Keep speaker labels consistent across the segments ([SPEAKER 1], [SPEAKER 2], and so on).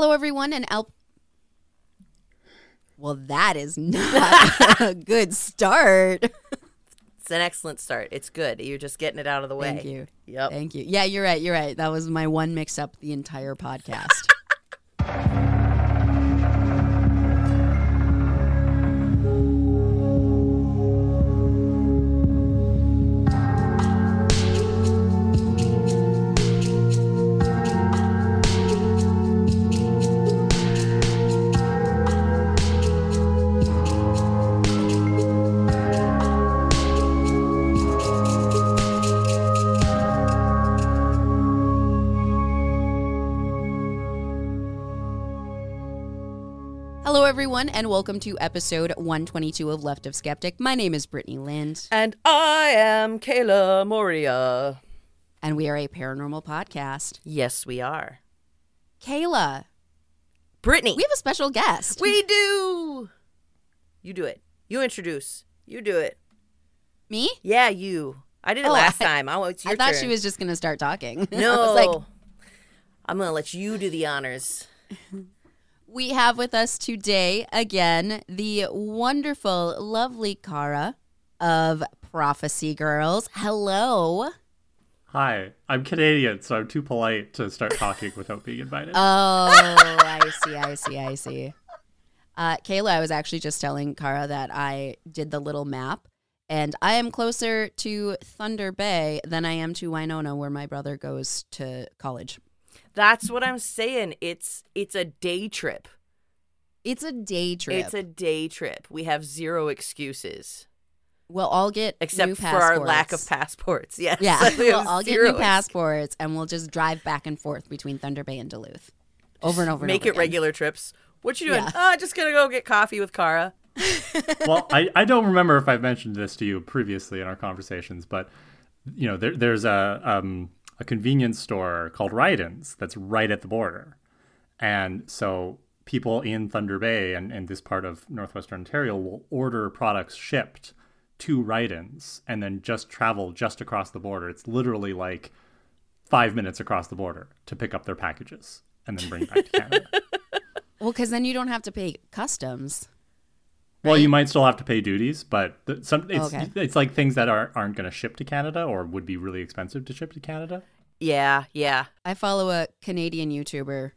[SPEAKER 1] Hello, everyone, and Al. Well, that is not a good start.
[SPEAKER 2] It's an excellent start. It's good. You're just getting it out of the way.
[SPEAKER 1] Thank you.
[SPEAKER 2] Yep.
[SPEAKER 1] Thank you. Yeah, you're right. You're right. That was my one mix up the entire podcast. And welcome to episode 122 of Left of Skeptic. My name is Brittany Lind,
[SPEAKER 2] And I am Kayla Moria.
[SPEAKER 1] and we are a paranormal podcast.
[SPEAKER 2] Yes, we are.
[SPEAKER 1] Kayla,
[SPEAKER 2] Brittany.
[SPEAKER 1] we have a special guest.
[SPEAKER 2] We do. You do it. You introduce. You do it.
[SPEAKER 1] Me?
[SPEAKER 2] Yeah, you. I did it
[SPEAKER 1] Oh,
[SPEAKER 2] last oh,
[SPEAKER 1] I-
[SPEAKER 2] time. I, it's your
[SPEAKER 1] I thought
[SPEAKER 2] turn.
[SPEAKER 1] she was just going to start talking.
[SPEAKER 2] No.
[SPEAKER 1] I was like,
[SPEAKER 2] I'm going to let you do the honors.
[SPEAKER 1] We have with us today again the wonderful, lovely Kara of Prophecy Girls. Hello.
[SPEAKER 3] Hi, I'm Canadian, so I'm too polite to start talking without being invited.
[SPEAKER 1] Oh, I see, I see, I see. Uh, Kayla, I was actually just telling Kara that I did the little map, and I am closer to Thunder Bay than I am to Winona, where my brother goes to college.
[SPEAKER 2] That's what I'm saying. It's it's a day trip.
[SPEAKER 1] It's a day trip.
[SPEAKER 2] It's a day trip. We have zero excuses
[SPEAKER 1] we'll all get
[SPEAKER 2] except
[SPEAKER 1] new
[SPEAKER 2] for our lack of
[SPEAKER 1] passports.
[SPEAKER 2] passports. Yes.
[SPEAKER 1] Yeah,
[SPEAKER 2] We have
[SPEAKER 1] we'll all get new passports, and we'll just drive back and forth between Thunder Bay and Duluth, over and over.
[SPEAKER 2] Make
[SPEAKER 1] and
[SPEAKER 2] it
[SPEAKER 1] again.
[SPEAKER 2] regular trips. What you doing?
[SPEAKER 1] Yeah.
[SPEAKER 2] Oh, just gonna go get coffee with Kara.
[SPEAKER 3] well, I, I don't remember if I've mentioned this to you previously in our conversations, but you know, there, there's a um, a convenience store called Ryden's that's right at the border, and so people in Thunder Bay and, and this part of northwestern Ontario will order products shipped to Ryden's and then just travel just across the border. It's literally like five minutes across the border to pick up their packages and then bring back to Canada.
[SPEAKER 1] Well, because then you don't have to pay customs.
[SPEAKER 3] Well, you might still have to pay duties, but the, some it's
[SPEAKER 1] Okay.
[SPEAKER 3] it's like things that are aren't going to ship to Canada or would be really expensive to ship to Canada.
[SPEAKER 2] Yeah, yeah.
[SPEAKER 1] I follow a Canadian YouTuber,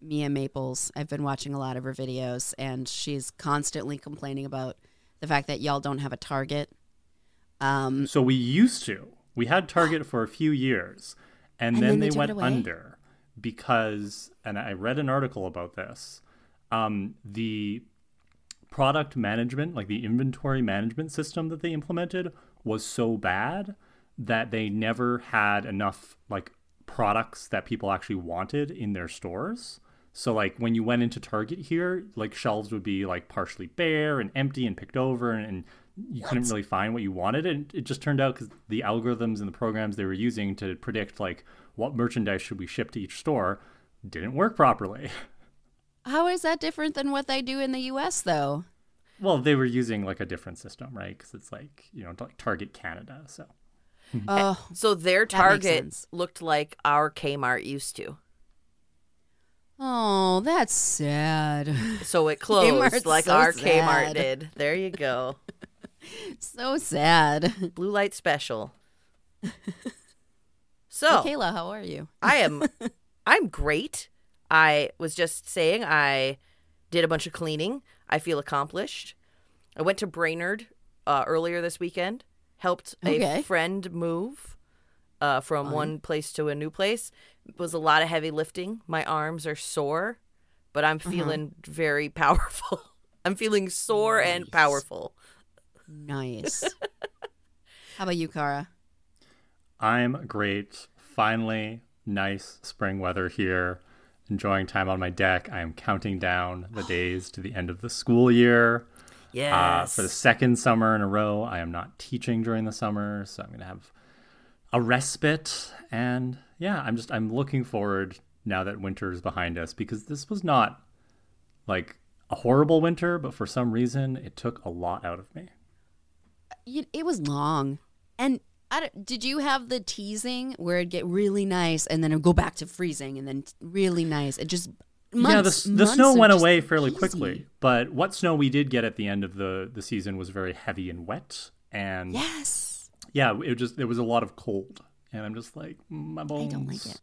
[SPEAKER 1] Mia Maples. I've been watching a lot of her videos, and she's constantly complaining about the fact that y'all don't have a Target. Um,
[SPEAKER 3] So we used to. We had Target for a few years, and,
[SPEAKER 1] And
[SPEAKER 3] then,
[SPEAKER 1] then they
[SPEAKER 3] they went under because, and I read an article about this. Um, the product management, like the inventory management system that they implemented, was so bad that they never had enough like products that people actually wanted in their stores. So like when you went into Target here, like shelves would be like partially bare and empty and picked over and, and you couldn't really find what you wanted and it just turned out cuz the algorithms and the programs they were using to predict like what merchandise should we ship to each store didn't work properly.
[SPEAKER 1] how is that different than what they do in the U.S. though?
[SPEAKER 3] Well, they were using like a different system, right? Cuz it's like, you know, like Target Canada. So eh,
[SPEAKER 1] Oh,
[SPEAKER 2] So their
[SPEAKER 1] makes
[SPEAKER 2] Target looked like our Kmart used to.
[SPEAKER 1] oh, that's sad.
[SPEAKER 2] So it closed
[SPEAKER 1] Kmart's
[SPEAKER 2] like
[SPEAKER 1] so
[SPEAKER 2] our
[SPEAKER 1] sad.
[SPEAKER 2] Kmart did. There you go.
[SPEAKER 1] so sad.
[SPEAKER 2] Blue light special. So
[SPEAKER 1] Kayla, how are you?
[SPEAKER 2] I am I'm great. I was just saying I did a bunch of cleaning. I feel accomplished. I went to Brainerd uh, earlier this weekend. Helped
[SPEAKER 1] Okay.
[SPEAKER 2] a friend move uh, from one place to a new place. It was a lot of heavy lifting. My arms are sore, but I'm feeling very powerful. I'm feeling sore and powerful.
[SPEAKER 1] Nice. how about you, Kara?
[SPEAKER 3] I'm great. Finally, nice spring weather here. Enjoying time on my deck. I am counting down the days to the end of the school year.
[SPEAKER 2] Yes.
[SPEAKER 3] Uh, for the second summer in a row, I am not teaching during the summer, so I'm going to have a respite. And yeah, I'm just I'm looking forward now that winter is behind us because this was not like a horrible winter, but for some reason it took a lot out of me.
[SPEAKER 1] It was long, and I don't, did you have the teasing where it'd get really nice and then it'd go back to freezing and then really nice? It just months.
[SPEAKER 3] yeah, the, the snow went away fairly
[SPEAKER 1] easy.
[SPEAKER 3] quickly, but what snow we did get at the end of the the season was very heavy and wet, and
[SPEAKER 1] Yes.
[SPEAKER 3] yeah, it just there was a lot of cold, and I'm just like "Mm, my
[SPEAKER 1] I
[SPEAKER 3] bones.
[SPEAKER 1] don't like it.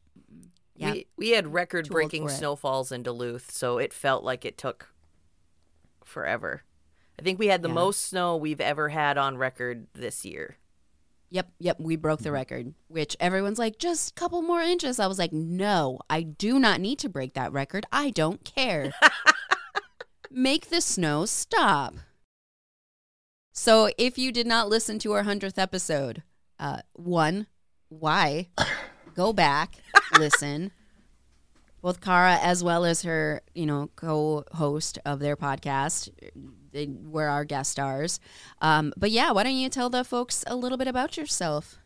[SPEAKER 1] Yeah.
[SPEAKER 2] We, we had record breaking
[SPEAKER 1] for it.
[SPEAKER 2] snowfalls in Duluth, so it felt like it took forever. I think we had the
[SPEAKER 1] Yeah.
[SPEAKER 2] most snow we've ever had on record this year.
[SPEAKER 1] Yep, yep, we broke the record, which everyone's like, just a couple more inches. I was like, no, I do not need to break that record. I don't care. Make the snow stop. So, if you did not listen to our 100th episode, uh, one, why? Go back, listen. Both Kara as well as her, you know, co-host of their podcast, they were our guest stars. Um, but yeah, why don't you tell the folks a little bit about yourself?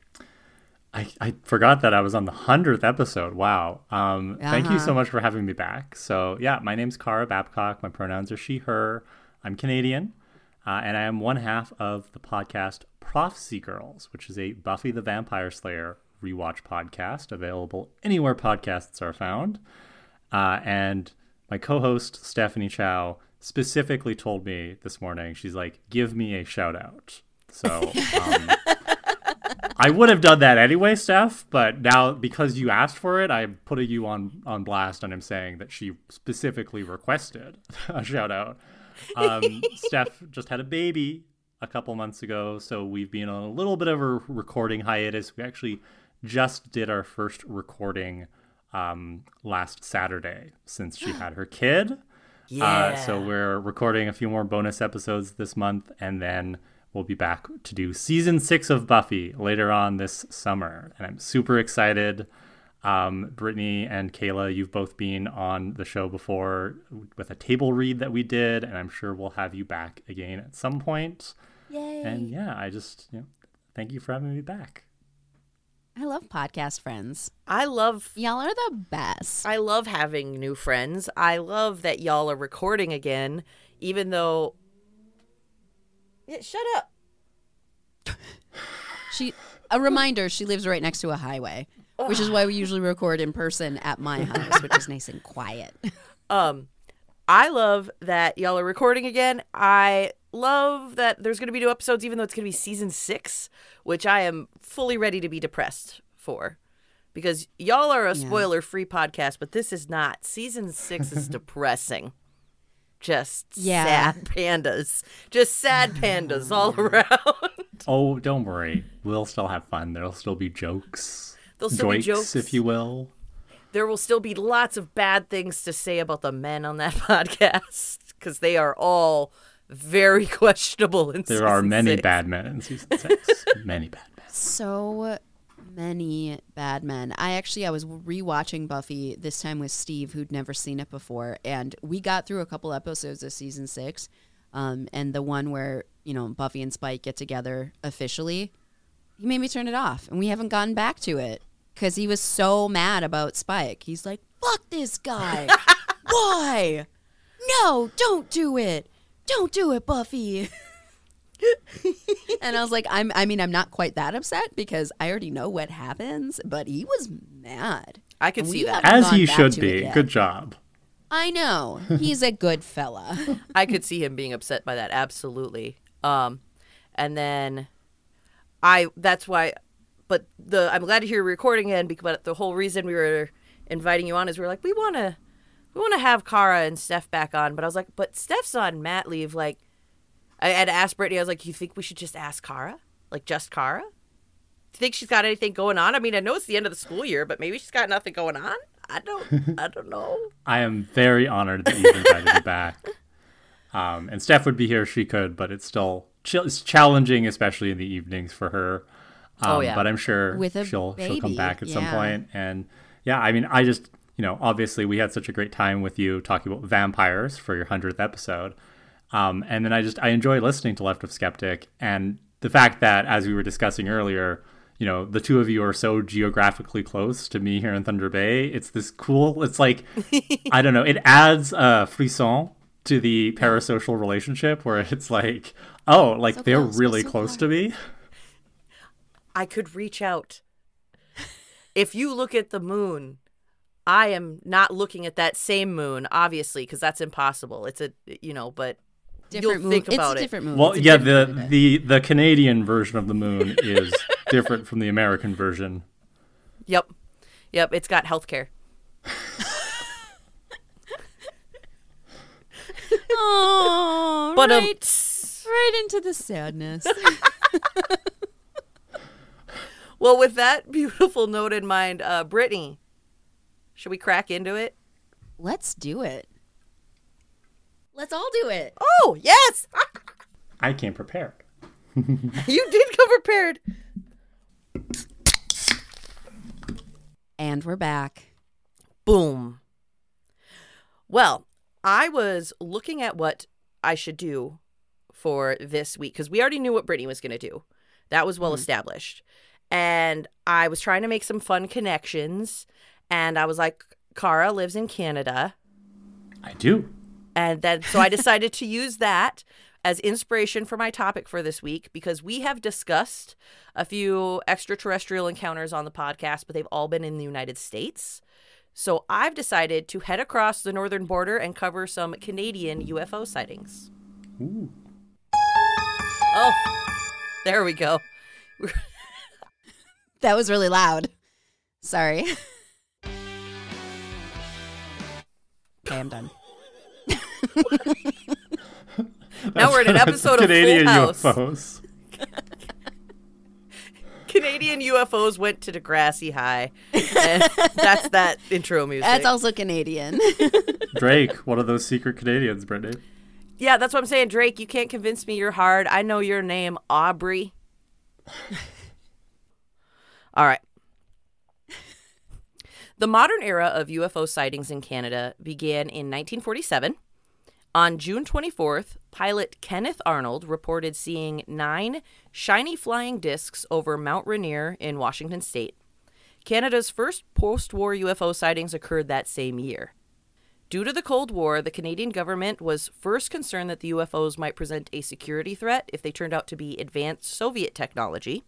[SPEAKER 3] I, I forgot that I was on the hundredth episode. Wow. Um, Thank you
[SPEAKER 1] Uh-huh.
[SPEAKER 3] so much for having me back. So yeah, my name's Kara Babcock. My pronouns are she, her. I'm Canadian, uh, and I am one half of the podcast Prophecy Girls, which is a Buffy the Vampire Slayer rewatch podcast available anywhere podcasts are found. Uh, and my co-host Stephanie Chow specifically told me this morning. She's like, "Give me a shout out." So. Um, I would have done that anyway, Steph, but now because you asked for it, I'm putting you on on blast and I'm saying that she specifically requested a shout out. Um, Steph just had a baby a couple months ago, so we've been on a little bit of a recording hiatus. We actually just did our first recording um, last Saturday since she had her kid.
[SPEAKER 2] Yeah.
[SPEAKER 3] Uh, so we're recording a few more bonus episodes this month, and then we'll be back to do season six of Buffy later on this summer. And I'm super excited. Um, Brittany and Kayla, you've both been on the show before with a table read that we did, and I'm sure we'll have you back again at some point.
[SPEAKER 1] Yay.
[SPEAKER 3] And yeah, I just you know, thank you for having me back.
[SPEAKER 1] I love podcast friends.
[SPEAKER 2] I love
[SPEAKER 1] Y'all are the best.
[SPEAKER 2] I love having new friends. I love that y'all are recording again, even though. Yeah, shut up.
[SPEAKER 1] She a reminder, she lives right next to a highway, which is why we usually record in person at my house, which is nice and quiet.
[SPEAKER 2] Um, I love that y'all are recording again. I love that there's going to be new episodes, even though it's going to be season six, which I am fully ready to be depressed for. Because y'all are a
[SPEAKER 1] Yeah.
[SPEAKER 2] spoiler free podcast, but this is not. Season six is depressing. Just
[SPEAKER 1] Yeah.
[SPEAKER 2] sad pandas. Just sad pandas all around.
[SPEAKER 3] Oh, don't worry, we'll still have fun. There'll still be jokes,
[SPEAKER 2] There'll still be jokes.
[SPEAKER 3] if you will.
[SPEAKER 2] there will still be lots of bad things to say about the men on that podcast because they are all very questionable. In
[SPEAKER 3] There are many
[SPEAKER 2] six.
[SPEAKER 3] bad men in season six. many bad men.
[SPEAKER 1] So many bad men. I actually I was rewatching Buffy this time with Steve, who'd never seen it before, and we got through a couple episodes of season six, um, and the one where you know Buffy and Spike get together officially. He made me turn it off, and we haven't gotten back to it because he was so mad about Spike. He's like, "Fuck this guy! Why? No, don't do it! Don't do it, Buffy!" and I was like, I'm I mean, I'm not quite that upset because I already know what happens, but he was mad.
[SPEAKER 2] I could see that.
[SPEAKER 3] As he should be. Good job.
[SPEAKER 1] I know. He's a good fella.
[SPEAKER 2] I could see him being upset by that. Absolutely. Um, and then I. That's why. But the I'm glad to hear you recording again because but the whole reason we were inviting you on is we are like we want to we want to have Kara and Steph back on. But I was like, but Steph's on mat leave. Like, I had asked Brittany. I was like, you think we should just ask Kara? Like just Kara? Do you think she's got anything going on? I mean, I know it's the end of the school year, but maybe she's got nothing going on. I don't. I don't know.
[SPEAKER 3] I am very honored that you've invited me back. Um, and Steph would be here if she could, but it's still ch- it's challenging, especially in the evenings for her. Um,
[SPEAKER 2] Oh, yeah.
[SPEAKER 3] But I'm sure
[SPEAKER 1] With a
[SPEAKER 3] she'll she'll come back at some point. And yeah, I mean, I just you know, obviously we had such a great time with you talking about vampires for your hundredth episode. Um, and then I just I enjoy listening to Left of Skeptic and the fact that as we were discussing earlier, you know, the two of you are so geographically close to me here in Thunder Bay. It's this cool. It's like I don't know. It adds a frisson to the parasocial relationship where it's like, oh, like
[SPEAKER 1] So
[SPEAKER 3] they're
[SPEAKER 1] close,
[SPEAKER 3] really
[SPEAKER 1] so
[SPEAKER 3] close
[SPEAKER 1] far.
[SPEAKER 3] to me.
[SPEAKER 2] I could reach out. if you look at the moon, I am not looking at that same moon, obviously, because that's impossible. It's a, you know, but
[SPEAKER 1] Different
[SPEAKER 2] you'll
[SPEAKER 1] moon.
[SPEAKER 2] think
[SPEAKER 1] it's
[SPEAKER 2] about
[SPEAKER 1] a
[SPEAKER 2] it.
[SPEAKER 1] different moon.
[SPEAKER 3] Well,
[SPEAKER 1] It's a
[SPEAKER 3] yeah,
[SPEAKER 1] different
[SPEAKER 3] the
[SPEAKER 1] moon.
[SPEAKER 3] the the Canadian version of the moon is different from the American version.
[SPEAKER 2] Yep. Yep. It's got healthcare.
[SPEAKER 1] Oh,
[SPEAKER 2] But um,
[SPEAKER 1] right, right into the sadness.
[SPEAKER 2] well, with that beautiful note in mind, uh, Brittany, should we crack into it?
[SPEAKER 1] Let's do it. Let's all do it.
[SPEAKER 2] Oh, yes.
[SPEAKER 3] I came prepared.
[SPEAKER 2] you did come prepared.
[SPEAKER 1] And we're back.
[SPEAKER 2] Boom. Well, I was looking at what I should do for this week because we already knew what Brittany was going to do. That was well mm-hmm. established. And I was trying to make some fun connections. And I was like, Kara lives in Canada.
[SPEAKER 3] I do.
[SPEAKER 2] And then, so I decided to use that as inspiration for my topic for this week because we have discussed a few extraterrestrial encounters on the podcast, but they've all been in the United States. So I've decided to head across the northern border and cover some Canadian UFO sightings.
[SPEAKER 3] Ooh.
[SPEAKER 2] Oh, there we go.
[SPEAKER 1] That was really loud. Sorry. okay, I'm done.
[SPEAKER 2] Now we're in an episode of
[SPEAKER 3] Canadian
[SPEAKER 2] Full House.
[SPEAKER 3] UFOs.
[SPEAKER 2] Canadian UFOs went to Degrassi High. And that's that intro music.
[SPEAKER 1] That's also Canadian.
[SPEAKER 3] Drake, one of those secret Canadians, Brittany.
[SPEAKER 2] Yeah, that's what I'm saying, Drake. You can't convince me you're hard. I know your name, Aubrey. All right. The modern era of UFO sightings in Canada began in 1947. On June 24th, pilot Kenneth Arnold reported seeing nine shiny flying discs over Mount Rainier in Washington state. Canada's first post war UFO sightings occurred that same year. Due to the Cold War, the Canadian government was first concerned that the UFOs might present a security threat if they turned out to be advanced Soviet technology.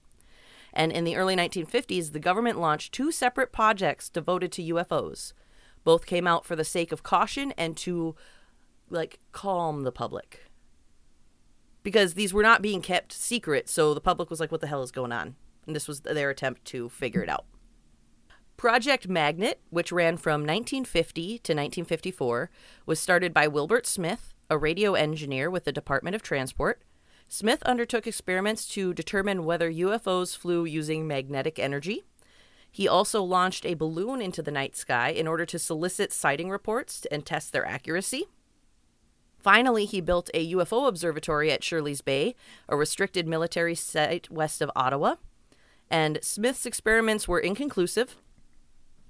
[SPEAKER 2] And in the early 1950s, the government launched two separate projects devoted to UFOs. Both came out for the sake of caution and to like calm the public. Because these were not being kept secret, so the public was like what the hell is going on? And this was their attempt to figure it out. Project Magnet, which ran from 1950 to 1954, was started by Wilbert Smith, a radio engineer with the Department of Transport. Smith undertook experiments to determine whether UFOs flew using magnetic energy. He also launched a balloon into the night sky in order to solicit sighting reports and test their accuracy. Finally, he built a UFO observatory at Shirley's Bay, a restricted military site west of Ottawa. And Smith's experiments were inconclusive.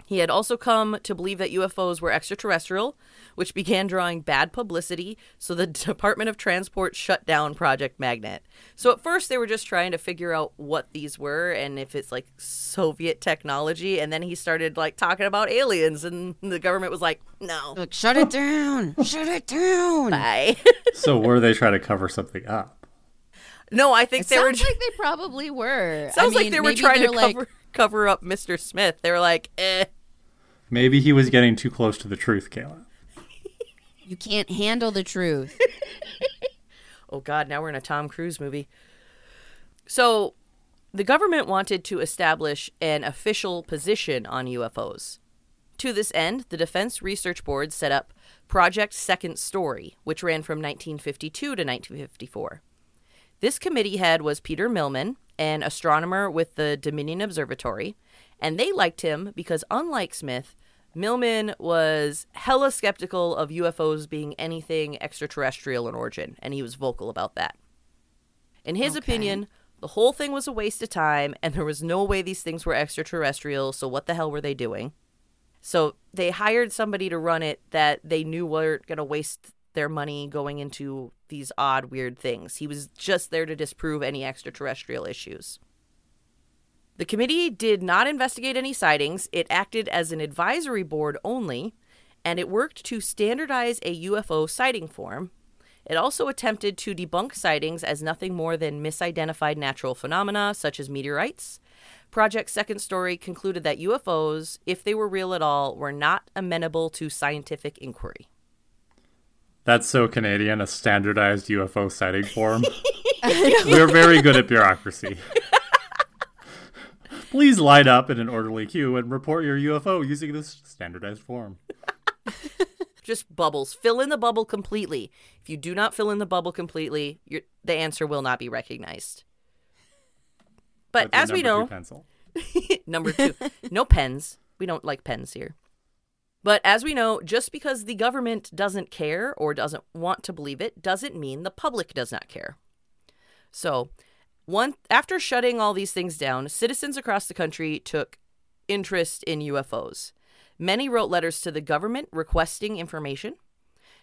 [SPEAKER 2] He had also come to believe that UFOs were extraterrestrial, which began drawing bad publicity, so the Department of Transport shut down Project Magnet. So at first they were just trying to figure out what these were and if it's like Soviet technology, and then he started like talking about aliens and the government was like, "No."
[SPEAKER 1] Look, shut it down. shut it down.
[SPEAKER 2] Bye.
[SPEAKER 3] So were they trying to cover something up?
[SPEAKER 2] no, I think
[SPEAKER 1] It
[SPEAKER 2] they
[SPEAKER 1] sounds
[SPEAKER 2] were
[SPEAKER 1] like they probably were.
[SPEAKER 2] Sounds
[SPEAKER 1] I
[SPEAKER 2] like they were trying to
[SPEAKER 1] like,
[SPEAKER 2] cover cover up Mr. Smith. They were like, "Eh."
[SPEAKER 3] Maybe he was getting too close to the truth, Kayla.
[SPEAKER 1] You can't handle the truth.
[SPEAKER 2] Oh God, now we're in a Tom Cruise movie. So, the government wanted to establish an official position on UFOs. To this end, the Defense Research Board set up Project Second Story, which ran from 1952 to 1954. This committee head was Peter Millman, an astronomer with the Dominion Observatory, and they liked him because, unlike Smith, Millman was hella skeptical of UFOs being anything extraterrestrial in origin, and he was vocal about that. In his
[SPEAKER 1] Okay.
[SPEAKER 2] opinion, the whole thing was a waste of time, and there was no way these things were extraterrestrial, so what the hell were they doing? So they hired somebody to run it that they knew weren't going to waste their money going into these odd, weird things. He was just there to disprove any extraterrestrial issues. The committee did not investigate any sightings. It acted as an advisory board only, and it worked to standardize a UFO sighting form. It also attempted to debunk sightings as nothing more than misidentified natural phenomena such as meteorites, Project Second Story concluded that UFOs, if they were real at all, were not amenable to scientific inquiry.
[SPEAKER 3] That's so Canadian, a standardized UFO sighting form. We're very good at bureaucracy. Please line up in an orderly queue and report your UFO using this standardized form.
[SPEAKER 2] Just bubbles. Fill in the bubble completely. If you do not fill in the bubble completely, your, the answer will not be recognized. But as we know. Number two, no pens. We don't like pens here. But as we know, just because the government doesn't care or doesn't want to believe it doesn't mean the public does not care. So, one after shutting all these things down, citizens across the country took interest in UFOs. Many wrote letters to the government requesting information.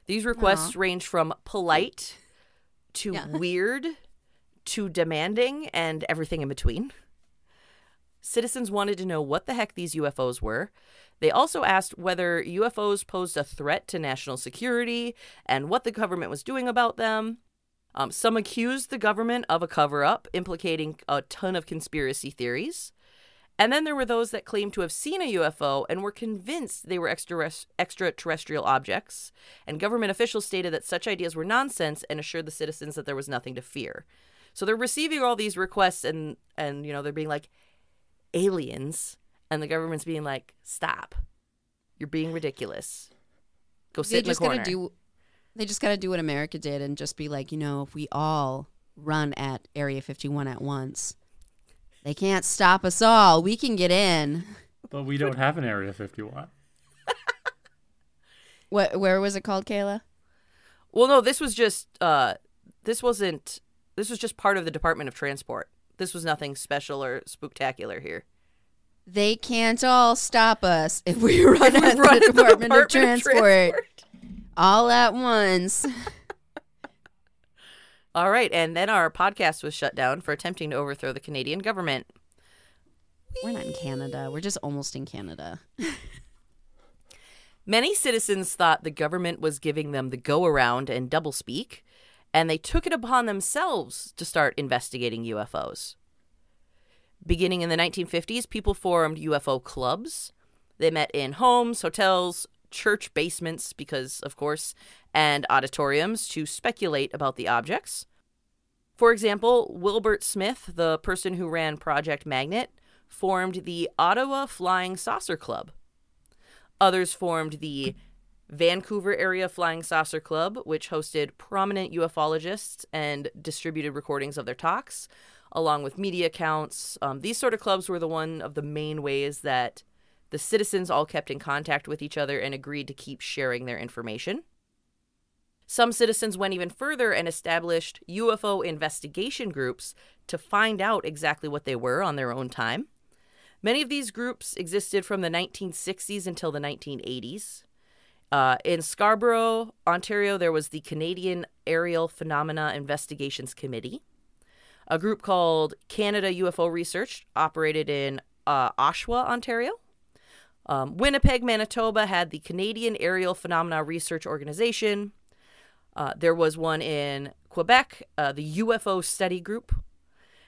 [SPEAKER 2] These requests range from polite to
[SPEAKER 1] Yeah.
[SPEAKER 2] weird to demanding and everything in between. Citizens wanted to know what the heck these UFOs were. They also asked whether UFOs posed a threat to national security and what the government was doing about them. Um, some accused the government of a cover up, implicating a ton of conspiracy theories. And then there were those that claimed to have seen a UFO and were convinced they were extra- extraterrestrial objects. And government officials stated that such ideas were nonsense and assured the citizens that there was nothing to fear. So they're receiving all these requests and and you know they're being like aliens and the government's being like stop. You're being ridiculous. Go sit
[SPEAKER 1] they
[SPEAKER 2] in the
[SPEAKER 1] just
[SPEAKER 2] corner.
[SPEAKER 1] gotta do. They just gotta do what America did and just be like, you know, if we all run at Area 51 at once, they can't stop us all. We can get in.
[SPEAKER 3] But we don't have an Area 51.
[SPEAKER 1] What? Where was it called, Kayla?
[SPEAKER 2] Well, no, this was just uh this wasn't this was just part of the Department of Transport. This was nothing special or spectacular here.
[SPEAKER 1] They can't all stop us if we run
[SPEAKER 2] We
[SPEAKER 1] at
[SPEAKER 2] run
[SPEAKER 1] the
[SPEAKER 2] at
[SPEAKER 1] Department, of,
[SPEAKER 2] Department
[SPEAKER 1] Transport all at once.
[SPEAKER 2] All right, and then our podcast was shut down for attempting to overthrow the Canadian government.
[SPEAKER 1] We're not in Canada. We're just almost in Canada.
[SPEAKER 2] Many citizens thought the government was giving them the go around and doublespeak, and they took it upon themselves to start investigating UFOs. Beginning in the 1950s, people formed UFO clubs. They met in homes, hotels, church basements, because, of course, and auditoriums to speculate about the objects. For example, Wilbert Smith, the person who ran Project Magnet, formed the Ottawa Flying Saucer Club. Others formed the Vancouver Area Flying Saucer Club, which hosted prominent ufologists and distributed recordings of their talks, along with media accounts. Um, these sort of clubs were the one of the main ways that the citizens all kept in contact with each other and agreed to keep sharing their information. Some citizens went even further and established UFO investigation groups to find out exactly what they were on their own time. Many of these groups existed from the 1960s until the 1980s. Uh, in Scarborough, Ontario, there was the Canadian Aerial Phenomena Investigations Committee. A group called Canada UFO Research operated in uh, Oshawa, Ontario. Um, Winnipeg, Manitoba had the Canadian Aerial Phenomena Research Organization. Uh, there was one in Quebec, uh, the UFO Study Group.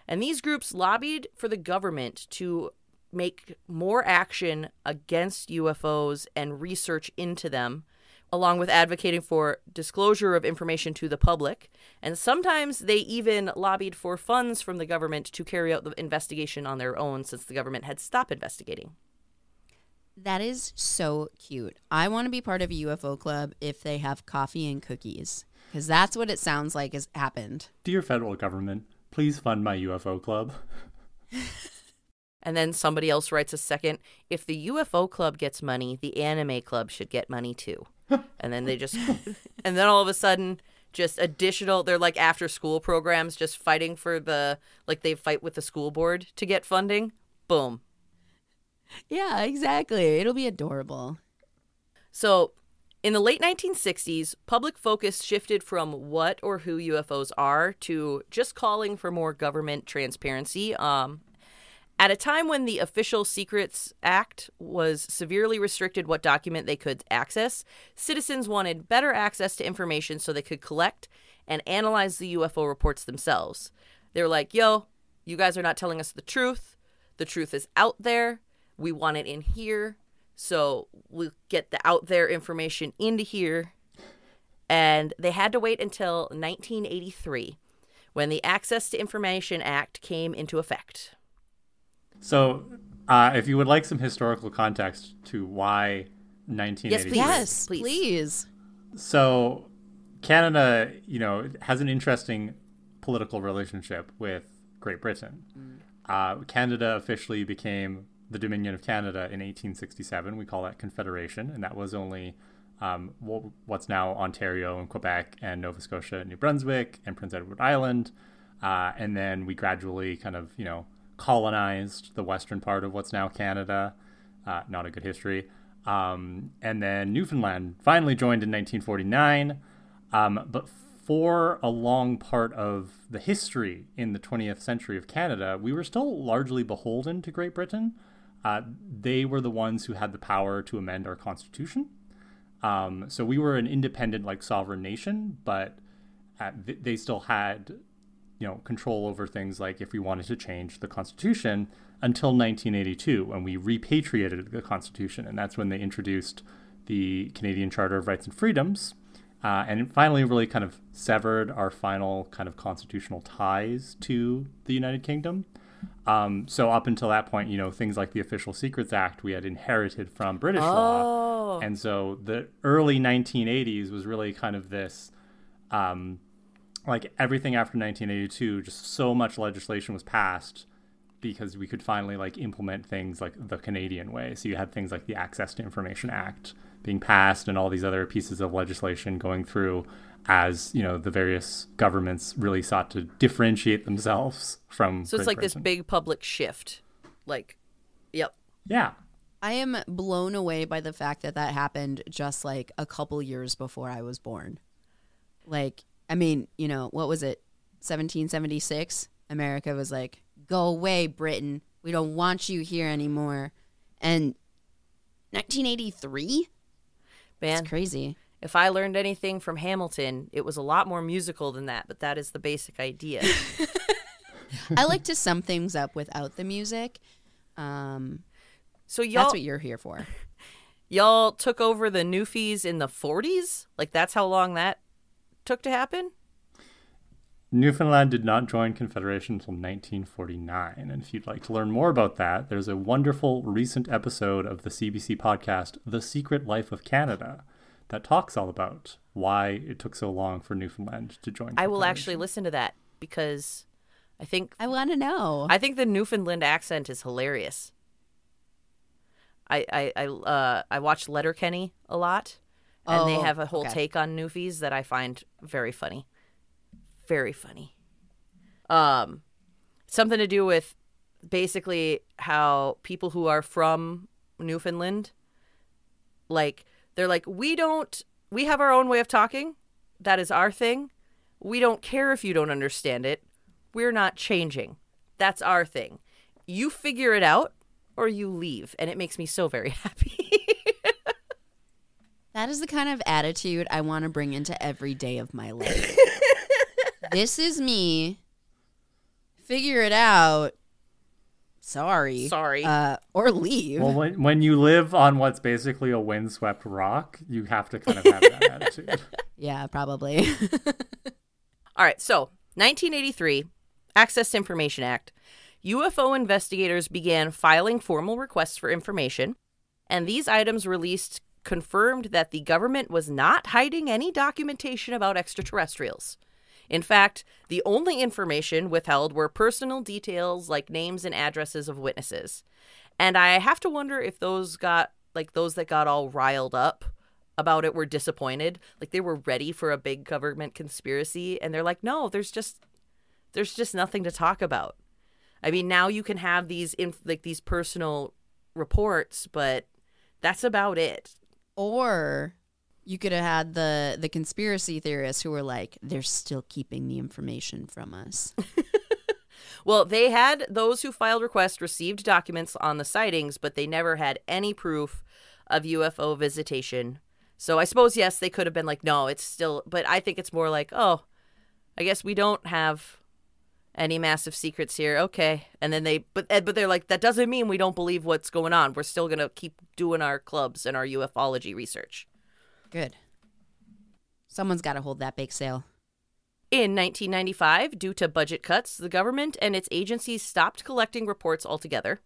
[SPEAKER 2] And these groups lobbied for the government to make more action against UFOs and research into them, along with advocating for disclosure of information to the public. And sometimes they even lobbied for funds from the government to carry out the investigation on their own since the government had stopped investigating.
[SPEAKER 1] That is so cute. I want to be part of a UFO club if they have coffee and cookies, because that's what it sounds like has happened.
[SPEAKER 3] Dear federal government, please fund my UFO club.
[SPEAKER 2] And then somebody else writes a second, if the UFO club gets money, the anime club should get money too. and then they just, and then all of a sudden, just additional, they're like after school programs, just fighting for the, like they fight with the school board to get funding. Boom.
[SPEAKER 1] Yeah, exactly. It'll be adorable.
[SPEAKER 2] So, in the late 1960s, public focus shifted from what or who UFOs are to just calling for more government transparency. Um, at a time when the Official Secrets Act was severely restricted what document they could access, citizens wanted better access to information so they could collect and analyze the UFO reports themselves. They were like, yo, you guys are not telling us the truth. The truth is out there. We want it in here. So we'll get the out there information into here. And they had to wait until 1983 when the Access to Information Act came into effect.
[SPEAKER 3] So, uh, if you would like some historical context to why 1983,
[SPEAKER 2] Please.
[SPEAKER 1] Yes,
[SPEAKER 2] Please.
[SPEAKER 1] please.
[SPEAKER 3] so Canada, you know, has an interesting political relationship with Great Britain. Uh, Canada officially became the Dominion of Canada in 1867. We call that Confederation, and that was only um, wh- what's now Ontario and Quebec and Nova Scotia and New Brunswick and Prince Edward Island. Uh, and then we gradually kind of, you know, colonized the western part of what's now Canada. Uh, not a good history. Um, and then Newfoundland finally joined in 1949. Um, but for a long part of the history in the 20th century of Canada, we were still largely beholden to Great Britain. Uh, they were the ones who had the power to amend our constitution. Um, so we were an independent, like sovereign nation, but uh, th- they still had, you know, control over things like if we wanted to change the constitution until 1982, when we repatriated the constitution, and that's when they introduced the Canadian Charter of Rights and Freedoms, uh, and finally really kind of severed our final kind of constitutional ties to the United Kingdom. Um, so up until that point, you know, things like the Official Secrets Act we had inherited from British law,
[SPEAKER 2] Oh.
[SPEAKER 3] and so the early 1980s was really kind of this, um, like everything after 1982, just so much legislation was passed because we could finally like implement things like the Canadian way. So you had things like the Access to Information Act being passed and all these other pieces of legislation going through as, you know, the various governments really sought to differentiate themselves from
[SPEAKER 2] So it's
[SPEAKER 3] Great
[SPEAKER 2] like this big public shift. Like, yep.
[SPEAKER 3] Yeah.
[SPEAKER 1] I am blown away by the fact that that happened just like a couple years before I was born. Like, I mean, you know, what was it? 1776? America was like, go away, Britain. We don't want you here anymore. And 1983?
[SPEAKER 2] Man,
[SPEAKER 1] It's crazy.
[SPEAKER 2] If I learned anything from Hamilton, it was a lot more musical than that, but that is the basic idea.
[SPEAKER 1] I like to sum things up without the music. Um,
[SPEAKER 2] So y'all
[SPEAKER 1] that's what you're here for.
[SPEAKER 2] y'all took over the Newfies in the 40s? Like that's how long that took to happen?
[SPEAKER 3] Newfoundland did not join Confederation until 1949. And if you'd like to learn more about that, there's a wonderful recent episode of the CBC podcast, The Secret Life of Canada, that talks all about why it took so long for Newfoundland to join.
[SPEAKER 2] I will actually listen to that because I think
[SPEAKER 1] I want to know.
[SPEAKER 2] I think the Newfoundland accent is hilarious. I I I uh I watch Letterkenny a lot, and they
[SPEAKER 1] Oh,
[SPEAKER 2] have a whole
[SPEAKER 1] okay.
[SPEAKER 2] take on Newfies that I find very funny, very funny. Um, something to do with basically how people who are from Newfoundland, like they're like we don't we have our own way of talking, that is our thing. We don't care if you don't understand it. We're not changing. That's our thing. You figure it out or you leave. And it makes me so very happy.
[SPEAKER 1] That is the kind of attitude I want to bring into every day of my life. this is me. Figure it out. Sorry.
[SPEAKER 2] Sorry.
[SPEAKER 1] Uh, or leave.
[SPEAKER 3] Well, when, when you live on what's basically a windswept rock, you have to kind of have that attitude.
[SPEAKER 1] yeah, probably.
[SPEAKER 2] All right, so 1983, Access to Information Act. UFO investigators began filing formal requests for information, and these items released confirmed that the government was not hiding any documentation about extraterrestrials. In fact, the only information withheld were personal details like names and addresses of witnesses. And I have to wonder if those got like those that got all riled up about it were disappointed. Like they were ready for a big government conspiracy and they're like, "No, there's just there's just nothing to talk about." I mean, now you can have these inf- like these personal reports, but that's about it.
[SPEAKER 1] or you could have had the the conspiracy theorists who were like, they're still keeping the information from us.
[SPEAKER 2] Well, they had those who filed requests received documents on the sightings, but they never had any proof of UFO visitation. So I suppose yes, they could have been like, no, it's still. But I think it's more like, oh, I guess we don't have Any massive secrets here? Okay. And then they, but but they're like, that doesn't mean we don't believe what's going on. We're still gonna keep doing our clubs and our ufology research.
[SPEAKER 1] Good. Someone's got to hold that bake sale.
[SPEAKER 2] In 1995, due to budget cuts, the government and its agencies stopped collecting reports altogether.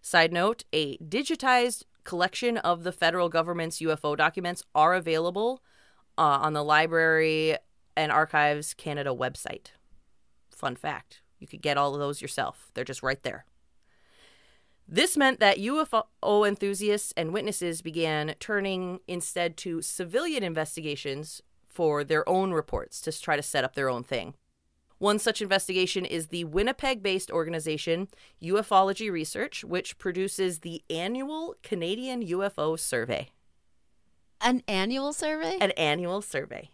[SPEAKER 2] Side note a digitized collection of the federal government's UFO documents are available uh, on the Library and Archives Canada website. Fun fact you could get all of those yourself, they're just right there. This meant that UFO enthusiasts and witnesses began turning instead to civilian investigations for their own reports to try to set up their own thing. One such investigation is the Winnipeg based organization Ufology Research, which produces the annual Canadian UFO Survey.
[SPEAKER 1] An annual survey?
[SPEAKER 2] An annual survey.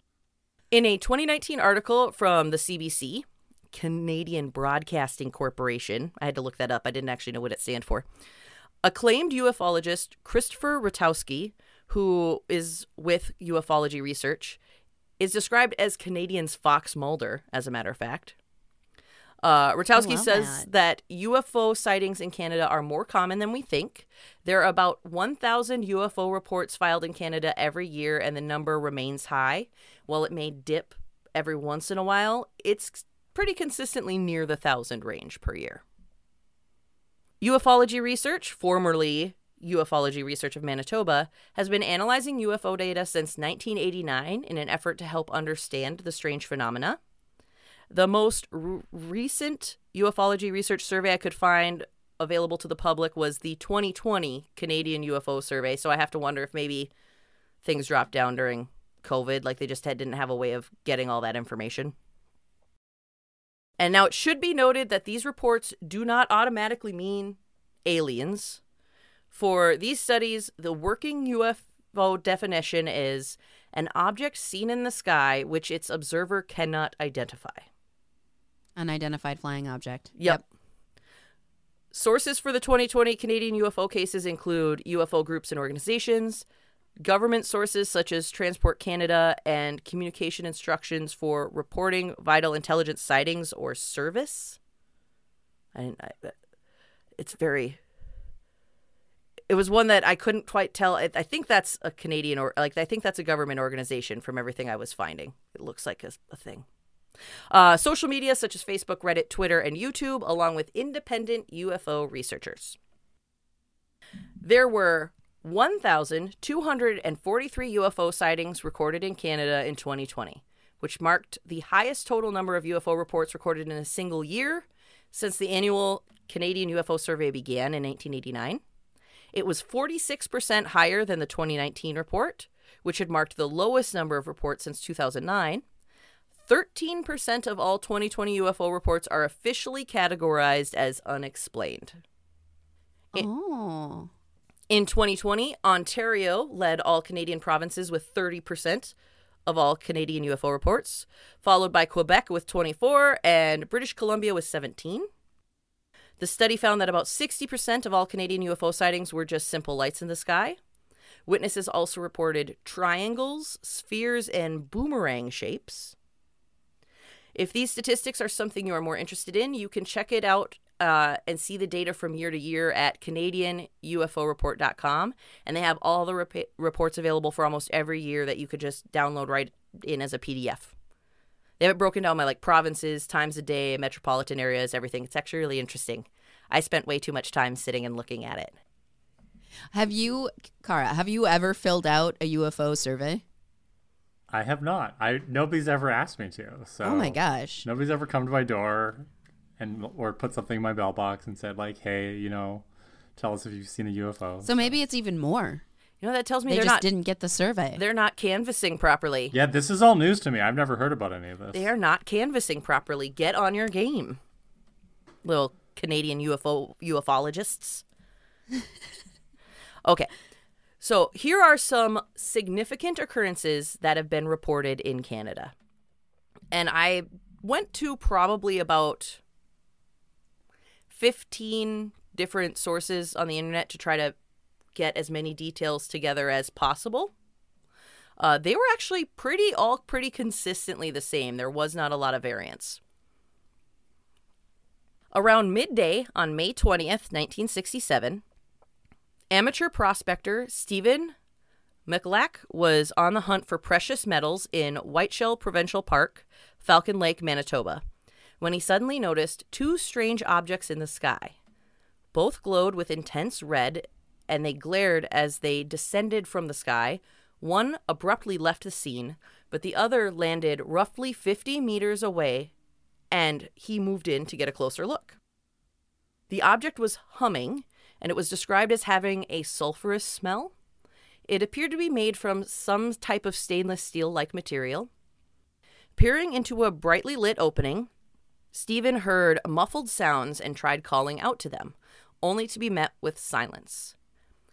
[SPEAKER 2] In a 2019 article from the CBC, Canadian Broadcasting Corporation, I had to look that up, I didn't actually know what it stand for. Acclaimed ufologist Christopher Rutkowski, who is with Ufology Research, is described as Canadians' Fox Mulder, as a matter of fact. Uh, Rutkowski says that. that. UFO sightings in Canada are more common than we think. There are about 1,000 UFO reports filed in Canada every year, and the number remains high. While it may dip every once in a while, it's pretty consistently near the 1,000 range per year. Ufology Research, formerly Ufology Research of Manitoba, has been analyzing UFO data since 1989 in an effort to help understand the strange phenomena. The most r- recent ufology research survey I could find available to the public was the 2020 Canadian UFO survey. So I have to wonder if maybe things dropped down during COVID, like they just had, didn't have a way of getting all that information. And now it should be noted that these reports do not automatically mean aliens. For these studies, the working UFO definition is an object seen in the sky which its observer cannot identify.
[SPEAKER 1] Unidentified flying object.
[SPEAKER 2] Yep. yep. Sources for the 2020 Canadian UFO cases include UFO groups and organizations, government sources such as Transport Canada, and communication instructions for reporting vital intelligence sightings or service. I, I, it's very. It was one that I couldn't quite tell. I, I think that's a Canadian or like I think that's a government organization from everything I was finding. It looks like a, a thing. Uh, social media such as Facebook, Reddit, Twitter, and YouTube, along with independent UFO researchers. There were 1,243 UFO sightings recorded in Canada in 2020, which marked the highest total number of UFO reports recorded in a single year since the annual Canadian UFO survey began in 1989. It was 46% higher than the 2019 report, which had marked the lowest number of reports since 2009 13% of all 2020 UFO reports are officially categorized as unexplained.
[SPEAKER 1] oh.
[SPEAKER 2] In 2020, Ontario led all Canadian provinces with 30% of all Canadian UFO reports, followed by Quebec with 24 and British Columbia with 17. The study found that about 60% of all Canadian UFO sightings were just simple lights in the sky. Witnesses also reported triangles, spheres, and boomerang shapes. If these statistics are something you are more interested in, you can check it out uh, and see the data from year to year at CanadianUFOReport.com. And they have all the rep- reports available for almost every year that you could just download right in as a PDF. They have it broken down by like provinces, times a day, metropolitan areas, everything. It's actually really interesting. I spent way too much time sitting and looking at it.
[SPEAKER 1] Have you, Kara, have you ever filled out a UFO survey?
[SPEAKER 3] I have not. I nobody's ever asked me to. So
[SPEAKER 1] Oh my gosh.
[SPEAKER 3] Nobody's ever come to my door and or put something in my bell box and said like, "Hey, you know, tell us if you've seen a UFO."
[SPEAKER 1] So, so. maybe it's even more.
[SPEAKER 2] You know that tells me
[SPEAKER 1] they just
[SPEAKER 2] not,
[SPEAKER 1] didn't get the survey.
[SPEAKER 2] They're not canvassing properly.
[SPEAKER 3] Yeah, this is all news to me. I've never heard about any of this.
[SPEAKER 2] They are not canvassing properly. Get on your game, little Canadian UFO ufologists. okay, so, here are some significant occurrences that have been reported in Canada. And I went to probably about 15 different sources on the internet to try to get as many details together as possible. Uh, they were actually pretty, all pretty consistently the same. There was not a lot of variance. Around midday on May 20th, 1967, amateur prospector Stephen Michalak was on the hunt for precious metals in Whiteshell Provincial Park, Falcon Lake, Manitoba, when he suddenly noticed two strange objects in the sky. Both glowed with intense red, and they glared as they descended from the sky. One abruptly left the scene, but the other landed roughly 50 meters away, and he moved in to get a closer look. The object was humming, and it was described as having a sulfurous smell. It appeared to be made from some type of stainless steel like material. Peering into a brightly lit opening, Stephen heard muffled sounds and tried calling out to them, only to be met with silence.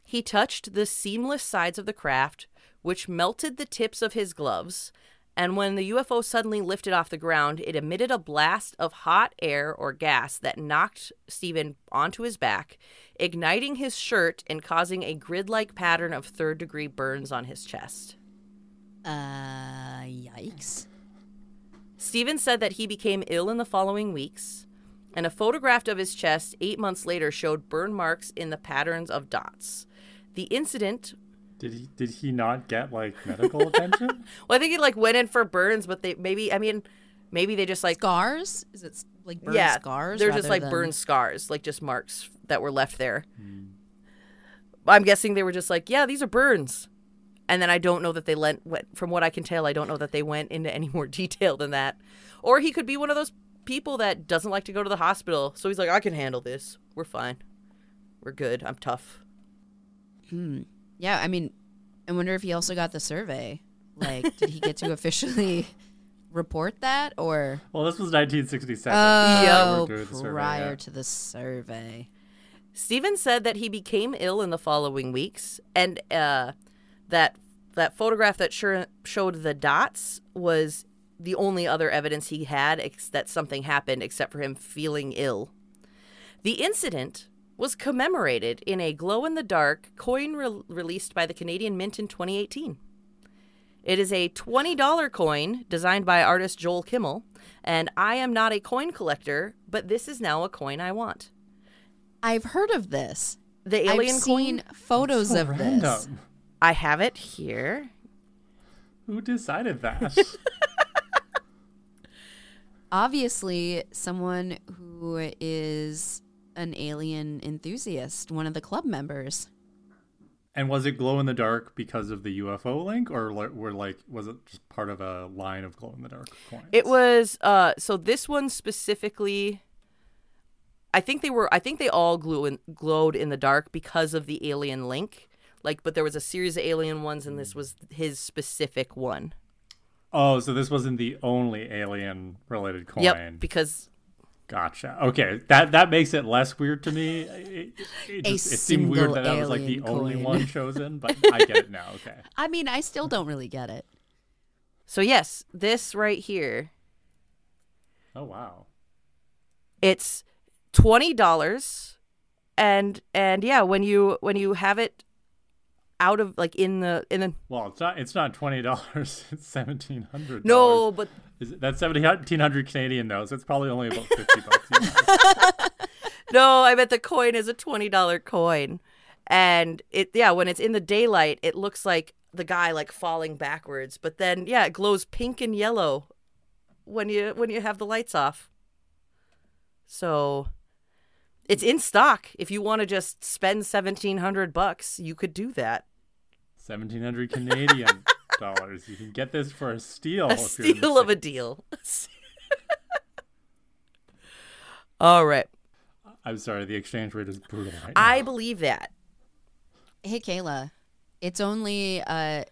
[SPEAKER 2] He touched the seamless sides of the craft, which melted the tips of his gloves, and when the UFO suddenly lifted off the ground, it emitted a blast of hot air or gas that knocked Stephen onto his back, igniting his shirt and causing a grid like pattern of third degree burns on his chest.
[SPEAKER 1] Uh, yikes.
[SPEAKER 2] Stephen said that he became ill in the following weeks, and a photograph of his chest eight months later showed burn marks in the patterns of dots. The incident
[SPEAKER 3] Did he did he not get like medical attention?
[SPEAKER 2] Well, I think he like went in for burns, but they maybe I mean, maybe they just like
[SPEAKER 1] Scars? Is it like burn
[SPEAKER 2] yeah,
[SPEAKER 1] scars?
[SPEAKER 2] They're just like
[SPEAKER 1] than-
[SPEAKER 2] burn scars, like just marks that were left there. Hmm. I'm guessing they were just like, yeah, these are burns. And then I don't know that they lent. went- From what I can tell, I don't know that they went into any more detail than that. Or he could be one of those people that doesn't like to go to the hospital, so he's like, I can handle this. We're fine. We're good. I'm tough. Hmm.
[SPEAKER 1] Yeah, I mean, I wonder if he also got the survey. Like, did he get to officially report that or
[SPEAKER 3] well, this was 1967.
[SPEAKER 1] oh,
[SPEAKER 3] so we're good with the survey,
[SPEAKER 1] prior
[SPEAKER 3] yeah.
[SPEAKER 1] to the survey?
[SPEAKER 2] Stephen said that he became ill in the following weeks, and uh, that that photograph that sure showed the dots was the only other evidence he had ex- that something happened, except for him feeling ill. The incident was commemorated in a glow-in-the-dark coin re- released by the Canadian Mint in 2018. It is a $20 coin designed by artist Joel Kimmel, and I am not a coin collector, but this is now a coin I want.
[SPEAKER 1] I've heard of this.
[SPEAKER 2] The alien
[SPEAKER 1] I've
[SPEAKER 2] coin
[SPEAKER 1] seen photos
[SPEAKER 3] So
[SPEAKER 1] of this.
[SPEAKER 3] Random.
[SPEAKER 2] I have it here.
[SPEAKER 3] Who decided that?
[SPEAKER 1] Obviously, someone who is an alien enthusiast, one of the club members.
[SPEAKER 3] and was it glow in the dark because of the UFO link, or were like was it just part of a line of glow in the dark coins?
[SPEAKER 2] It was uh so this one specifically I think they were I think they all glue in, glowed in the dark because of the alien link. Like but there was a series of alien ones and this mm. was his specific one.
[SPEAKER 3] Oh, so this wasn't the only alien related coin.
[SPEAKER 2] Yep, because
[SPEAKER 3] Gotcha. Okay, that that makes it less weird to me. It, it,
[SPEAKER 1] A
[SPEAKER 3] just, it seemed weird that that was like the
[SPEAKER 1] alien
[SPEAKER 3] only one chosen, but I get it now. Okay.
[SPEAKER 1] I mean, I still don't really get it.
[SPEAKER 2] so yes, this right here,
[SPEAKER 3] Oh wow.
[SPEAKER 2] it's $20 and and yeah, when you when you have it out of like in the in the
[SPEAKER 3] Well, it's not. It's not twenty dollars. It's seventeen hundred.
[SPEAKER 2] No, but
[SPEAKER 3] Is it, that's seventeen hundred Canadian though, so it's probably only about fifty bucks.
[SPEAKER 2] No, I bet the coin is a twenty dollar coin, and it yeah when it's in the daylight it looks like the guy like falling backwards, but then yeah it glows pink and yellow when you when you have the lights off. So it's in stock. If you want to just spend seventeen hundred bucks, you could do that.
[SPEAKER 3] Seventeen hundred Canadian dollars. You can get this for a steal.
[SPEAKER 2] A
[SPEAKER 3] if you're in the
[SPEAKER 2] steal of a deal. All right,
[SPEAKER 3] I'm sorry. The exchange rate is brutal right
[SPEAKER 2] I believe that.
[SPEAKER 1] Hey, Kayla, it's only uh,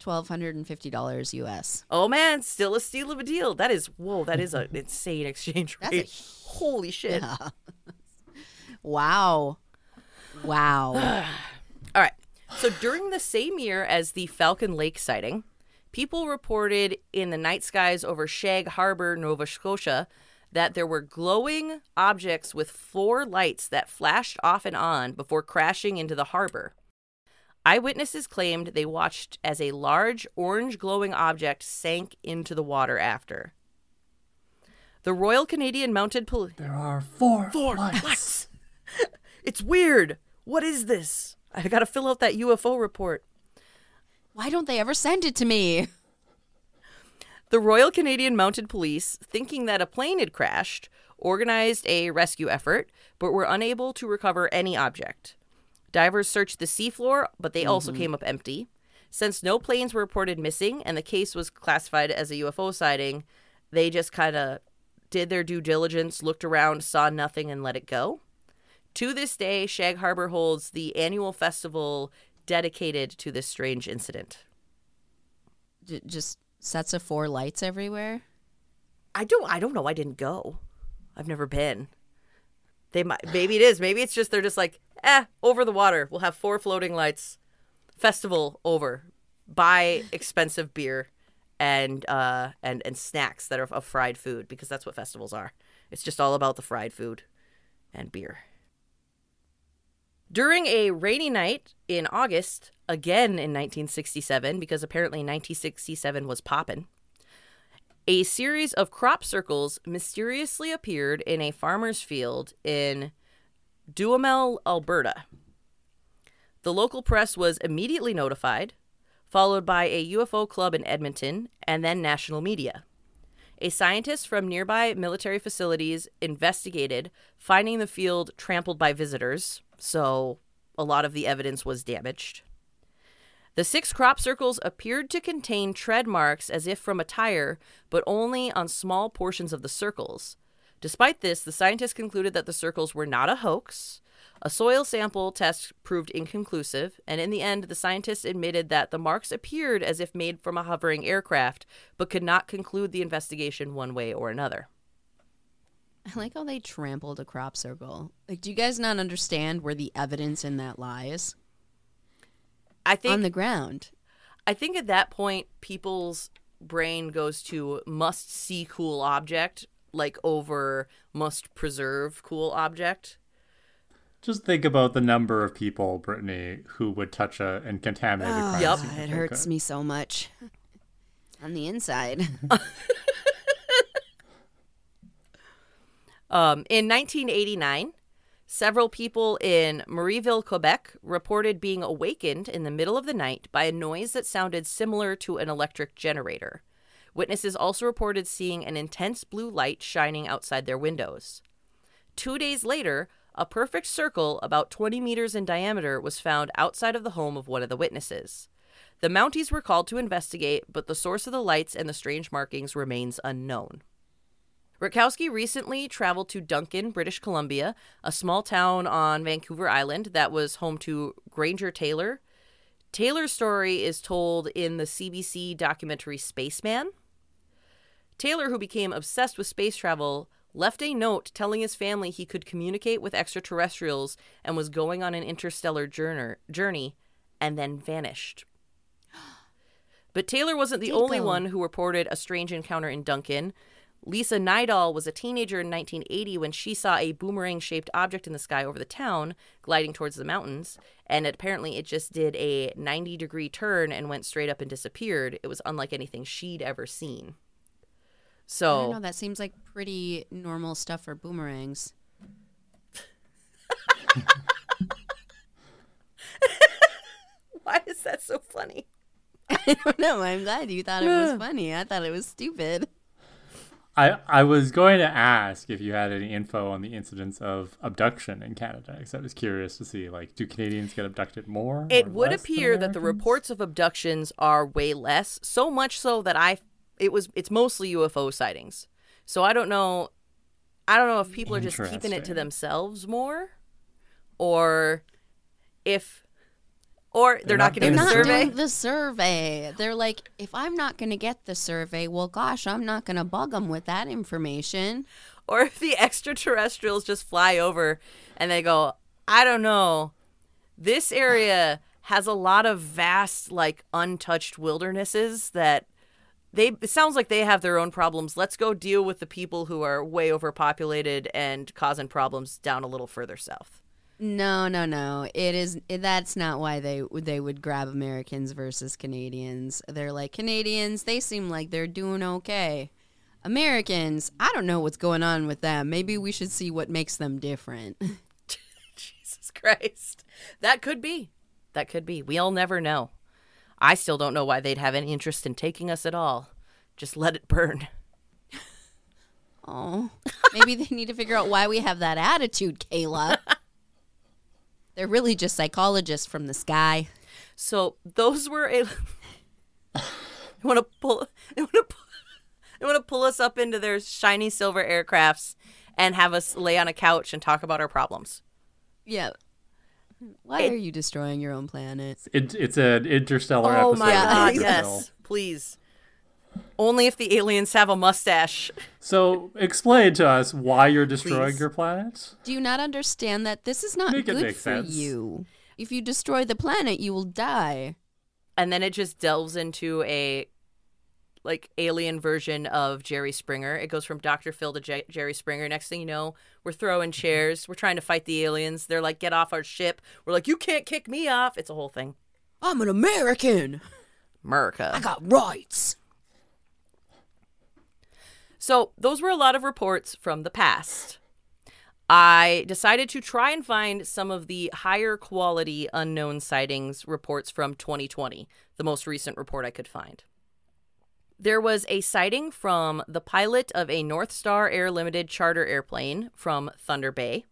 [SPEAKER 1] twelve hundred and fifty dollars US.
[SPEAKER 2] Oh man, still a steal of a deal. That is whoa, that is an insane exchange
[SPEAKER 1] That's a
[SPEAKER 2] rate. Holy shit.
[SPEAKER 1] Wow, wow.
[SPEAKER 2] So during the same year as the Falcon Lake sighting, people reported in the night skies over Shag Harbor, Nova Scotia, that there were glowing objects with four lights that flashed off and on before crashing into the harbor. Eyewitnesses claimed they watched as a large orange glowing object sank into the water after. The Royal Canadian Mounted Police.
[SPEAKER 3] There are four,
[SPEAKER 2] Four
[SPEAKER 3] lights.
[SPEAKER 2] lights. it's weird. What is this? I got to fill out that UFO report.
[SPEAKER 1] Why don't they ever send it to me?
[SPEAKER 2] The Royal Canadian Mounted Police, thinking that a plane had crashed, organized a rescue effort, but were unable to recover any object. Divers searched the seafloor, but they also mm-hmm. came up empty. Since no planes were reported missing and the case was classified as a UFO sighting, they just kind of did their due diligence, looked around, saw nothing, and let it go. To this day, Shag Harbor holds the annual festival dedicated to this strange incident.
[SPEAKER 1] J- just sets of four lights everywhere.
[SPEAKER 2] I don't I don't know. I didn't go. I've never been. They might maybe it is. Maybe it's just they're just like, eh, over the water. We'll have four floating lights. Festival over. Buy expensive beer and uh and and snacks that are of fried food because that's what festivals are. It's just all about the fried food and beer. During a rainy night in August, again in 1967, because apparently 1967 was poppin', a series of crop circles mysteriously appeared in a farmer's field in Duhamel, Alberta. The local press was immediately notified, followed by a UFO club in Edmonton, and then national media. A scientist from nearby military facilities investigated, finding the field trampled by visitors, so a lot of the evidence was damaged. The six crop circles appeared to contain tread marks as if from a tire, but only on small portions of the circles. Despite this, the scientists concluded that the circles were not a hoax. A soil sample test proved inconclusive, and in the end, the scientists admitted that the marks appeared as if made from a hovering aircraft, but could not conclude the investigation one way or another.
[SPEAKER 1] I like how they trampled a crop circle. Like, do you guys not understand where the evidence in that lies?
[SPEAKER 2] I think
[SPEAKER 1] On the ground.
[SPEAKER 2] I think at that point, people's brain goes to must see cool object, like over must preserve cool object.
[SPEAKER 3] Just think about the number of people, Brittany, who would touch a and contaminate a ah, crime
[SPEAKER 2] Yep.
[SPEAKER 1] It hurts
[SPEAKER 3] could.
[SPEAKER 1] me so much on the inside.
[SPEAKER 2] Um, in 1989, several people in Marieville, Quebec, reported being awakened in the middle of the night by a noise that sounded similar to an electric generator. Witnesses also reported seeing an intense blue light shining outside their windows. Two days later, a perfect circle about 20 meters in diameter was found outside of the home of one of the witnesses. The Mounties were called to investigate, but the source of the lights and the strange markings remains unknown. Rutkowski recently traveled to Duncan, British Columbia, a small town on Vancouver Island that was home to Granger Taylor. Taylor's story is told in the CBC documentary Spaceman. Taylor, who became obsessed with space travel, left a note telling his family he could communicate with extraterrestrials and was going on an interstellar journey, and then vanished. But Taylor wasn't the
[SPEAKER 1] Did
[SPEAKER 2] only
[SPEAKER 1] go.
[SPEAKER 2] one who reported a strange encounter in Duncan. Lisa Nydal was a teenager in 1980 when she saw a boomerang shaped object in the sky over the town gliding towards the mountains. And apparently, it just did a 90 degree turn and went straight up and disappeared. It was unlike anything she'd ever seen. So.
[SPEAKER 1] I don't know. That seems like pretty normal stuff for boomerangs.
[SPEAKER 2] why is that so funny?
[SPEAKER 1] I don't know. I'm glad you thought it was funny. I thought it was stupid.
[SPEAKER 3] I, I was going to ask if you had any info on the incidence of abduction in Canada because I was curious to see like do Canadians get abducted more?
[SPEAKER 2] It would appear that the reports of abductions are way less, so much so that I it was it's mostly UFO sightings. So I don't know I don't know if people are just keeping it to themselves more or if or they're,
[SPEAKER 3] They're
[SPEAKER 2] not
[SPEAKER 3] not
[SPEAKER 2] getting
[SPEAKER 1] They're
[SPEAKER 2] the
[SPEAKER 1] not
[SPEAKER 2] survey.
[SPEAKER 1] doing the survey. They're like, if I'm not going to get the survey, well, gosh, I'm not going to bug them with that information.
[SPEAKER 2] or if the extraterrestrials just fly over and they go, I don't know, this area has a lot of vast, like untouched wildernesses that they it sounds like they have their own problems. Let's go deal with the people who are way overpopulated and causing problems down a little further south.
[SPEAKER 1] No, no, no. It is. That's not why they they would grab Americans versus Canadians. They're like Canadians. They seem like they're doing okay. Americans, I don't know what's going on with them. Maybe we should see what makes them different.
[SPEAKER 2] Jesus Christ. That could be. That could be. We'll never know. I still don't know why they'd have any interest in taking us at all. Just let it burn.
[SPEAKER 1] Oh, maybe they need to figure out why we have that attitude, Kayla. They're really just psychologists from the sky.
[SPEAKER 2] So those were a. I want to pull. I want to. They want to pull us up into their shiny silver aircrafts and have us lay on a couch and talk about our problems.
[SPEAKER 1] Yeah. Why are you destroying your own planet?
[SPEAKER 3] It, it's an interstellar
[SPEAKER 2] Oh
[SPEAKER 3] episode.
[SPEAKER 2] my
[SPEAKER 1] Yeah.
[SPEAKER 2] god! Yes, please. Only if the aliens have a mustache.
[SPEAKER 3] So explain to us why you're destroying
[SPEAKER 2] Please.
[SPEAKER 3] your planet.
[SPEAKER 1] Do you not understand that this is not
[SPEAKER 3] Make it
[SPEAKER 1] good
[SPEAKER 3] make
[SPEAKER 1] for
[SPEAKER 3] sense.
[SPEAKER 1] you? If you destroy the planet, you will die.
[SPEAKER 2] and then it just delves into a like alien version of Jerry Springer. It goes from Dr. Phil to J- Jerry Springer. Next thing you know, we're throwing mm-hmm. chairs. We're trying to fight the aliens. They're like, "Get off our ship." We're like, "You can't kick me off." It's a whole thing.
[SPEAKER 1] I'm an American.
[SPEAKER 2] America.
[SPEAKER 1] I got rights.
[SPEAKER 2] So, those were a lot of reports from the past. I decided to try and find some of the higher quality unknown sightings reports from 2020, the most recent report I could find. There was a sighting from the pilot of a North Star Air Limited charter airplane from Thunder Bay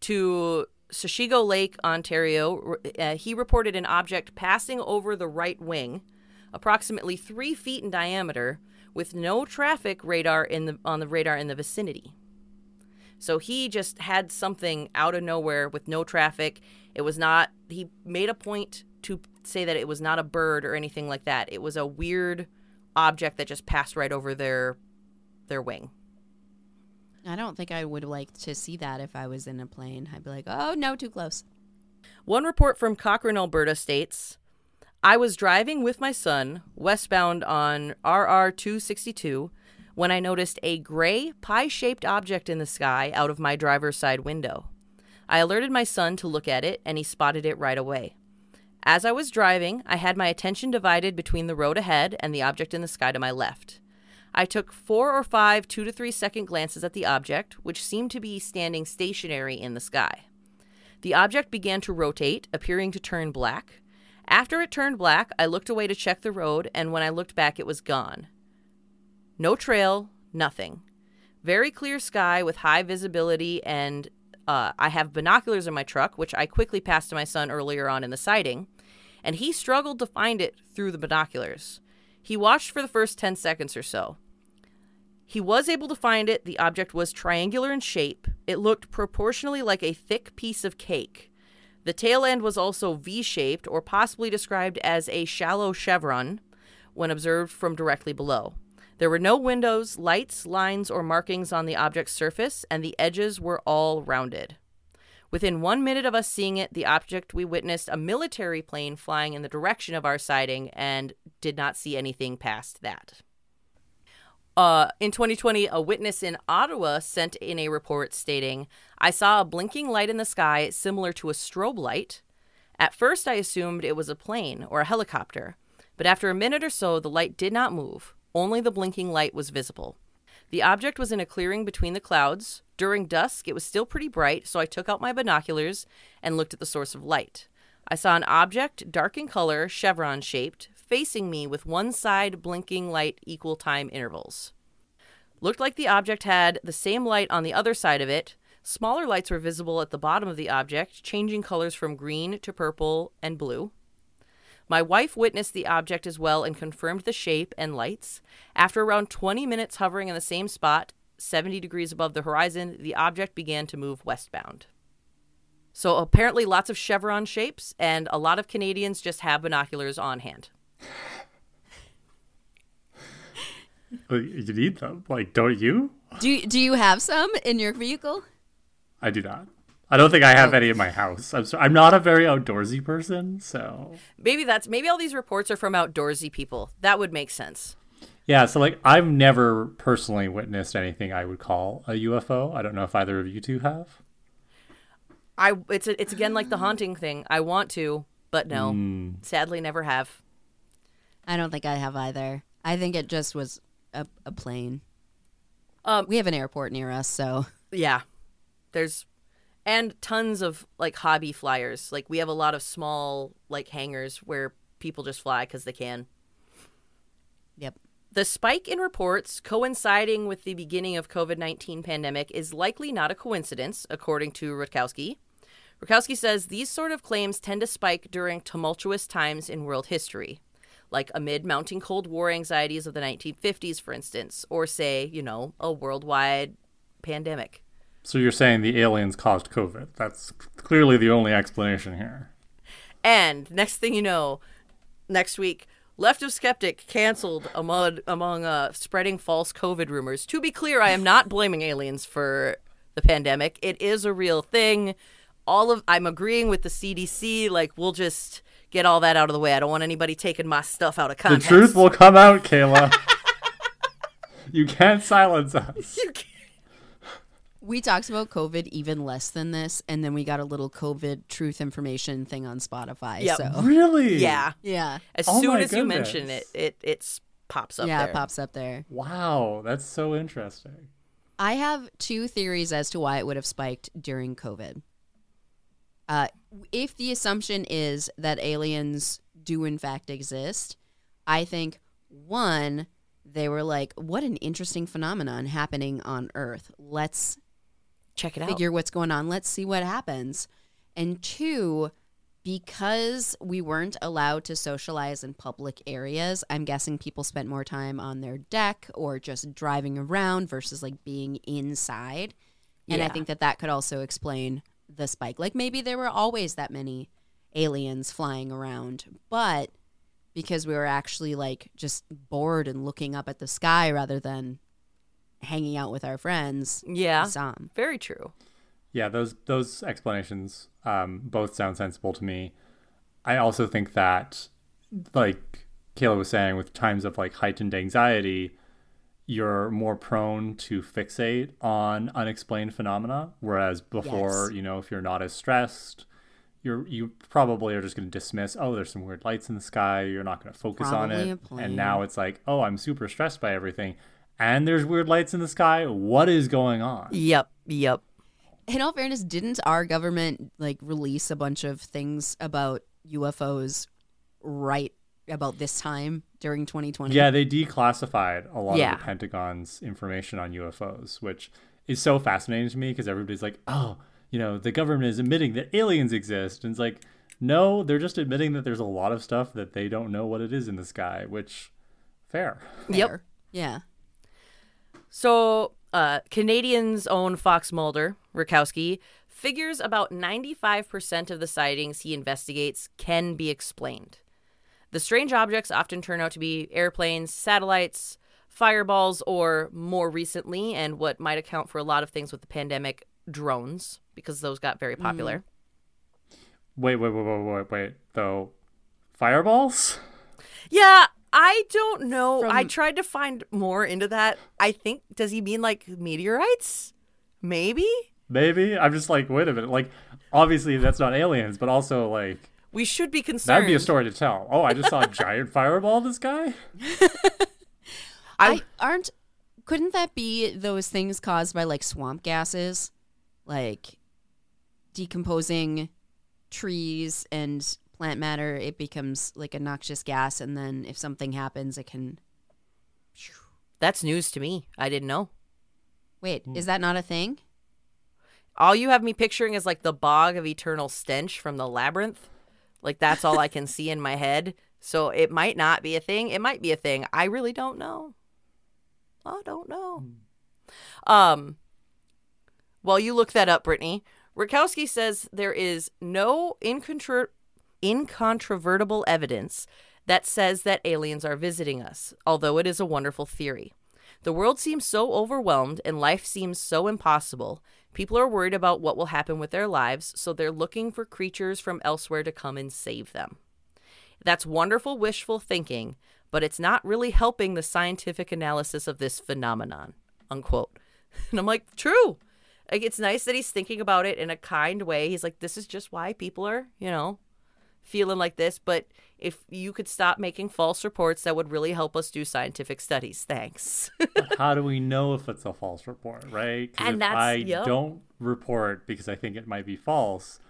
[SPEAKER 2] to Sachigo Lake, Ontario. Uh, he reported an object passing over the right wing, approximately three feet in diameter, with no traffic radar in the on the radar in the vicinity. So he just had something out of nowhere with no traffic. It was not. He made a point to say that it was not a bird or anything like that. It was a weird object that just passed right over their their wing.
[SPEAKER 1] I don't think I would like to see that if I was in a plane. I'd be like, oh, no, too close.
[SPEAKER 2] One report from Cochrane, Alberta states I was driving with my son westbound on RR 262 when I noticed a gray, pie shaped object in the sky out of my driver's side window. I alerted my son to look at it, and he spotted it right away. As I was driving, I had my attention divided between the road ahead and the object in the sky to my left. I took four or five two to three second glances at the object, which seemed to be standing stationary in the sky. The object began to rotate, appearing to turn black. After it turned black, I looked away to check the road, and when I looked back, it was gone. No trail, nothing. Very clear sky with high visibility, and uh, I have binoculars in my truck, which I quickly passed to my son earlier on in the sighting, and he struggled to find it through the binoculars. He watched for the first 10 seconds or so. He was able to find it. The object was triangular in shape. It looked proportionally like a thick piece of cake. The tail end was also V shaped, or possibly described as a shallow chevron when observed from directly below. There were no windows, lights, lines, or markings on the object's surface, and the edges were all rounded. Within one minute of us seeing it, the object we witnessed a military plane flying in the direction of our sighting and did not see anything past that. Uh, in 2020, a witness in Ottawa sent in a report stating, I saw a blinking light in the sky similar to a strobe light. At first, I assumed it was a plane or a helicopter, but after a minute or so, the light did not move. Only the blinking light was visible. The object was in a clearing between the clouds. During dusk, it was still pretty bright, so I took out my binoculars and looked at the source of light. I saw an object, dark in color, chevron shaped, facing me with one side blinking light equal time intervals. Looked like the object had the same light on the other side of it. Smaller lights were visible at the bottom of the object, changing colors from green to purple and blue. My wife witnessed the object as well and confirmed the shape and lights. After around 20 minutes hovering in the same spot, 70 degrees above the horizon, the object began to move westbound. So apparently, lots of chevron shapes, and a lot of Canadians just have binoculars on hand.
[SPEAKER 3] You need them, like, don't you?
[SPEAKER 1] Do you, do you have some in your vehicle?
[SPEAKER 3] I do not. I don't think I have oh. any in my house. I'm so, I'm not a very outdoorsy person, so
[SPEAKER 2] Maybe that's maybe all these reports are from outdoorsy people. That would make sense.
[SPEAKER 3] yeah. So like, I've never personally witnessed anything I would call a UFO. I don't know if either of you two have.
[SPEAKER 2] I it's it's again like the haunting thing. I want to, but no. Hmm. Sadly never have.
[SPEAKER 1] I don't think I have either. I think it just was a, a plane.
[SPEAKER 2] Um,
[SPEAKER 1] We have an airport near us, so
[SPEAKER 2] Yeah. There's and tons of like hobby flyers. Like we have a lot of small like hangars where people just fly cuz they can.
[SPEAKER 1] yep.
[SPEAKER 2] The spike in reports coinciding with the beginning of COVID-19 pandemic is likely not a coincidence, according to Rutkowski. Rutkowski says these sort of claims tend to spike during tumultuous times in world history, like amid mounting Cold War anxieties of the 1950s, for instance, or say, you know, a worldwide pandemic.
[SPEAKER 3] So you're saying the aliens caused COVID? That's clearly the only explanation here.
[SPEAKER 2] And next thing you know, next week, Left of Skeptic canceled among among uh, spreading false COVID rumors. To be clear, I am not blaming aliens for the pandemic. It is a real thing. All of I'm agreeing with the CDC. Like we'll just get all that out of the way. I don't want anybody taking my stuff out of context.
[SPEAKER 3] The truth will come out, Kayla. you can't silence us.
[SPEAKER 2] You can't-
[SPEAKER 1] We talked about COVID even less than this, and then we got a little COVID truth information thing on Spotify.
[SPEAKER 2] Yep.
[SPEAKER 1] So
[SPEAKER 3] Really?
[SPEAKER 2] yeah.
[SPEAKER 1] yeah,
[SPEAKER 2] As
[SPEAKER 3] Oh
[SPEAKER 2] soon
[SPEAKER 3] my
[SPEAKER 2] as you mention
[SPEAKER 3] goodness.
[SPEAKER 2] it, it pops up
[SPEAKER 1] yeah,
[SPEAKER 2] there.
[SPEAKER 1] it pops up there.
[SPEAKER 3] Wow, that's so interesting.
[SPEAKER 1] I have two theories as to why it would have spiked during COVID. Uh, if the assumption is that aliens do in fact exist, I think one, they were like, "What an interesting phenomenon happening on Earth. Let's
[SPEAKER 2] Check it out.
[SPEAKER 1] figure what's going on. Let's see what happens." And two, because we weren't allowed to socialize in public areas, I'm guessing people spent more time on their deck or just driving around versus like being inside. And I think that that could also explain the spike. Like maybe there were always that many aliens flying around, but because we were actually like just bored and looking up at the sky rather than hanging out with our friends,
[SPEAKER 2] yeah.
[SPEAKER 1] we saw 'em.
[SPEAKER 2] Very true.
[SPEAKER 3] Yeah, those those explanations um, both sound sensible to me. I also think that, like Kayla was saying, with times of like heightened anxiety, you're more prone to fixate on unexplained phenomena. Whereas before,
[SPEAKER 1] Yes.
[SPEAKER 3] you know, if you're not as stressed, you're you probably are just going to dismiss. Oh, there's some weird lights in the sky. You're not going to focus on
[SPEAKER 1] Probably a
[SPEAKER 3] it. And now it's like, oh, I'm super stressed by everything. And there's weird lights in the sky. What is going on?
[SPEAKER 2] Yep. Yep.
[SPEAKER 1] in all fairness, didn't our government like release a bunch of things about UFOs right about this time during 2020?
[SPEAKER 3] Yeah, they declassified a lot
[SPEAKER 2] Yeah.
[SPEAKER 3] of the Pentagon's information on UFOs, which is so fascinating to me because everybody's like, oh, you know, the government is admitting that aliens exist. And it's like, no, they're just admitting that there's a lot of stuff that they don't know what it is in the sky, which, fair.
[SPEAKER 2] Yep.
[SPEAKER 1] Fair. Yeah.
[SPEAKER 2] So, uh, Canadians' own Fox Mulder, Rutkowski, figures about 95% of the sightings he investigates can be explained. The strange objects often turn out to be airplanes, satellites, fireballs, or more recently, and what might account for a lot of things with the pandemic, drones, because those got very hmm. popular.
[SPEAKER 3] Wait, wait, wait, wait, wait, wait. Though, fireballs?
[SPEAKER 2] Yeah, I don't know. I tried to find more into that. I think, does he mean like meteorites? Maybe?
[SPEAKER 3] Maybe? I'm just like, wait a minute. Like, obviously, that's not aliens, but also, like,
[SPEAKER 2] We should be concerned.
[SPEAKER 3] that'd be a story to tell. Oh, I just saw a giant fireball in the sky?
[SPEAKER 2] I-
[SPEAKER 1] I aren't couldn't that be those things caused by like swamp gases? Like decomposing trees and plant matter, it becomes like a noxious gas and then if something happens it can
[SPEAKER 2] That's news to me. I didn't know.
[SPEAKER 1] Wait, hmm. is that not a thing?
[SPEAKER 2] All you have me picturing is like the bog of eternal stench from the labyrinth. Like that's all I can see in my head. So it might not be a thing. It might be a thing. I really don't know. I don't know. Um while you look that up, Brittany, Rutkowski says there is no incontro- incontrovertible evidence that says that aliens are visiting us, although it is a wonderful theory. The world seems so overwhelmed and life seems so impossible. People are worried about what will happen with their lives, so they're looking for creatures from elsewhere to come and save them. That's wonderful wishful thinking, but it's not really helping the scientific analysis of this phenomenon. Unquote. And I'm like, true. Like it's nice that he's thinking about it in a kind way. He's like, this is just why people are, you know, feeling like this, but if you could stop making false reports, that would really help us do scientific studies. Thanks.
[SPEAKER 3] How do we know if it's a false report, right?
[SPEAKER 2] And
[SPEAKER 3] if I
[SPEAKER 2] yep.
[SPEAKER 3] don't report because I think it might be false,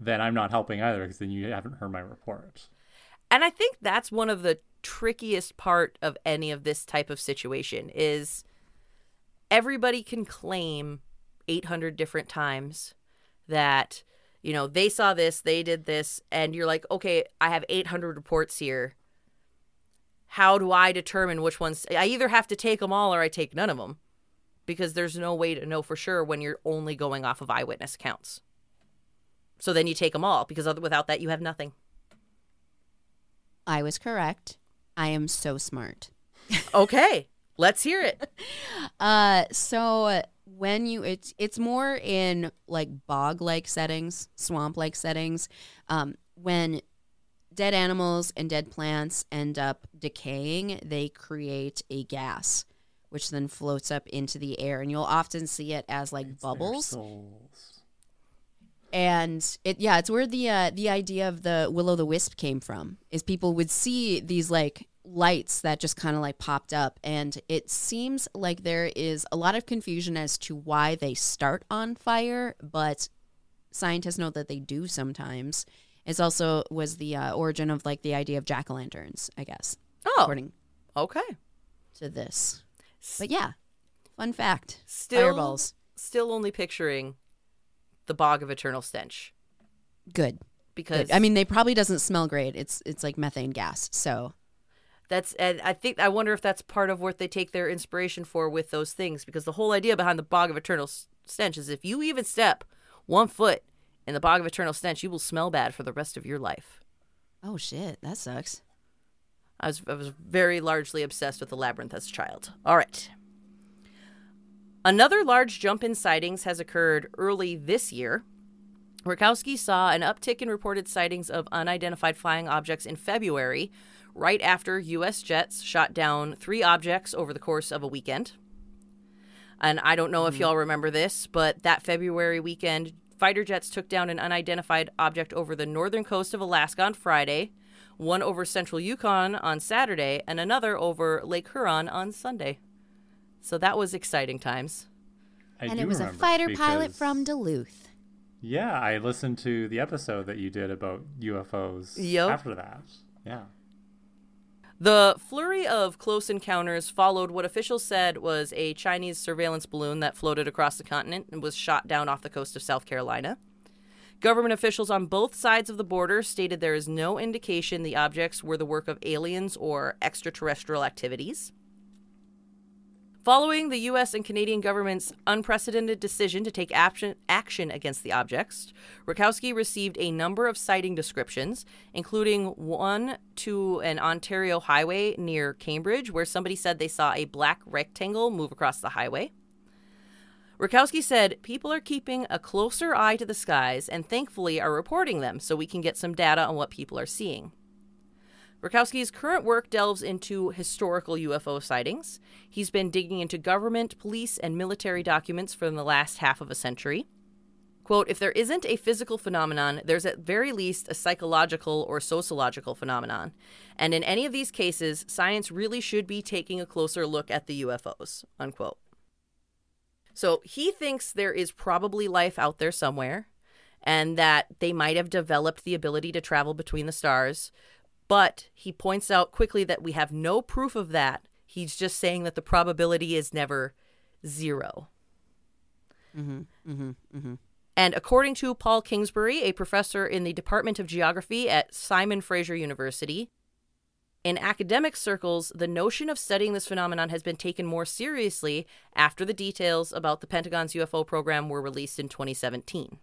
[SPEAKER 3] then I'm not helping either because then you haven't heard my report.
[SPEAKER 2] And I think that's one of the trickiest part of any of this type of situation is everybody can claim 800 different times that you know they saw this they did this and you're like okay i have 800 reports here how do i determine which ones i either have to take them all or i take none of them because there's no way to know for sure when you're only going off of eyewitness accounts so then you take them all because without that you have nothing
[SPEAKER 1] I was correct. I am so smart.
[SPEAKER 2] Okay, let's hear it.
[SPEAKER 1] Uh, so when you it's it's more in like bog like settings, swamp like settings. Um, when dead animals and dead plants end up decaying, they create a gas, which then floats up into the air, and you'll often see it as like
[SPEAKER 3] Their
[SPEAKER 1] bubbles. and it yeah it's where the uh, the idea of the will o' the wisp came from is people would see these like lights that just kind of like popped up and it seems like there is a lot of confusion as to why they start on fire but scientists know that they do sometimes. It's also was the uh, origin of like the idea of jack-o'-lanterns i guess
[SPEAKER 2] Oh,
[SPEAKER 1] according
[SPEAKER 2] okay.
[SPEAKER 1] to this. But yeah fun fact
[SPEAKER 2] Still,
[SPEAKER 1] fireballs.
[SPEAKER 2] still only picturing the bog of eternal stench.
[SPEAKER 1] Good.
[SPEAKER 2] Because
[SPEAKER 1] good i mean they probably doesn't smell great. It's it's like methane gas so
[SPEAKER 2] that's and I think I wonder if that's part of what they take their inspiration for with those things because the whole idea behind the bog of eternal stench is if you even step one foot in the bog of eternal stench, you will smell bad for the rest of your life.
[SPEAKER 1] oh shit that sucks
[SPEAKER 2] I was I was very largely obsessed with the labyrinth as a child. All right. Another large jump in sightings has occurred early this year. Rutkowski saw an uptick in reported sightings of unidentified flying objects in February, right after U.S. jets shot down three objects over the course of a weekend. And I don't know if mm-hmm. y'all remember this, but that February weekend, fighter jets took down an unidentified object over the northern coast of Alaska on Friday, one over central Yukon on Saturday, and another over Lake Huron on Sunday. So that was exciting times.
[SPEAKER 3] I
[SPEAKER 1] and it was a
[SPEAKER 3] remember
[SPEAKER 1] fighter pilot from Duluth.
[SPEAKER 3] Yeah, I listened to the episode that you did about UFOs
[SPEAKER 2] Yep.
[SPEAKER 3] after that. Yeah.
[SPEAKER 2] The flurry of close encounters followed what officials said was a Chinese surveillance balloon that floated across the continent and was shot down off the coast of South Carolina. Government officials on both sides of the border stated there is no indication the objects were the work of aliens or extraterrestrial activities. Following the U.S. and Canadian government's unprecedented decision to take action, action against the objects, Rutkowski received a number of sighting descriptions, including one to an Ontario highway near Cambridge, where somebody said they saw a black rectangle move across the highway. Rutkowski said, People are keeping a closer eye to the skies and thankfully are reporting them so we can get some data on what people are seeing. Rutkowski's current work delves into historical UFO sightings. He's been digging into government, police, and military documents for the last half of a century. Quote, if there isn't a physical phenomenon, there's at very least a psychological or sociological phenomenon. And in any of these cases, science really should be taking a closer look at the UFOs, unquote. So he thinks there is probably life out there somewhere and that they might have developed the ability to travel between the stars. But he points out quickly that we have no proof of that. He's just saying that the probability is never 0 mm-hmm, mm-hmm, mm-hmm. And according to Paul Kingsbury, a professor in the Department of Geography at Simon Fraser University, in academic circles, the notion of studying this phenomenon has been taken more seriously after the details about the Pentagon's UFO program were released in 2017.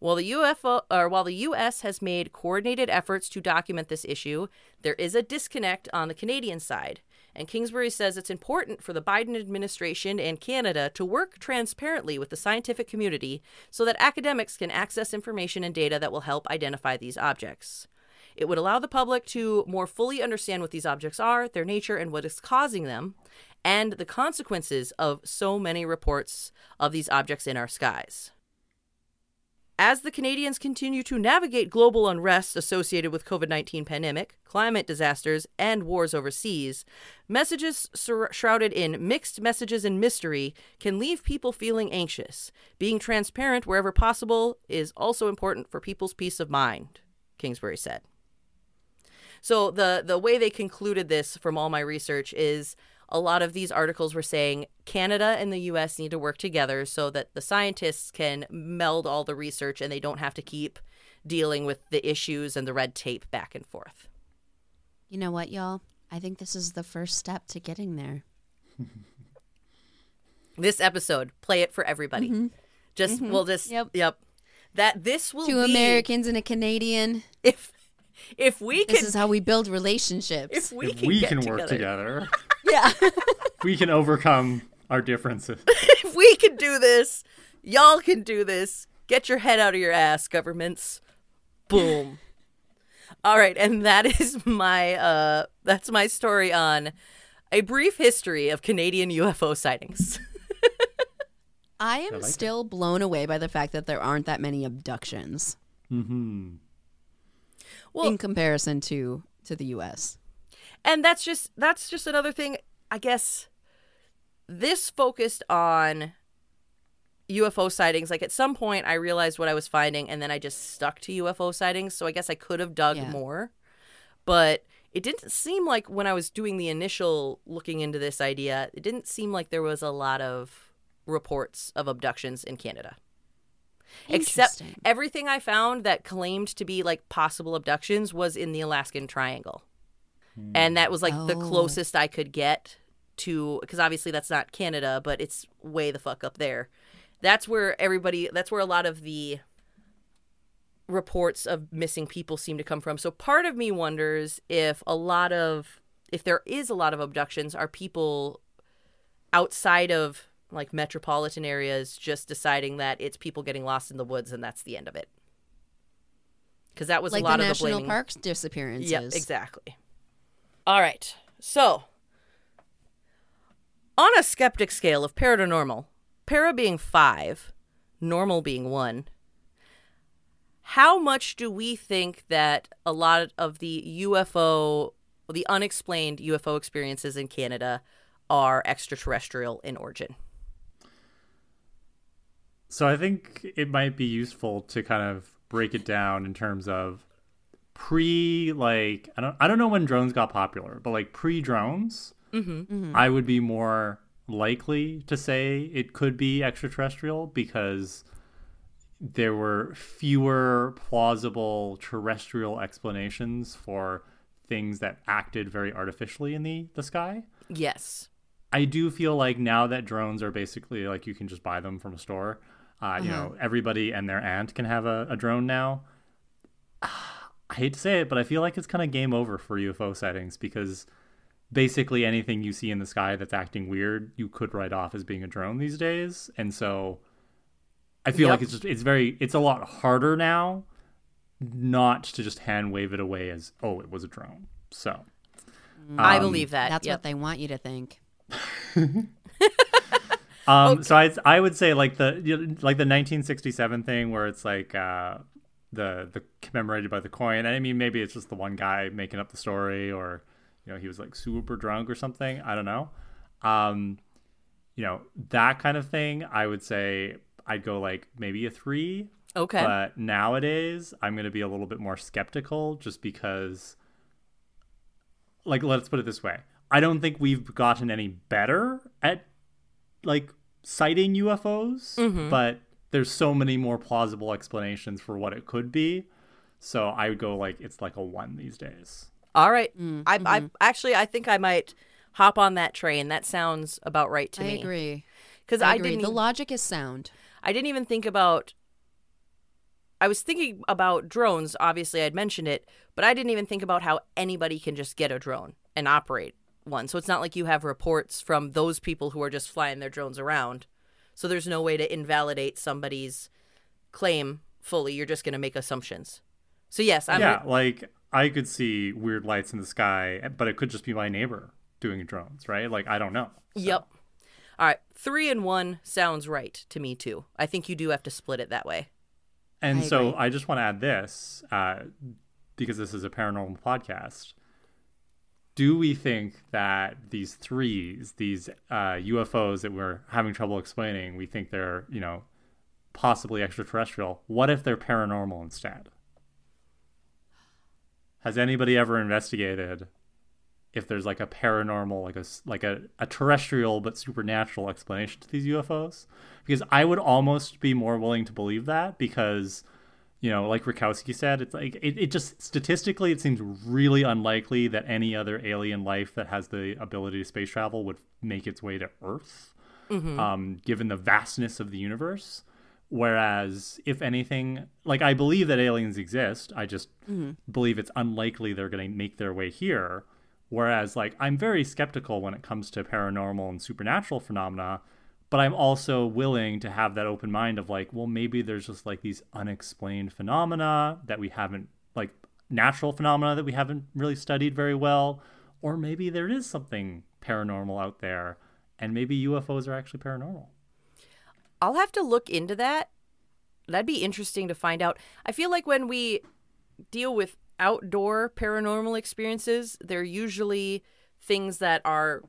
[SPEAKER 2] While the UFO or while the US has made coordinated efforts to document this issue, there is a disconnect on the Canadian side. And Kingsbury says it's important for the Biden administration and Canada to work transparently with the scientific community so that academics can access information and data that will help identify these objects. It would allow the public to more fully understand what these objects are, their nature, and what is causing them, and the consequences of so many reports of these objects in our skies. As the Canadians continue to navigate global unrest associated with COVID-19 pandemic, climate disasters, and wars overseas, messages sur- shrouded in mixed messages and mystery can leave people feeling anxious. Being transparent wherever possible is also important for people's peace of mind, Kingsbury said. So the the way they concluded this from all my research is a lot of these articles were saying Canada and the US need to work together so that the scientists can meld all the research and they don't have to keep dealing with the issues and the red tape back and forth.
[SPEAKER 1] You know what, y'all? I think this is the first step to getting there.
[SPEAKER 2] This episode, play it for everybody. Mm-hmm. Just mm-hmm. we'll just
[SPEAKER 1] Yep.
[SPEAKER 2] yep. That this will
[SPEAKER 1] Two
[SPEAKER 2] be
[SPEAKER 1] Americans and a Canadian.
[SPEAKER 2] if if we can, This
[SPEAKER 1] is how we build relationships.
[SPEAKER 2] if we
[SPEAKER 3] if
[SPEAKER 2] can,
[SPEAKER 3] we
[SPEAKER 2] get
[SPEAKER 3] can work
[SPEAKER 2] together,
[SPEAKER 3] together,
[SPEAKER 1] yeah.
[SPEAKER 3] we can overcome our differences.
[SPEAKER 2] if we can do this, y'all can do this. Get your head out of your ass, governments. Boom. All right, and that is my uh that's my story on a brief history of Canadian UFO sightings.
[SPEAKER 1] I am
[SPEAKER 3] like it.
[SPEAKER 1] still blown away by the fact that there aren't that many abductions
[SPEAKER 3] hmm
[SPEAKER 2] Well-
[SPEAKER 1] in comparison to to the US.
[SPEAKER 2] and that's just that's just another thing i guess this focused on ufo sightings like at some point i realized what i was finding and then i just stuck to ufo sightings so i guess i could have dug
[SPEAKER 1] Yeah.
[SPEAKER 2] more but it didn't seem like when i was doing the initial looking into this idea it didn't seem like there was a lot of reports of abductions in canada except everything i found that claimed to be like possible abductions was in the alaskan triangle and that was like the
[SPEAKER 1] Oh.
[SPEAKER 2] closest I could get to because obviously that's not Canada, but it's way the fuck up there. That's where everybody. That's where a lot of the reports of missing people seem to come from. So part of me wonders if a lot of if there is a lot of abductions, are people outside of like metropolitan areas just deciding that it's people getting lost in the woods and that's the end of it. Because that was
[SPEAKER 1] like
[SPEAKER 2] a lot
[SPEAKER 1] the
[SPEAKER 2] of the
[SPEAKER 1] national parks disappearances.
[SPEAKER 2] Yep, exactly. All right. So, on a skeptic scale of para to normal, para being five, normal being one, how much do we think that a lot of the UFO, the unexplained UFO experiences in Canada are extraterrestrial in origin?
[SPEAKER 3] So I think it might be useful to kind of break it down in terms of pre like I don't I don't know when drones got popular, but like pre drones, mm-hmm. mm-hmm. I would be more likely to say it could be extraterrestrial because there were fewer plausible terrestrial explanations for things that acted very artificially in the, the sky.
[SPEAKER 2] Yes.
[SPEAKER 3] I do feel like now that drones are basically like you can just buy them from a store. Uh, You know, everybody and their aunt can have a, a drone now. I hate to say it, but I feel like it's kind of game over for UFO sightings because basically anything you see in the sky that's acting weird, you could write off as being a drone these days. And so I feel
[SPEAKER 2] Yep.
[SPEAKER 3] like it's just it's very it's a lot harder now not to just hand wave it away as oh it was a drone. So
[SPEAKER 2] I
[SPEAKER 3] Um,
[SPEAKER 2] believe that.
[SPEAKER 1] That's
[SPEAKER 2] yep.
[SPEAKER 1] what they want you to think.
[SPEAKER 3] Um, so I I would say like the like the 1967 thing where it's like uh, the the commemorated by the coin. I mean maybe it's just the one guy making up the story or you know he was like super drunk or something. I don't know. Um, you know that kind of thing. I would say I'd go like maybe a three.
[SPEAKER 2] Okay.
[SPEAKER 3] But nowadays I'm gonna be a little bit more skeptical just because like let's put it this way. I don't think we've gotten any better at like sighting UFOs,
[SPEAKER 2] Mm-hmm.
[SPEAKER 3] but there's so many more plausible explanations for what it could be. So I would go like it's like a one these days.
[SPEAKER 2] All right.
[SPEAKER 1] Mm,
[SPEAKER 2] I, I
[SPEAKER 1] mm-hmm.
[SPEAKER 2] actually I think I might hop on that train. That sounds about right to me.
[SPEAKER 1] I
[SPEAKER 2] me.
[SPEAKER 1] agree.
[SPEAKER 2] Because
[SPEAKER 1] I,
[SPEAKER 2] I,
[SPEAKER 1] agree.
[SPEAKER 2] didn't.
[SPEAKER 1] The logic is sound.
[SPEAKER 2] I didn't even think about. I was thinking about drones. Obviously, I'd mentioned it, but I didn't even think about how anybody can just get a drone and operate one. So it's not like you have reports from those people who are just flying their drones around. So there's no way to invalidate somebody's claim fully. You're just going to make assumptions. So yes, I'm
[SPEAKER 3] yeah, like I could see weird lights in the sky, but it could just be my neighbor doing drones, right? Like I don't know. So-
[SPEAKER 2] Yep. All right. Three and one sounds right to me too. I think you do have to split it that way.
[SPEAKER 3] And
[SPEAKER 1] I
[SPEAKER 3] so
[SPEAKER 1] agree.
[SPEAKER 3] I just want to add this uh, because this is a paranormal podcast. Do we think that these threes, these uh, UFOs that we're having trouble explaining, we think they're, you know, possibly extraterrestrial? What if they're paranormal instead? Has anybody ever investigated if there's like a paranormal, like a like a, a terrestrial but supernatural explanation to these UFOs? Because I would almost be more willing to believe that because, you know, like Rutkowski said, it's like it, it just statistically it seems really unlikely that any other alien life that has the ability to space travel would make its way to Earth, um, given the vastness of the universe. Whereas, if anything, like I believe that aliens exist, I just believe it's unlikely they're going to make their way here. Whereas, like, I'm very skeptical when it comes to paranormal and supernatural phenomena, but I'm also willing to have that open mind of like, well, maybe there's just like these unexplained phenomena that we haven't, like, natural phenomena that we haven't really studied very well, or maybe there is something paranormal out there, and maybe UFOs are actually paranormal.
[SPEAKER 2] I'll have to look into that. That'd be interesting to find out. I feel like when we deal with outdoor paranormal experiences, they're usually things that are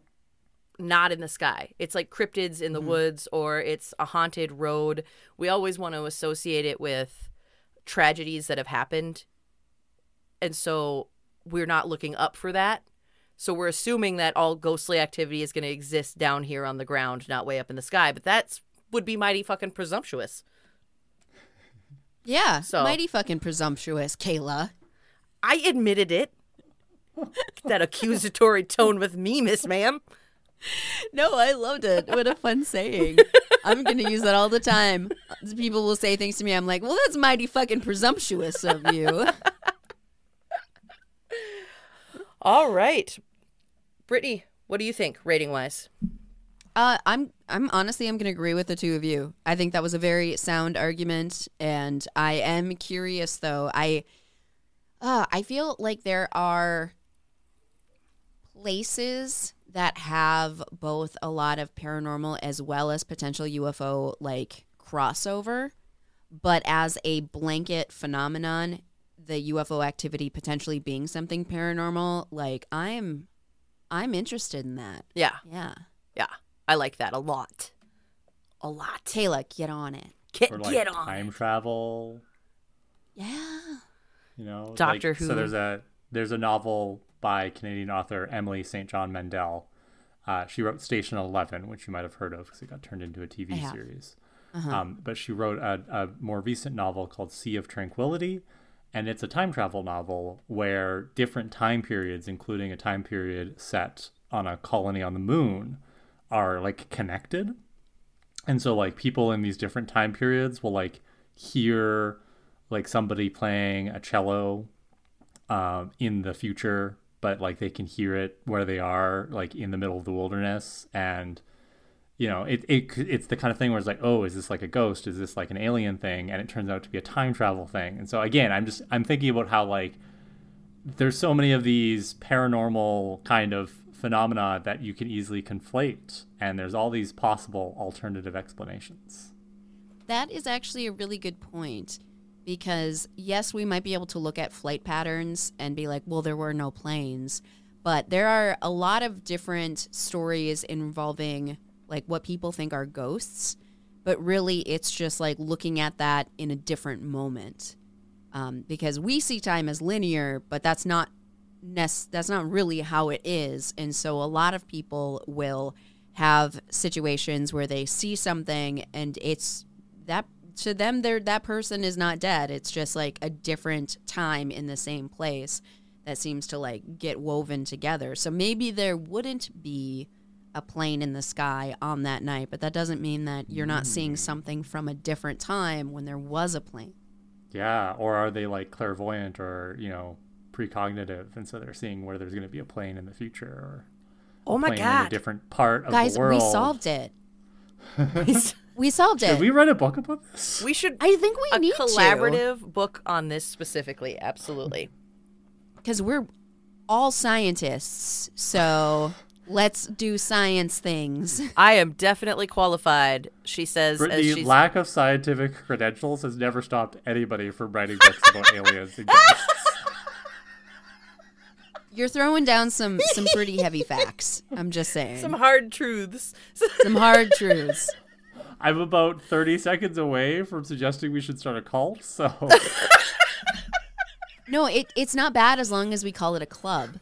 [SPEAKER 2] not in the sky. It's like cryptids in the mm-hmm. woods or it's a haunted road. We always want to associate it with tragedies that have happened. And so we're not looking up for that. So we're assuming that all ghostly activity is going to exist down here on the ground, not way up in the sky. But that's would be mighty fucking presumptuous.
[SPEAKER 1] Yeah,
[SPEAKER 2] So-
[SPEAKER 1] mighty fucking presumptuous, Kala.
[SPEAKER 2] I admitted it. that accusatory tone with me, Miss Ma'am.
[SPEAKER 1] No, I loved it. What a fun saying. I'm going to use that all the time. People will say things to me. I'm like, well, that's mighty fucking presumptuous of you.
[SPEAKER 2] All right. Brittany, what do you think, rating wise?
[SPEAKER 1] Uh, I'm I'm honestly I'm gonna agree with the two of you. I think that was a very sound argument, and I am curious though. I uh, I feel like there are places that have both a lot of paranormal as well as potential UFO like crossover, but as a blanket phenomenon, the UFO activity potentially being something paranormal, like I'm I'm interested in that.
[SPEAKER 2] Yeah,
[SPEAKER 1] Yeah.
[SPEAKER 2] yeah. I like that a lot. A lot.
[SPEAKER 1] Taylor, get on it.
[SPEAKER 2] Get,
[SPEAKER 3] Or like
[SPEAKER 2] get on. It.
[SPEAKER 3] Time travel.
[SPEAKER 1] Yeah.
[SPEAKER 3] You know,
[SPEAKER 2] Doctor
[SPEAKER 3] like,
[SPEAKER 2] Who.
[SPEAKER 3] So there's a there's a novel by Canadian author Emily St. John Mandel. Uh, she wrote Station Eleven, which you might have heard of because it got turned into a TV series. Um, but she wrote a, a more recent novel called Sea of Tranquility, and it's a time travel novel where different time periods, including a time period set on a colony on the moon, are like connected. And so like people in these different time periods will like hear like somebody playing a cello um, in the future, but like they can hear it where they are, like in the middle of the wilderness, and you know, it, it it's the kind of thing where it's like, oh, is this like a ghost? Is this like an alien thing? And it turns out to be a time travel thing. And so again, I'm just I'm thinking about how like there's so many of these paranormal kind of phenomena that you can easily conflate, and there's all these possible alternative explanations.
[SPEAKER 1] That is actually a really good point because, yes, we might be able to look at flight patterns and be like, well, there were no planes. But there are a lot of different stories involving like what people think are ghosts, but really it's just like looking at that in a different moment. Um, because we see time as linear, but that's not that's not really how it is. And so a lot of people will have situations where they see something and it's that to them they're that person is not dead. It's just like a different time in the same place that seems to like get woven together. So maybe there wouldn't be a plane in the sky on that night, but that doesn't mean that you're not seeing mm. something from a different time when there was a plane.
[SPEAKER 3] Yeah, or are they like clairvoyant or you know precognitive, and so they're seeing where there's going to be a plane in the future or
[SPEAKER 2] Oh my
[SPEAKER 3] in a different part of
[SPEAKER 1] Guys,
[SPEAKER 3] the world.
[SPEAKER 1] we solved it. we solved it.
[SPEAKER 3] Should we write a book about this?
[SPEAKER 2] we should
[SPEAKER 1] I think we need
[SPEAKER 2] a
[SPEAKER 1] need
[SPEAKER 2] collaborative book on this specifically. Absolutely.
[SPEAKER 1] because we're all scientists. So Let's do science things.
[SPEAKER 2] I am definitely qualified, she says. as
[SPEAKER 3] Brittany,
[SPEAKER 2] she's,
[SPEAKER 3] lack of scientific credentials has never stopped anybody from writing books about aliens and.
[SPEAKER 1] You're throwing down some some pretty heavy facts. I'm just saying.
[SPEAKER 2] some hard truths.
[SPEAKER 1] some hard truths.
[SPEAKER 3] I'm about 30 seconds away from suggesting we should start a cult, so
[SPEAKER 1] No, it, it's not bad as long as we call it a club.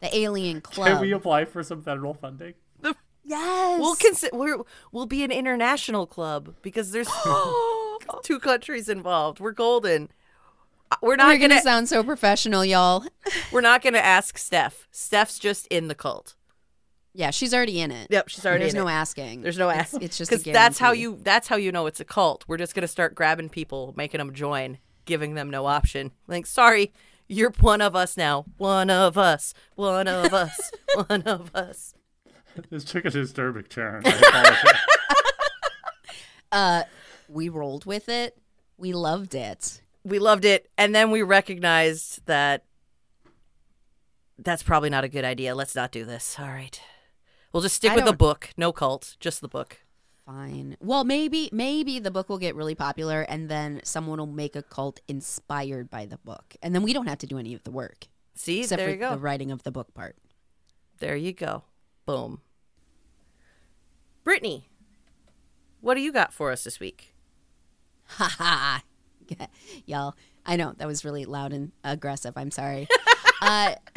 [SPEAKER 1] The Alien Club.
[SPEAKER 3] can we apply for some federal funding?
[SPEAKER 1] yes.
[SPEAKER 2] We'll consider we're we'll be an international club because there's two countries involved. We're golden. Uh, We're not
[SPEAKER 1] We're gonna,
[SPEAKER 2] gonna,
[SPEAKER 1] sound so professional, y'all.
[SPEAKER 2] we're not gonna ask Steph. Steph's just in the cult.
[SPEAKER 1] Yeah, she's already in it.
[SPEAKER 2] Yep, she's already in it.
[SPEAKER 1] There's
[SPEAKER 2] in
[SPEAKER 1] no
[SPEAKER 2] it.
[SPEAKER 1] asking.
[SPEAKER 2] There's no
[SPEAKER 1] It's, it's just
[SPEAKER 2] because that's how you that's how you know it's a cult. We're just gonna start grabbing people, making them join, giving them no option. Like, sorry, you're one of us now. One of us. One of us. one of us.
[SPEAKER 3] This took a disturbing turn. I.
[SPEAKER 1] Uh, we rolled with it. We loved it.
[SPEAKER 2] We loved it, and then we recognized that that's probably not a good idea. Let's not do this. All right. We'll just stick
[SPEAKER 1] I
[SPEAKER 2] with the
[SPEAKER 1] don't-
[SPEAKER 2] book. No cult, just the book.
[SPEAKER 1] Fine. Well, maybe maybe the book will get really popular, and then someone will make a cult inspired by the book, and then we don't have to do any of the work
[SPEAKER 2] See,
[SPEAKER 1] except
[SPEAKER 2] there
[SPEAKER 1] for
[SPEAKER 2] you go.
[SPEAKER 1] the writing of the book part.
[SPEAKER 2] There you go. Boom. Brittany, what do you got for us this week?
[SPEAKER 1] Ha ha. Y'all, I know that was really loud and aggressive. I'm sorry. uh,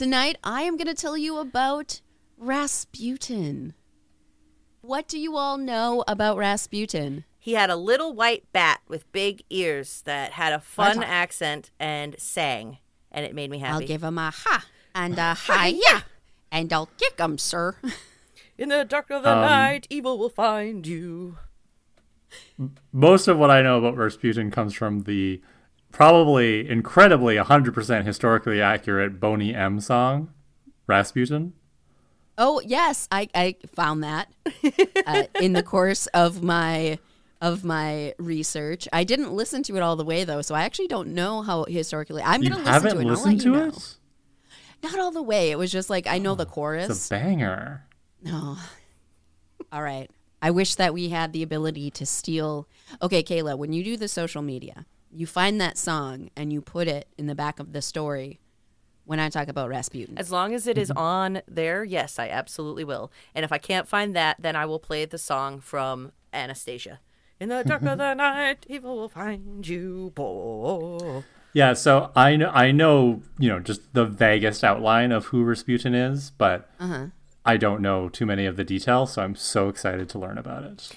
[SPEAKER 1] tonight, I am going to tell you about Rasputin. What do you all know about Rasputin?
[SPEAKER 2] He had a little white bat with big ears that had a fun
[SPEAKER 1] Right on.
[SPEAKER 2] accent and sang, and it made me happy.
[SPEAKER 1] I'll give him a ha and a hi yeah, and I'll kick him, sir.
[SPEAKER 2] In the dark of the
[SPEAKER 3] Um,
[SPEAKER 2] night, evil will find you.
[SPEAKER 3] Most of what I know about Rasputin comes from the probably incredibly 100% historically accurate Boney M song, Rasputin.
[SPEAKER 1] Oh yes, I, I found that uh, in the course of my of my research. I didn't listen to it all the way though, so I actually don't know how historically. I'm gonna listen to it.
[SPEAKER 3] listened
[SPEAKER 1] let you
[SPEAKER 3] to
[SPEAKER 1] know.
[SPEAKER 3] it?
[SPEAKER 1] Not all the way. It was just like I know the
[SPEAKER 3] It's
[SPEAKER 1] chorus.
[SPEAKER 3] a banger.
[SPEAKER 1] No. All right. I wish that we had the ability to steal. Okay, Kala, when you do the social media, you find that song and you put it in the back of the story when I talk about Rasputin.
[SPEAKER 2] As long as it is Mm-hmm. on there, yes, I absolutely will. And if I can't find that, then I will play the song from Anastasia. In the dark of the night, evil will find you. Bo.
[SPEAKER 3] Yeah, so I know I know, you know, just the vaguest outline of who Rasputin is, but
[SPEAKER 1] Uh-huh.
[SPEAKER 3] I don't know too many of the details, so I'm so excited to learn about it.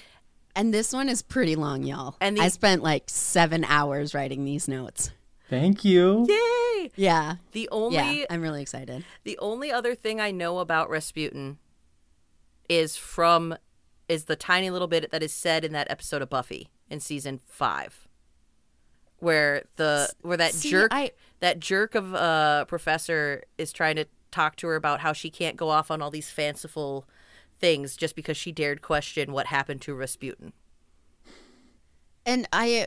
[SPEAKER 1] And this one is pretty long, y'all.
[SPEAKER 2] And
[SPEAKER 1] And
[SPEAKER 2] the-
[SPEAKER 1] I spent like seven hours writing these notes.
[SPEAKER 3] Thank you.
[SPEAKER 2] Yay!
[SPEAKER 1] Yeah.
[SPEAKER 2] The only
[SPEAKER 1] Yeah. I'm really excited.
[SPEAKER 2] the only other thing I know about Rasputin is from is the tiny little bit that is said in that episode of Buffy in season five, where the where that
[SPEAKER 1] See,
[SPEAKER 2] jerk
[SPEAKER 1] I-
[SPEAKER 2] that jerk of a professor is trying to talk to her about how she can't go off on all these fanciful things just because she dared question what happened to Rasputin.
[SPEAKER 1] And I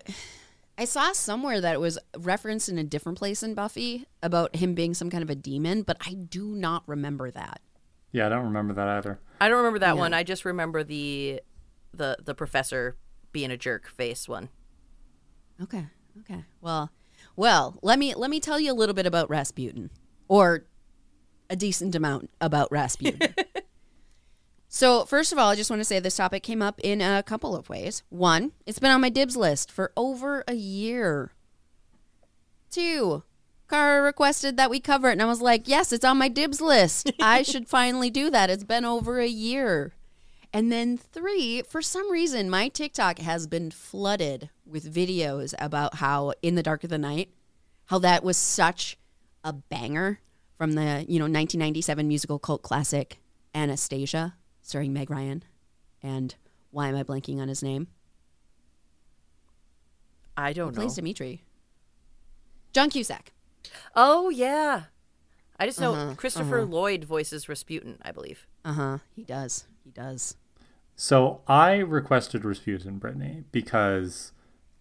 [SPEAKER 1] I saw somewhere that it was referenced in a different place in Buffy about him being some kind of a demon, but I do not remember that.
[SPEAKER 3] Yeah, I don't remember that either.
[SPEAKER 2] I don't remember that
[SPEAKER 1] Yeah.
[SPEAKER 2] one. I just remember the the the professor being a jerk face one.
[SPEAKER 1] Okay. Okay. Well, well, let me let me tell you a little bit about Rasputin or a decent amount about Rasputin. so, first of all, I just want to say this topic came up in a couple of ways. One, it's been on my dibs list for over a year. Two, Kara requested that we cover it, and I was like, yes, it's on my dibs list. I should finally do that. It's been over a year. And then three, for some reason, my TikTok has been flooded with videos about how In the Dark of the Night, how that was such a banger from the, you know, 1997 musical cult classic Anastasia, starring Meg Ryan. And why am I blanking on his name?
[SPEAKER 2] I don't know.
[SPEAKER 1] plays Dimitri? John Cusack.
[SPEAKER 2] Oh yeah, I just know
[SPEAKER 1] Uh-huh,
[SPEAKER 2] Christopher Lloyd voices Rasputin. I believe.
[SPEAKER 1] Uh huh. He does. He does.
[SPEAKER 3] So I requested Rasputin, Brittany, because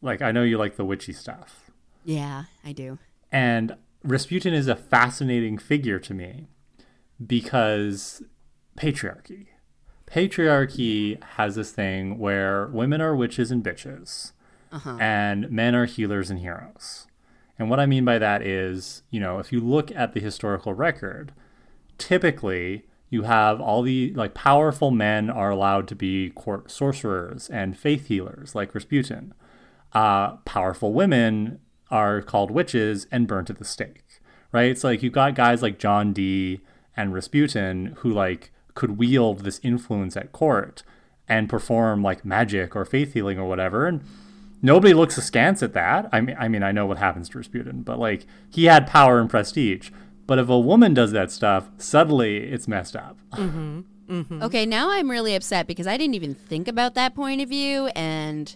[SPEAKER 3] like I know you like the witchy stuff.
[SPEAKER 1] Yeah, I do.
[SPEAKER 3] And Rasputin is a fascinating figure to me because patriarchy. Patriarchy has this thing where women are witches and bitches, and men are healers and heroes. And what I mean by that is, you know, if you look at the historical record, typically you have all the like powerful men are allowed to be court sorcerers and faith healers like Rasputin. Uh, powerful women are called witches and burnt at the stake, right? It's like you've got guys like John Dee and Rasputin who like could wield this influence at court and perform like magic or faith healing or whatever, and nobody looks askance at that. I mean, I mean, I know what happens to Rasputin, but like he had power and prestige. But if a woman does that stuff, suddenly it's messed up. Mm-hmm. Mm-hmm.
[SPEAKER 1] Okay, now I'm really upset because I didn't even think about that point of view and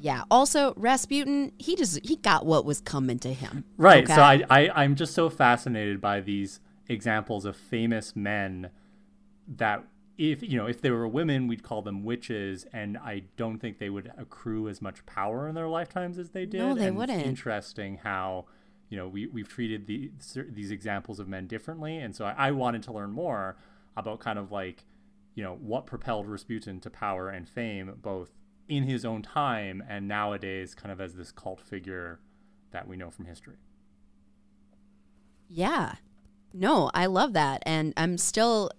[SPEAKER 1] yeah. Also, Rasputin, he just he got what was coming to him.
[SPEAKER 3] Right.
[SPEAKER 1] Okay?
[SPEAKER 3] So I, I I'm just so fascinated by these examples of famous men that if you know if they were women we'd call them witches and I don't think they would accrue as much power in their lifetimes as they did.
[SPEAKER 1] No, they
[SPEAKER 3] and
[SPEAKER 1] wouldn't.
[SPEAKER 3] It's interesting how you know we we've treated the, these examples of men differently, and so I, I wanted to learn more about kind of like you know what propelled Rasputin to power and fame both in his own time and nowadays kind of as this cult figure that we know from history.
[SPEAKER 1] Yeah. No, I love that. And I'm still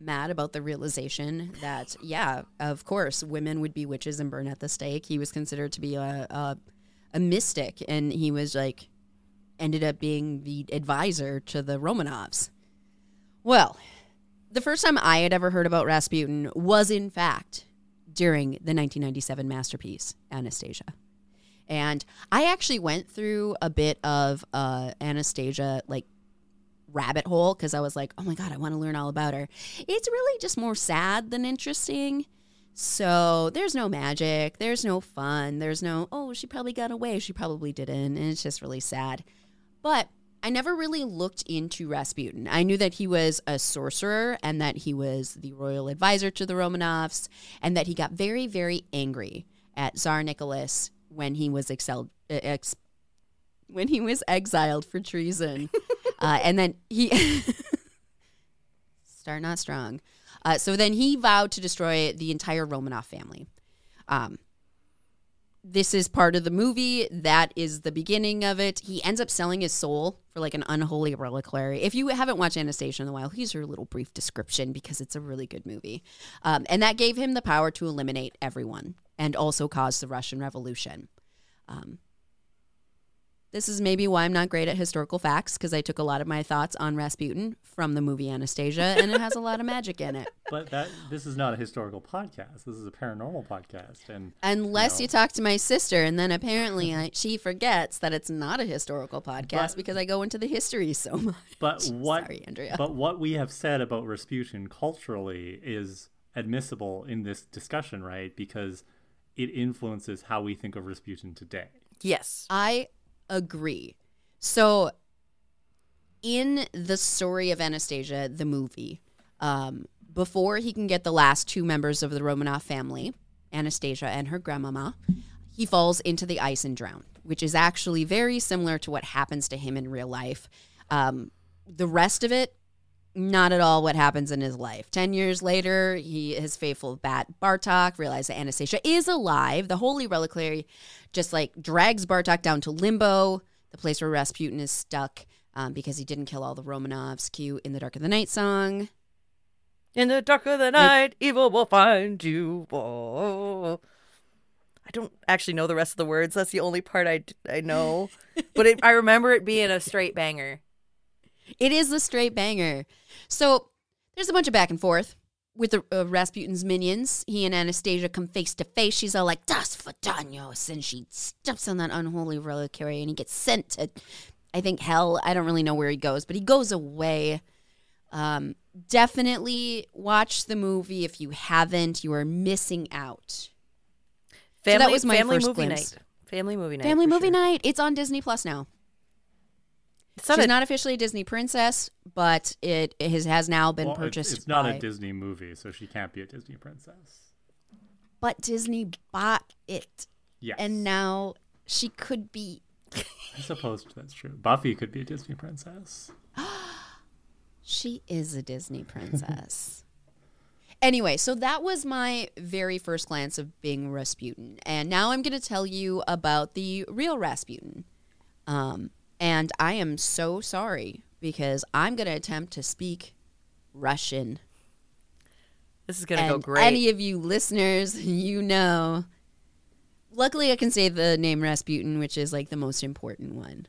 [SPEAKER 1] mad about the realization that, yeah, of course, women would be witches and burn at the stake. He was considered to be a, a, a mystic, and he was like, ended up being the advisor to the Romanovs. Well, the first time I had ever heard about Rasputin was, in fact, during the 1997 masterpiece, Anastasia. And I actually went through a bit of uh, Anastasia, like rabbit hole, because I was like, oh my God, I want to learn all about her. It's really just more sad than interesting. So there's no magic, there's no fun, there's no, oh, she probably got away, she probably didn't. And it's just really sad. But I never really looked into Rasputin. I knew that he was a sorcerer and that he was the royal advisor to the Romanovs and that he got very, very angry at Tsar Nicholas when he was excelled, uh, ex, when he was exiled for treason. uh, and then he start not strong. Uh, so then he vowed to destroy the entire Romanov family. Um, this is part of the movie. That is the beginning of it. He ends up selling his soul for like an unholy reliquary. If you haven't watched Anastasia in a while, here's your little brief description because it's a really good movie. Um, and that gave him the power to eliminate everyone and also cause the Russian Revolution. Um, this is maybe why I'm not great at historical facts because I took a lot of my thoughts on Rasputin from the movie Anastasia, and it has a lot of magic in it.
[SPEAKER 3] But that this is not a historical podcast. This is a paranormal podcast, and
[SPEAKER 1] Unless
[SPEAKER 3] No.
[SPEAKER 1] you talk to my sister, and then apparently I, she forgets that it's not a historical podcast
[SPEAKER 3] But-
[SPEAKER 1] because I go into the history so much.
[SPEAKER 3] but what
[SPEAKER 1] Sorry, Andrea.
[SPEAKER 3] but what we have said about Rasputin culturally is admissible in this discussion, right? Because it influences how we think of Rasputin today.
[SPEAKER 2] Yes.
[SPEAKER 1] I agree. So, in the story of Anastasia, the movie, um, before he can get the last two members of the Romanov family, Anastasia and her grandmama, he falls into the ice and drown, which is actually very similar to what happens to him in real life. Um, the rest of it, not at all what happens in his life. Ten years later, he his faithful bat Bartok realizes that Anastasia is alive. The holy reliquary just like drags Bartok down to limbo, the place where Rasputin is stuck um, because he didn't kill all the Romanovs. Cue in the Dark of the Night song.
[SPEAKER 2] In the dark of the night, evil will find you. Whoa. I don't actually know the rest of the words. That's the only part I, I know. but it, I remember it being a straight banger.
[SPEAKER 1] It is the straight banger. So there's a bunch of back and forth with the, uh, Rasputin's minions. He and Anastasia come face to face. She's all like, Das Vadanyos. And she steps on that unholy reliquary and he gets sent to, I think, hell. I don't really know where he goes, but he goes away. Um, definitely watch the movie if you haven't. You are missing out.
[SPEAKER 2] Family, that
[SPEAKER 1] was my
[SPEAKER 2] family
[SPEAKER 1] first
[SPEAKER 2] movie
[SPEAKER 1] glimpse.
[SPEAKER 2] night. Family movie night.
[SPEAKER 1] Family movie
[SPEAKER 2] sure.
[SPEAKER 1] night. It's on Disney Plus now.
[SPEAKER 2] It's not
[SPEAKER 1] She's
[SPEAKER 2] a-
[SPEAKER 1] not officially a Disney princess, but it, it has, has now been
[SPEAKER 3] Well, it's-
[SPEAKER 1] purchased.
[SPEAKER 3] it's, not
[SPEAKER 1] by,
[SPEAKER 3] a Disney movie, so she can't be a Disney princess.
[SPEAKER 1] but Disney bought it,
[SPEAKER 3] Yes,
[SPEAKER 1] and now she could be.
[SPEAKER 3] I suppose that's true. Buffy could be a Disney princess.
[SPEAKER 1] She is a Disney princess. anyway, so that was my very first glance of being Rasputin. And now I'm going to tell you about the real Rasputin. Um, and I am so sorry because I'm going to attempt to speak Russian.
[SPEAKER 2] This is gonna go great.
[SPEAKER 1] Any of you listeners, you know. Luckily, I can say the name Rasputin, which is like the most important one.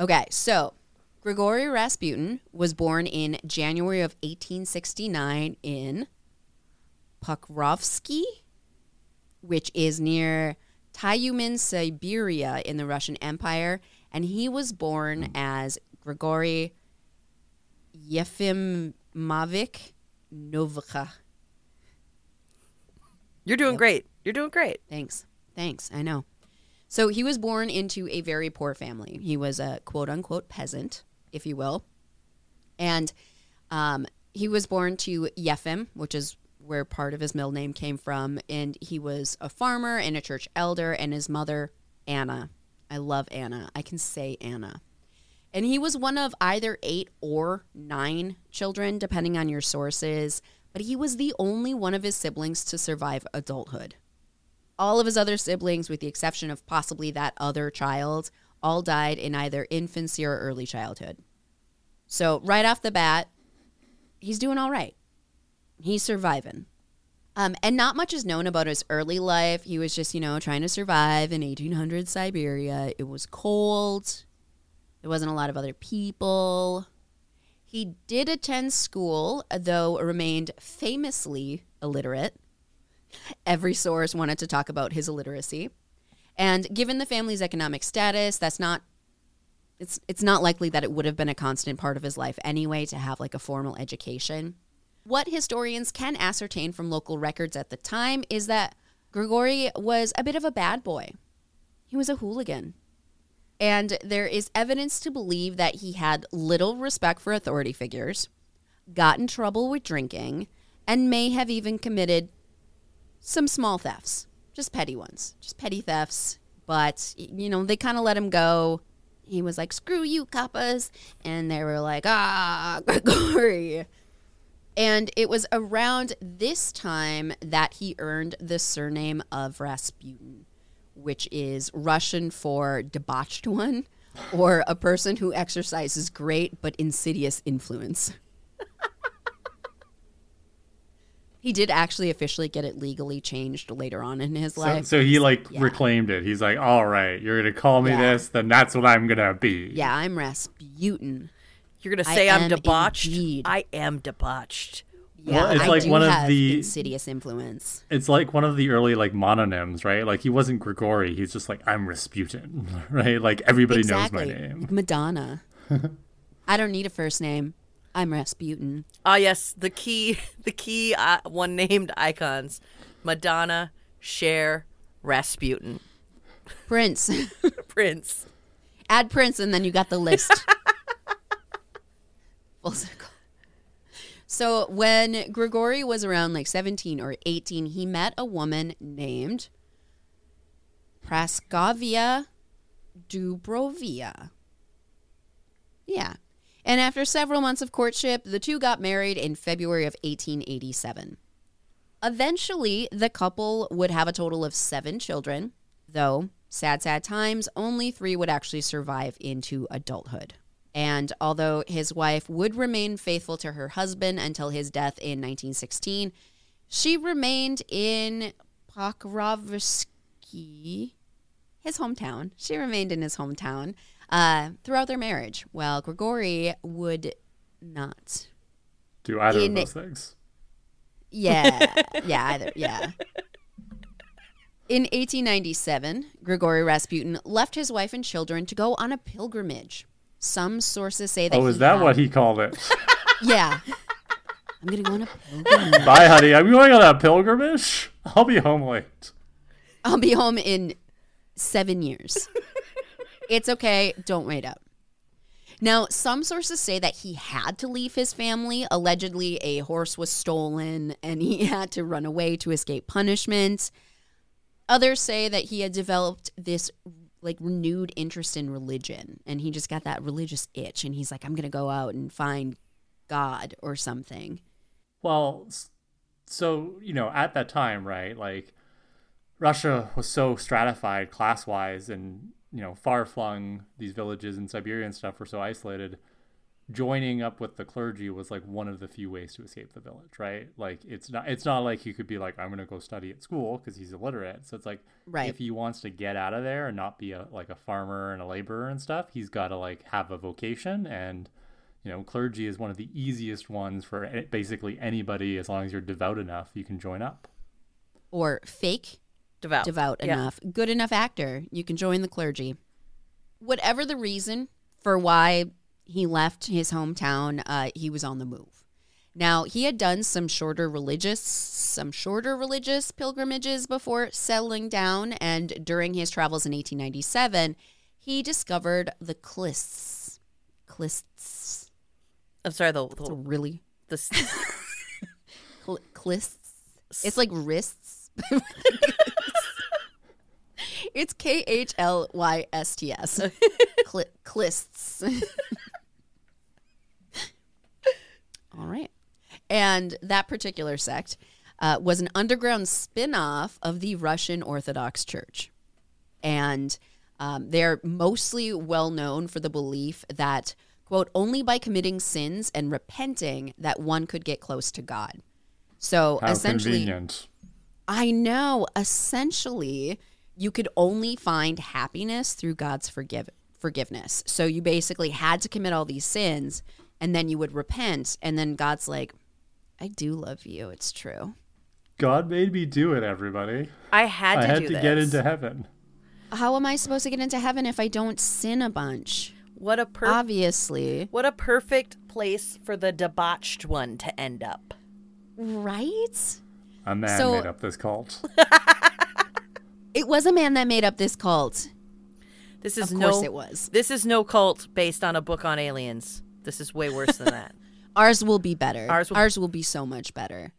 [SPEAKER 1] Okay, so Grigory Rasputin was born in January of 1869 in Pokrovsky, which is near Tyumen, Siberia in the Russian Empire. And he was born as Grigory Yefimovich Novka.
[SPEAKER 2] You're doing great. You're doing great.
[SPEAKER 1] Thanks. Thanks. I know. So he was born into a very poor family. He was a quote unquote peasant, if you will. And um, he was born to Yefim, which is where part of his middle name came from. And he was a farmer and a church elder, and his mother, Anna. I love Anna. I can say Anna. And he was one of either eight or nine children, depending on your sources. But he was the only one of his siblings to survive adulthood. All of his other siblings, with the exception of possibly that other child, all died in either infancy or early childhood. So, right off the bat, he's doing all right. He's surviving. Um, and not much is known about his early life. He was just, you know, trying to survive in 1800 Siberia. It was cold. There wasn't a lot of other people. He did attend school, though remained famously illiterate. Every source wanted to talk about his illiteracy. And given the family's economic status, that's not it's it's not likely that it would have been a constant part of his life anyway to have like a formal education. What historians can ascertain from local records at the time is that Grigory was a bit of a bad boy. He was a hooligan. And there is evidence to believe that he had little respect for authority figures, got in trouble with drinking, and may have even committed some small thefts, just petty ones, just petty thefts. But, you know, they kind of let him go. He was like, screw you, kappas. And they were like, ah, Grigory. And it was around this time that he earned the surname of Rasputin, which is Russian for debauched one or a person who exercises great but insidious influence. he did actually officially get it legally changed later on in his
[SPEAKER 3] So,
[SPEAKER 1] life.
[SPEAKER 3] so he like
[SPEAKER 1] Yeah.
[SPEAKER 3] reclaimed it. He's like, "All right, you're gonna call me
[SPEAKER 1] Yeah.
[SPEAKER 3] this, then that's what I'm gonna be."
[SPEAKER 1] yeah, I'm Rasputin.
[SPEAKER 2] You're gonna say I'm
[SPEAKER 1] am
[SPEAKER 2] debauched.
[SPEAKER 1] indeed.
[SPEAKER 2] I am debauched.
[SPEAKER 1] Yeah,
[SPEAKER 3] Well, it's
[SPEAKER 1] I
[SPEAKER 3] like
[SPEAKER 1] do
[SPEAKER 3] one of the-
[SPEAKER 1] insidious influence.
[SPEAKER 3] It's like one of the early like mononyms, right? Like he wasn't Grigori. He's just like I'm Rasputin, right? Like everybody
[SPEAKER 1] exactly.
[SPEAKER 3] knows my name.
[SPEAKER 1] Madonna. I don't need a first name. I'm Rasputin.
[SPEAKER 2] Ah, yes, the key, the key uh, one named icons: Madonna, Cher, Rasputin,
[SPEAKER 1] Prince.
[SPEAKER 2] Prince.
[SPEAKER 1] Add Prince, and then you got the list. Full circle. So when Grigory was around like 17 or 18, he met a woman named Praskovia Dubrovia. Yeah. And after several months of courtship, the two got married in February of 1887. Eventually, the couple would have a total of seven children, though, sad, sad times, only three would actually survive into adulthood. And although his wife would remain faithful to her husband until his death in 1916, she remained in Pokrovsky, his hometown. She remained in his hometown uh, throughout their marriage, while Grigori would not.
[SPEAKER 3] Do either
[SPEAKER 1] In-
[SPEAKER 3] of those things.
[SPEAKER 1] Yeah, yeah, either, yeah. In 1897, Grigory Rasputin left his wife and children to go on a pilgrimage. Some sources say that.
[SPEAKER 3] Oh, is that
[SPEAKER 1] had-
[SPEAKER 3] what he called it?
[SPEAKER 1] Yeah. I'm gonna go on a pilgrimage.
[SPEAKER 3] Bye, honey. I'm going on a pilgrimage. I'll be home late.
[SPEAKER 1] I'll be home in seven years. it's okay. Don't wait up. Now, some sources say that he had to leave his family. Allegedly, a horse was stolen and he had to run away to escape punishment. Others say that he had developed this like renewed interest in religion and he just got that religious itch and he's like, I'm going to go out and find God or something.
[SPEAKER 3] Well, so, you know, at that time, right, like Russia was so stratified class wise and, you know, far flung, these villages in Siberia and stuff were so isolated. Joining up with the clergy was like one of the few ways to escape the village, right? Like it's not it's not like he could be like I'm going to go study at school because he's illiterate. So it's like
[SPEAKER 1] Right.
[SPEAKER 3] if he wants to get out of there and not be a like a farmer and a laborer and stuff, he's got to like have a vocation and you know, clergy is one of the easiest ones for basically anybody as long as you're devout enough, you can join up.
[SPEAKER 1] Or fake
[SPEAKER 2] Devout.
[SPEAKER 1] devout
[SPEAKER 2] Yeah.
[SPEAKER 1] enough, good enough actor, you can join the clergy. Whatever the reason for why he left his hometown, uh, he was on the move. Now he had done some shorter religious, some shorter religious pilgrimages before settling down, and during his travels in 1897, he discovered the Khlysts. Khlysts.
[SPEAKER 2] I'm sorry, the, the,
[SPEAKER 1] really
[SPEAKER 2] the
[SPEAKER 1] cl- khlysts. It's like wrists. it's K H L Y S T S. Cli- Khlysts. All right. And that particular sect uh, was an underground spin off of the Russian Orthodox Church. And um, they're mostly well known for the belief that, quote, only by committing sins and repenting that one could get close to God. So
[SPEAKER 3] How
[SPEAKER 1] essentially,
[SPEAKER 3] convenient.
[SPEAKER 1] I know. Essentially, you could only find happiness through God's forgive forgiveness. So you basically had to commit all these sins, and then you would repent, and then God's like, "I do love you. It's true."
[SPEAKER 3] God made me do it, everybody.
[SPEAKER 2] I had to
[SPEAKER 3] I had
[SPEAKER 2] do
[SPEAKER 3] to
[SPEAKER 2] this.
[SPEAKER 3] get into heaven.
[SPEAKER 1] How am I supposed to get into heaven if I don't sin a bunch?
[SPEAKER 2] what a per-
[SPEAKER 1] Obviously,
[SPEAKER 2] what a perfect place for the debauched one to end up.
[SPEAKER 1] right?
[SPEAKER 3] A man
[SPEAKER 1] So-
[SPEAKER 3] made up this cult.
[SPEAKER 1] It was a man that made up this cult.
[SPEAKER 2] This is
[SPEAKER 1] Of
[SPEAKER 2] no
[SPEAKER 1] it was.
[SPEAKER 2] This is no cult based on a book on aliens. This is way worse than that.
[SPEAKER 1] Ours will be better.
[SPEAKER 2] Ours
[SPEAKER 1] Ours
[SPEAKER 2] will-
[SPEAKER 1] will, be so much better.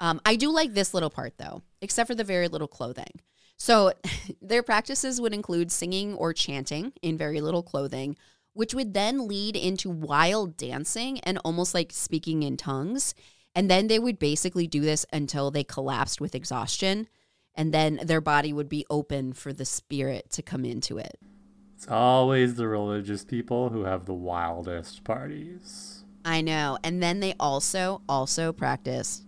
[SPEAKER 1] Um, I do like this little part though, except for the very little clothing. So their practices would include singing or chanting in very little clothing, which would then lead into wild dancing and almost like speaking in tongues. And then they would basically do this until they collapsed with exhaustion. And then their body would be open for the spirit to come into it.
[SPEAKER 3] It's always the religious people who have the wildest parties.
[SPEAKER 1] I know. And then they also also practice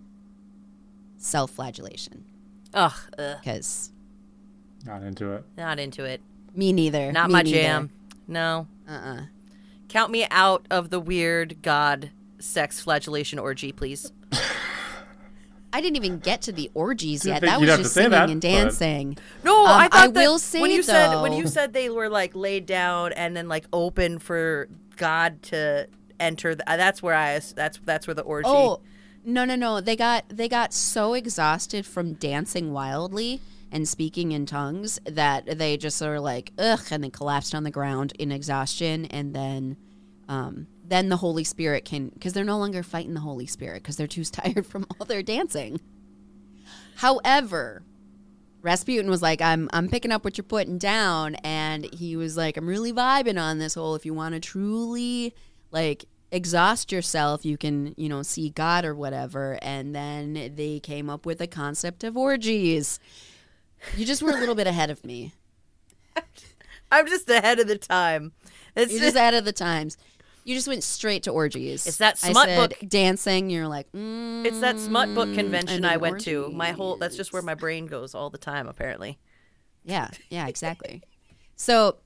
[SPEAKER 1] self-flagellation
[SPEAKER 2] Ugh, ugh,
[SPEAKER 1] because
[SPEAKER 3] Not into it.
[SPEAKER 2] not into it.
[SPEAKER 1] me neither.
[SPEAKER 2] Not
[SPEAKER 1] Me
[SPEAKER 2] my
[SPEAKER 1] neither.
[SPEAKER 2] jam. No.
[SPEAKER 1] Uh-uh.
[SPEAKER 2] Count me out of the weird god sex flagellation orgy, please.
[SPEAKER 1] I didn't even get to the orgies yet. That was just
[SPEAKER 3] say
[SPEAKER 1] singing
[SPEAKER 3] that,
[SPEAKER 1] and
[SPEAKER 3] but-
[SPEAKER 1] dancing.
[SPEAKER 2] No,
[SPEAKER 1] Um,
[SPEAKER 2] I thought
[SPEAKER 1] I
[SPEAKER 2] that
[SPEAKER 1] will say,
[SPEAKER 2] when you said when you said they were like laid down and then like open for God to enter. The, uh, that's where I that's that's where the orgy.
[SPEAKER 1] Oh, no, no, no. They got they got so exhausted from dancing wildly and speaking in tongues that they just sort of like ugh, and then collapsed on the ground in exhaustion, and then. Um, then the Holy Spirit can, because they're no longer fighting the Holy Spirit because they're too tired from all their dancing. However, Rasputin was like, I'm I'm picking up what you're putting down. And he was like, I'm really vibing on this whole if you want to truly like exhaust yourself, you can, you know, see God or whatever. And then they came up with the concept of orgies. You just were a little bit ahead of me.
[SPEAKER 2] I'm just ahead of the time. It's
[SPEAKER 1] You're just ahead of the times. You just went straight to orgies.
[SPEAKER 2] It's that
[SPEAKER 1] I
[SPEAKER 2] smut
[SPEAKER 1] said
[SPEAKER 2] book-
[SPEAKER 1] dancing. You're like, mm,
[SPEAKER 2] It's that smut book convention
[SPEAKER 1] and
[SPEAKER 2] I went to. My whole that's just where my brain goes all the time apparently.
[SPEAKER 1] Yeah, yeah, exactly. so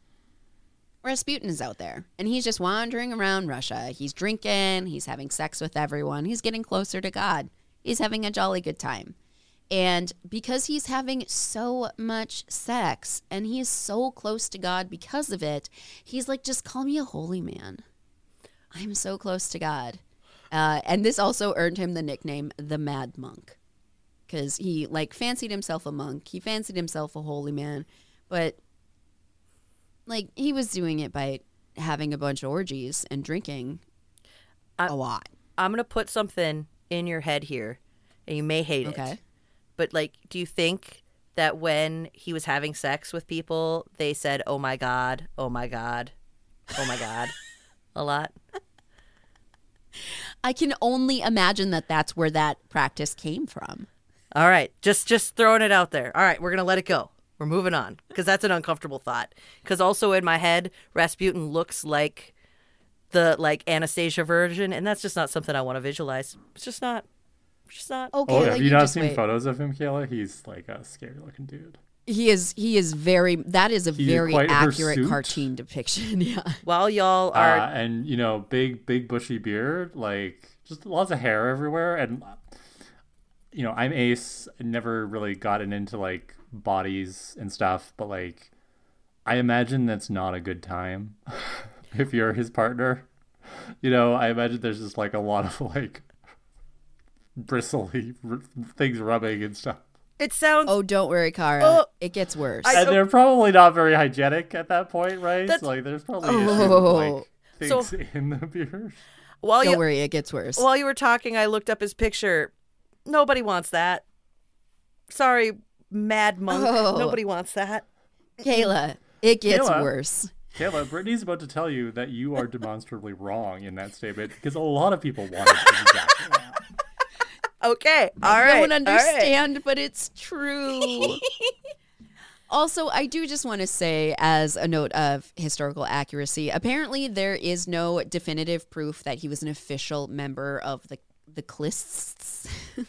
[SPEAKER 1] Rasputin is out there and he's just wandering around Russia. He's drinking, he's having sex with everyone, he's getting closer to God. He's having a jolly good time. And because he's having so much sex and he is so close to God because of it, he's like, just call me a holy man. I'm so close to God. Uh, and this also earned him the nickname the Mad Monk because he like fancied himself a monk. He fancied himself a holy man, but like he was doing it by having a bunch of orgies and drinking
[SPEAKER 2] I-
[SPEAKER 1] a lot.
[SPEAKER 2] I'm going to put something in your head here and you may hate
[SPEAKER 1] Okay.
[SPEAKER 2] it. But like do you think that when he was having sex with people, they said, "Oh my god, oh my god, oh my god," a lot?
[SPEAKER 1] I can only imagine that that's where that practice came from.
[SPEAKER 2] All right, just just throwing it out there. All right, we're gonna let it go. We're moving on because that's an uncomfortable thought. Because also in my head, Rasputin looks like the like Anastasia version, and that's just not something I want to visualize. It's just not. It's just not.
[SPEAKER 1] Okay,
[SPEAKER 3] Oh,
[SPEAKER 1] like
[SPEAKER 3] have you not seen
[SPEAKER 1] wait.
[SPEAKER 3] photos of him, Kala? He's like a scary looking dude.
[SPEAKER 1] He is he is very that is a
[SPEAKER 3] He's
[SPEAKER 1] very accurate cartoon depiction. Yeah.
[SPEAKER 2] While y'all are
[SPEAKER 3] Uh, and you know, big, big bushy beard, like just lots of hair everywhere. And you know, I'm Ace. Never really gotten into like bodies and stuff, but like, I imagine that's not a good time if you're his partner. You know, I imagine there's just like a lot of like bristly r- things rubbing and stuff.
[SPEAKER 2] It sounds
[SPEAKER 1] Oh, don't worry, Kara.
[SPEAKER 2] Oh.
[SPEAKER 1] it gets worse.
[SPEAKER 2] I-
[SPEAKER 3] and they're probably not very hygienic at that point, right?
[SPEAKER 2] That's-
[SPEAKER 3] like, there's probably oh. issues with,
[SPEAKER 1] Oh.
[SPEAKER 3] like
[SPEAKER 2] So-
[SPEAKER 3] things in the beard.
[SPEAKER 2] while
[SPEAKER 1] don't
[SPEAKER 2] you
[SPEAKER 1] worry, it gets worse.
[SPEAKER 2] while you were talking, I looked up his picture. Nobody wants that. Sorry, Mad Monk.
[SPEAKER 1] Oh.
[SPEAKER 2] Nobody wants that.
[SPEAKER 1] Kala, it gets
[SPEAKER 3] Kala.
[SPEAKER 1] worse.
[SPEAKER 3] Kala, Brittany's about to tell you that you are demonstrably wrong in that statement because a lot of people want it exactly that.
[SPEAKER 2] Okay, all
[SPEAKER 1] I
[SPEAKER 2] right.
[SPEAKER 1] don't
[SPEAKER 2] all right.
[SPEAKER 1] understand, but it's true. also, I do just want to say, as a note of historical accuracy, apparently there is no definitive proof that he was an official member of the the Khlysts.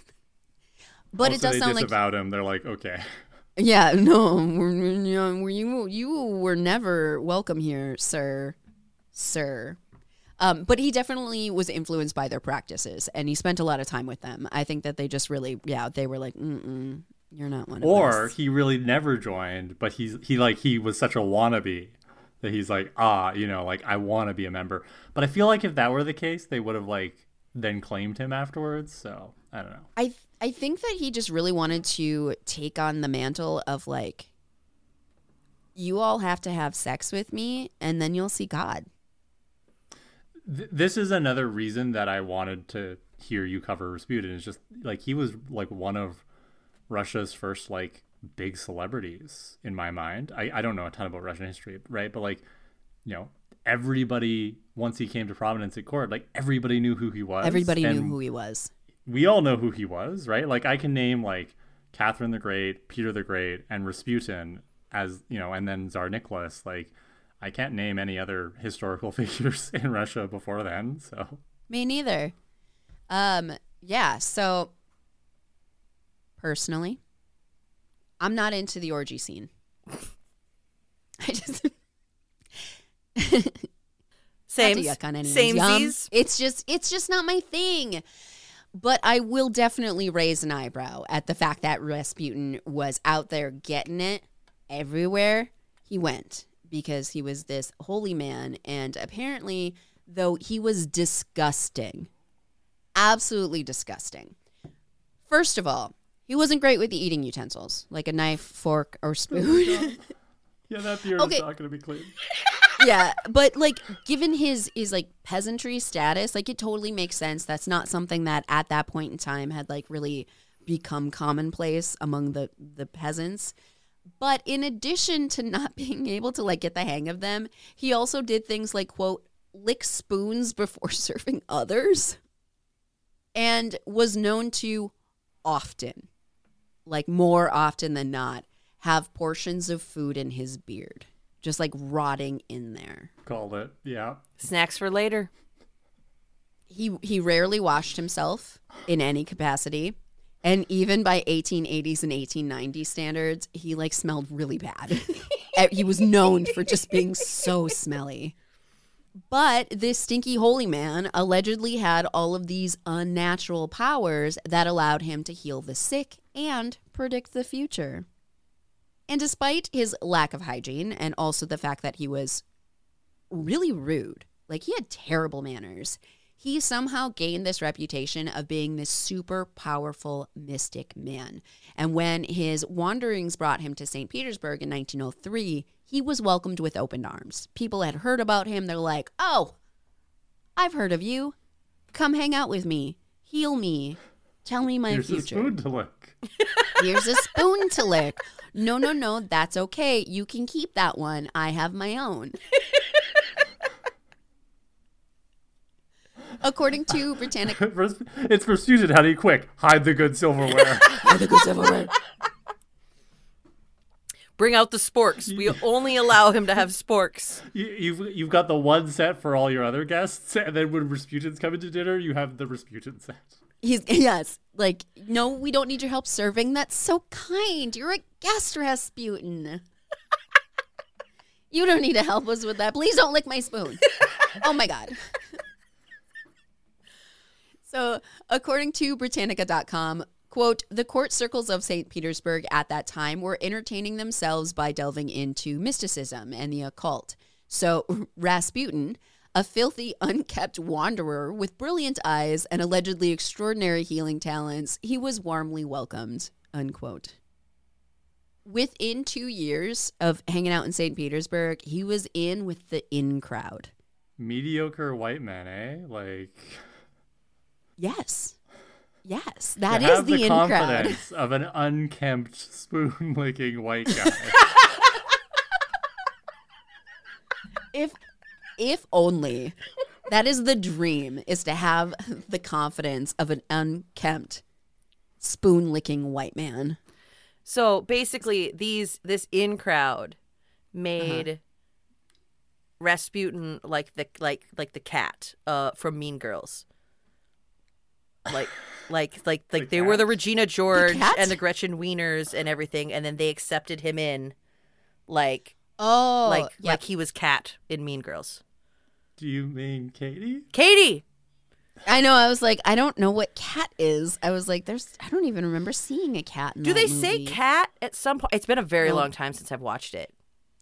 [SPEAKER 1] but it does
[SPEAKER 3] they
[SPEAKER 1] sound like
[SPEAKER 3] about him. They're like, okay,
[SPEAKER 1] Yeah, no, we're- you you you were never welcome here, sir, sir. Um, but he definitely was influenced by their practices, and he spent a lot of time with them. I think that they just really, yeah, they were like, Mm-mm, "You're not one of
[SPEAKER 3] or
[SPEAKER 1] us."
[SPEAKER 3] he really never joined, but he's he like he was such a wannabe that he's like, ah, you know, like I want to be a member. But I feel like if that were the case, they would have like then claimed him afterwards. So I don't know.
[SPEAKER 1] I I think that he just really wanted to take on the mantle of like, you all have to have sex with me, and then you'll see God.
[SPEAKER 3] Th- this is another reason that I wanted to hear you cover Rasputin. Is just like he was like one of Russia's first like big celebrities in my mind. I, I don't know a ton about Russian history, right? But like, you know, everybody once he came to prominence at court, like everybody knew who he was.
[SPEAKER 1] Everybody knew who he was.
[SPEAKER 3] we all know who he was, right? Like I can name like Catherine the Great, Peter the Great, and Rasputin as you know, and then Tsar Nicholas. Like I can't name any other historical figures in Russia before then. So
[SPEAKER 1] Me neither. Um, yeah, so personally, I'm not into the orgy scene. I just
[SPEAKER 2] Same.
[SPEAKER 1] yuck on anyone's
[SPEAKER 2] Same.
[SPEAKER 1] yum. It's just it's just not my thing. But I will definitely raise an eyebrow at the fact that Rasputin was out there getting it everywhere he went because he was this holy man and apparently though he was disgusting. Absolutely disgusting. First of all, he wasn't great with the eating utensils, like a knife, fork, or spoon.
[SPEAKER 3] yeah, that beard
[SPEAKER 1] Okay.
[SPEAKER 3] is not going to be clean.
[SPEAKER 1] yeah, but like given his his like peasantry status, like it totally makes sense. That's not something that at that point in time had like really become commonplace among the the peasants. But in addition to not being able to like get the hang of them, he also did things like quote lick spoons before serving others and was known to often like more often than not have portions of food in his beard just like rotting in there
[SPEAKER 3] Called it. Yeah.
[SPEAKER 2] Snacks for later.
[SPEAKER 1] he he rarely washed himself in any capacity and even by 1880s and 1890s standards he like smelled really bad he was known for just being so smelly but this stinky holy man allegedly had all of these unnatural powers that allowed him to heal the sick and predict the future and despite his lack of hygiene and also the fact that he was really rude. Like he had terrible manners. He somehow gained this reputation of being this super powerful mystic man. And when his wanderings brought him to St. Petersburg in 1903, he was welcomed with open arms. People had heard about him. They're like, oh, I've heard of you. Come hang out with me. Heal me. Tell me my
[SPEAKER 3] Here's a
[SPEAKER 1] future.
[SPEAKER 3] spoon to lick.
[SPEAKER 1] Here's a spoon to lick. No, no, no, that's okay. You can keep that one. I have my own. According to Britannica,
[SPEAKER 3] Ras- it's Rasputin. How do you quick hide the good silverware? Hide the good silverware.
[SPEAKER 2] Bring out the sporks. We only allow him to have sporks.
[SPEAKER 3] you, you've you've got the one set for all your other guests, and then when Rasputin's coming to dinner, you have the Rasputin set.
[SPEAKER 1] he's yes, like no, we don't need your help serving. That's so kind. You're a guest, Rasputin. you don't need to help us with that. Please don't lick my spoon. oh my god. So, according to Britannica.com, quote, the court circles of St. Petersburg at that time were entertaining themselves by delving into mysticism and the occult. So, Rasputin, a filthy, unkept wanderer with brilliant eyes and allegedly extraordinary healing talents, he was warmly welcomed, unquote. Within two years of hanging out in St. Petersburg, he was in with the in crowd.
[SPEAKER 3] Mediocre white man, eh? Like
[SPEAKER 1] Yes. Yes, that is the,
[SPEAKER 3] the
[SPEAKER 1] in crowd.
[SPEAKER 3] confidence of an unkempt, spoon licking white guy.
[SPEAKER 1] If if only that is the dream is to have the confidence of an unkempt spoon licking white man.
[SPEAKER 2] So basically, these this in crowd made Rasputin like the like like the cat uh, from Mean Girls. Like like like like they were the? Regina George
[SPEAKER 1] cat?
[SPEAKER 2] and the Gretchen Wieners and everything, and then they accepted him in, like
[SPEAKER 1] Oh,
[SPEAKER 2] like
[SPEAKER 1] yep.
[SPEAKER 2] like he was cat in Mean Girls.
[SPEAKER 3] do you mean Katie?
[SPEAKER 2] Katie,
[SPEAKER 1] I know. I was like, I don't know what cat is. I was like, there's. I don't even remember seeing a cat. In
[SPEAKER 2] do
[SPEAKER 1] that
[SPEAKER 2] they say cat at some point? It's been a very
[SPEAKER 1] No.
[SPEAKER 2] long time since I've watched it.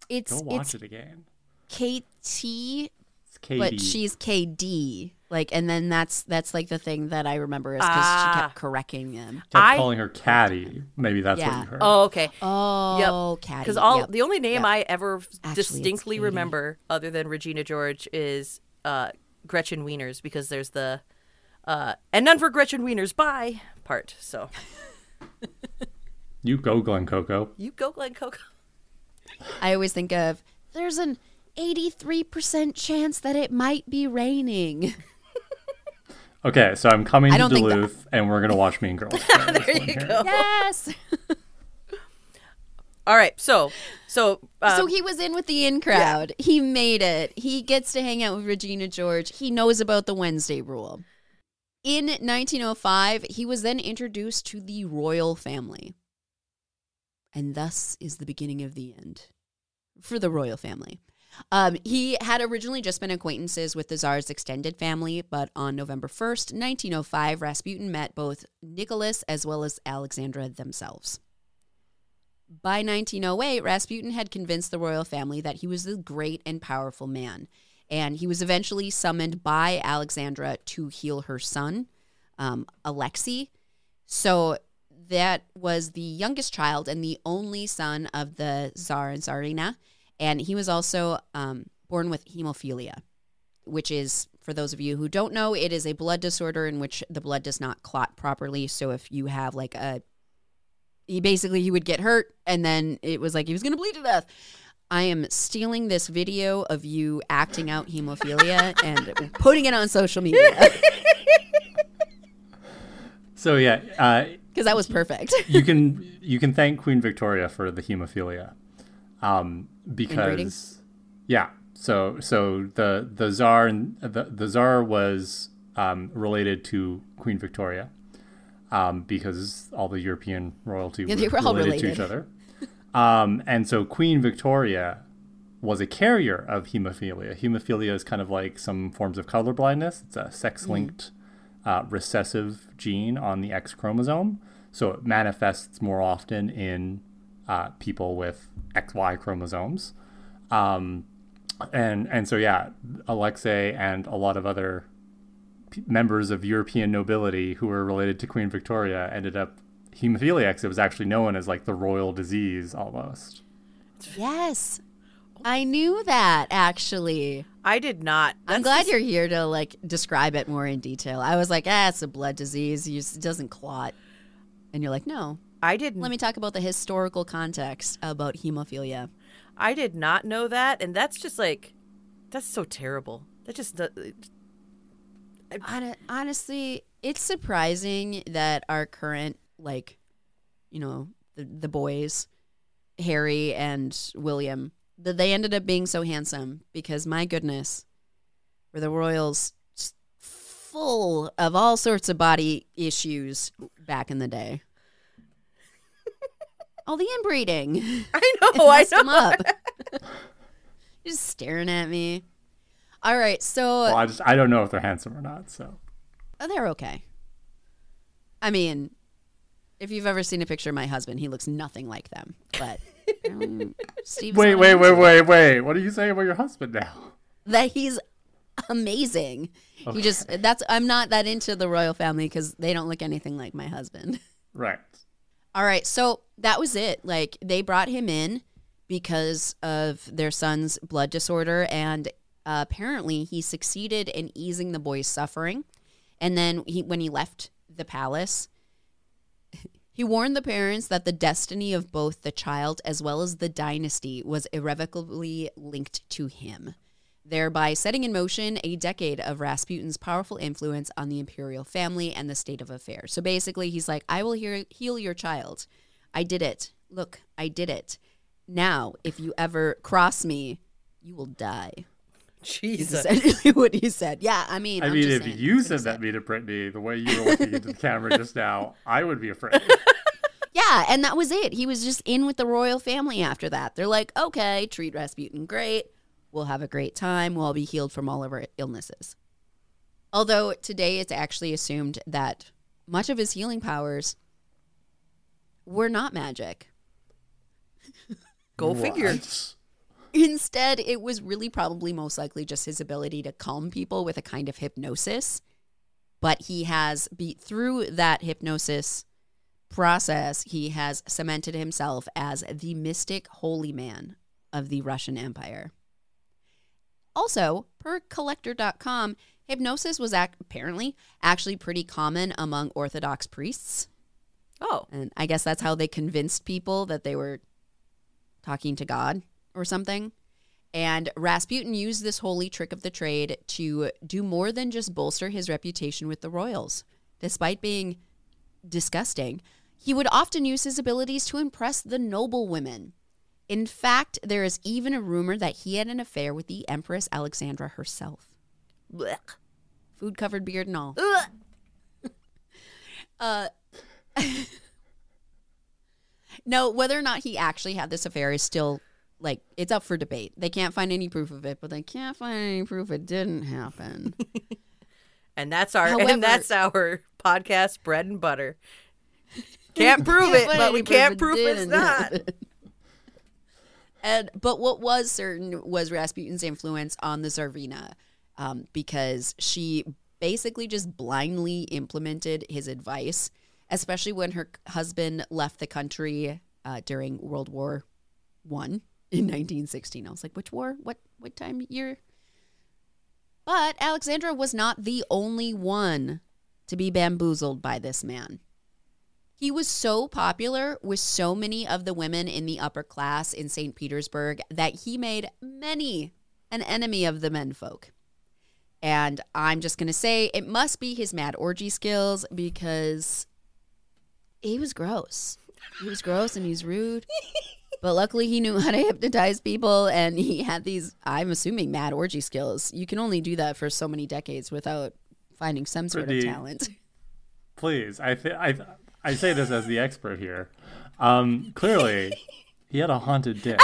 [SPEAKER 1] It's
[SPEAKER 3] Go watch
[SPEAKER 1] it's
[SPEAKER 3] it again.
[SPEAKER 1] KT,
[SPEAKER 3] It's Katie.
[SPEAKER 1] but she's KD. Like, and then that's that's like the thing that I remember is because
[SPEAKER 2] Ah.
[SPEAKER 1] she kept correcting him.
[SPEAKER 3] kept
[SPEAKER 2] I-
[SPEAKER 3] calling her Caddy. Maybe that's
[SPEAKER 1] Yeah.
[SPEAKER 3] what you heard.
[SPEAKER 2] Oh, okay.
[SPEAKER 1] Oh, cat.
[SPEAKER 2] Because all
[SPEAKER 1] Yep.
[SPEAKER 2] the only name
[SPEAKER 1] Yep.
[SPEAKER 2] I ever
[SPEAKER 1] Actually,
[SPEAKER 2] distinctly remember, other than Regina George, is uh, Gretchen Wieners because there's the uh, and none for Gretchen Wieners bye part. So
[SPEAKER 3] You go, Glen Coco.
[SPEAKER 2] you go, Glen Coco.
[SPEAKER 1] I always think of there's an 83% chance that it might be raining.
[SPEAKER 3] Okay, so I'm coming to
[SPEAKER 1] don't that-
[SPEAKER 3] Duluth, and we're gonna watch Mean Girls. there
[SPEAKER 2] you go.
[SPEAKER 1] yes.
[SPEAKER 2] All right, so so um,
[SPEAKER 1] so he was in with the in crowd. He made it. He gets to hang out with Regina George. He knows about the Wednesday rule. In 1905, he was then introduced to the royal family. And thus is the beginning of the end for the royal family. Um, he had originally just been acquaintances with the Tsar's extended family, but on November 1st, 1905, Rasputin met both Nicholas as well as Alexandra themselves. By 1908, Rasputin had convinced the royal family that he was a great and powerful man, and he was eventually summoned by Alexandra to heal her son, um, Alexei. So that was the youngest child and the only son of the Tsar and Tsarina, and he was also um, born with hemophilia, which is, for those of you who don't know, it is a blood disorder in which the blood does not clot properly. So if you have like a he basically he would get hurt and then it was like he was going to bleed to death. I am stealing this video of you acting out hemophilia and putting it on social media.
[SPEAKER 3] So yeah, uh,
[SPEAKER 1] because that was perfect.
[SPEAKER 3] you can you can thank Queen Victoria for the hemophilia, um, because yeah. So so the the czar and the the czar was um, related to Queen Victoria, um, because all the European royalty
[SPEAKER 1] Yeah,
[SPEAKER 3] were
[SPEAKER 1] they were all
[SPEAKER 3] related, to each other, um, and so Queen Victoria was a carrier of hemophilia. Hemophilia is kind of like some forms of color blindness. It's a sex linked uh, recessive gene on the X chromosome. So it manifests more often in uh, people with XY chromosomes. Um, and, and so, yeah, Alexei and a lot of other p- members of European nobility who were related to Queen Victoria ended up hemophiliacs. It was actually known as like the royal disease almost.
[SPEAKER 1] yes i knew that actually
[SPEAKER 2] I did not.
[SPEAKER 1] i'm glad
[SPEAKER 2] just-
[SPEAKER 1] you're here to like describe it more in detail i was like ah it's a blood disease You just- it doesn't clot and you're like no
[SPEAKER 2] I didn't.
[SPEAKER 1] let me talk about the historical context about hemophilia
[SPEAKER 2] I did not know that, and that's just like that's so terrible. That just
[SPEAKER 1] Hon- honestly, it's surprising that our current, like, you know, the, the boys, Harry and William, that they ended up being so handsome because my goodness, were the royals full of all sorts of body issues back in the day. All the inbreeding.
[SPEAKER 2] I know, I
[SPEAKER 1] messed
[SPEAKER 2] know.
[SPEAKER 1] them up. just staring at me. All right, so
[SPEAKER 3] Well, I just I don't know if they're handsome or not. So
[SPEAKER 1] Oh, they're okay. I mean, if you've ever seen a picture of my husband, he looks nothing like them. But um, Steve's
[SPEAKER 3] wait, wait, wait, wait, wait. What are you saying about your husband now?
[SPEAKER 1] That he's amazing. He just that's I'm not that into the royal family because they don't look anything like my husband.
[SPEAKER 3] Right.
[SPEAKER 1] All right, so that was it. Like they brought him in because of their son's blood disorder, and uh, apparently he succeeded in easing the boy's suffering. And then he, when he left the palace, he warned the parents that the destiny of both the child as well as the dynasty was irrevocably linked to him, thereby setting in motion a decade of Rasputin's powerful influence on the imperial family and the state of affairs. So basically, he's like, I will hear, heal your child. I did it. Look, I did it. Now, if you ever cross me, you will die.
[SPEAKER 2] Jesus.
[SPEAKER 1] essentially what he said. Yeah, I mean,
[SPEAKER 3] I
[SPEAKER 1] I'm
[SPEAKER 3] mean, if
[SPEAKER 1] saying,
[SPEAKER 3] you said that me to Brittany, the way you were looking into the camera just now, I would be afraid.
[SPEAKER 1] Yeah, and that was it. He was just in with the royal family after that. They're like, okay, treat Rasputin great. We'll have a great time. We'll all be healed from all of our illnesses. Although today it's actually assumed that much of his healing powers were not magic.
[SPEAKER 2] Go figure.
[SPEAKER 1] Instead, it was really probably most likely just his ability to calm people with a kind of hypnosis. But he has, be, through that hypnosis process, he has cemented himself as the mystic holy man of the Russian Empire. Also, per collector.com, hypnosis was ac- apparently actually pretty common among Orthodox priests.
[SPEAKER 2] Oh,
[SPEAKER 1] And I guess that's how they convinced people that they were talking to God or something. And Rasputin used this holy trick of the trade to do more than just bolster his reputation with the royals. Despite being disgusting, he would often use his abilities to impress the noble women. In fact, there is even a rumor that he had an affair with the Empress Alexandra herself.
[SPEAKER 2] Blech.
[SPEAKER 1] Food covered beard and all. Uh, no, whether or not he actually had this affair is still like it's up for debate. They can't find any proof of it, but they can't find any proof it didn't happen.
[SPEAKER 2] And that's our
[SPEAKER 1] However-
[SPEAKER 2] and that's our podcast bread and butter. Can't prove it, but we can't
[SPEAKER 1] proof
[SPEAKER 2] prove
[SPEAKER 1] it
[SPEAKER 2] it's not.
[SPEAKER 1] happen. And but what was certain was Rasputin's influence on the Tsarina, um, because she basically just blindly implemented his advice, especially when her husband left the country uh, during World War One in 1916. I was like, which war? What what time year? But Alexandra was not the only one to be bamboozled by this man. He was so popular with so many of the women in the upper class in St. Petersburg that he made many an enemy of the menfolk. And I'm just going to say it must be his mad orgy skills because he was gross. He was gross and he's rude. But luckily, he knew how to hypnotize people and he had these, I'm assuming, mad orgy skills. You can only do that for so many decades without finding some sort of talent.
[SPEAKER 3] Please, I th- I I say this as the expert here. Um, clearly, he had a haunted dick.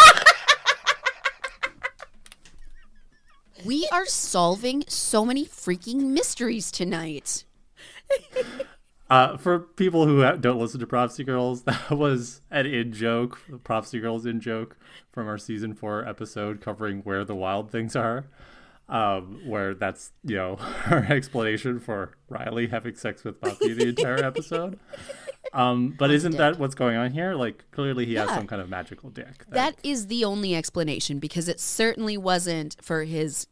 [SPEAKER 1] We are solving so many freaking mysteries tonight.
[SPEAKER 3] Uh, for people who don't listen to Prophecy Girls, that was an in joke, Prophecy Girls in joke from our season four episode covering where the wild things are. Um, where that's you know her explanation for Riley having sex with Buffy the entire episode. Um, but isn't that what's going on here? Like clearly he has some kind of magical dick.
[SPEAKER 1] That is the only explanation because it certainly wasn't for his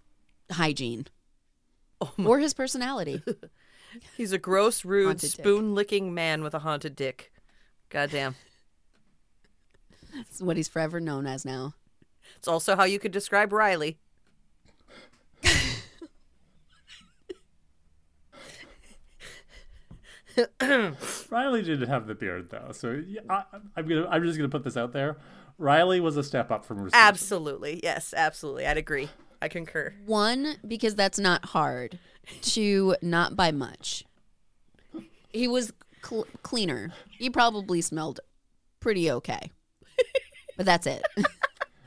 [SPEAKER 1] hygiene or his personality.
[SPEAKER 2] He's a gross, rude, spoon licking man with a haunted dick. Goddamn.
[SPEAKER 1] It's what he's forever known as now.
[SPEAKER 2] It's also how you could describe Riley.
[SPEAKER 3] Riley didn't have the beard though, so I, I'm gonna. I'm just gonna put this out there. Riley was a step up from Rasputin.
[SPEAKER 2] Absolutely. Yes, absolutely. I'd agree. I concur.
[SPEAKER 1] One, because that's not hard. Two, not by much. He was cl- cleaner. He probably smelled pretty okay. But that's it.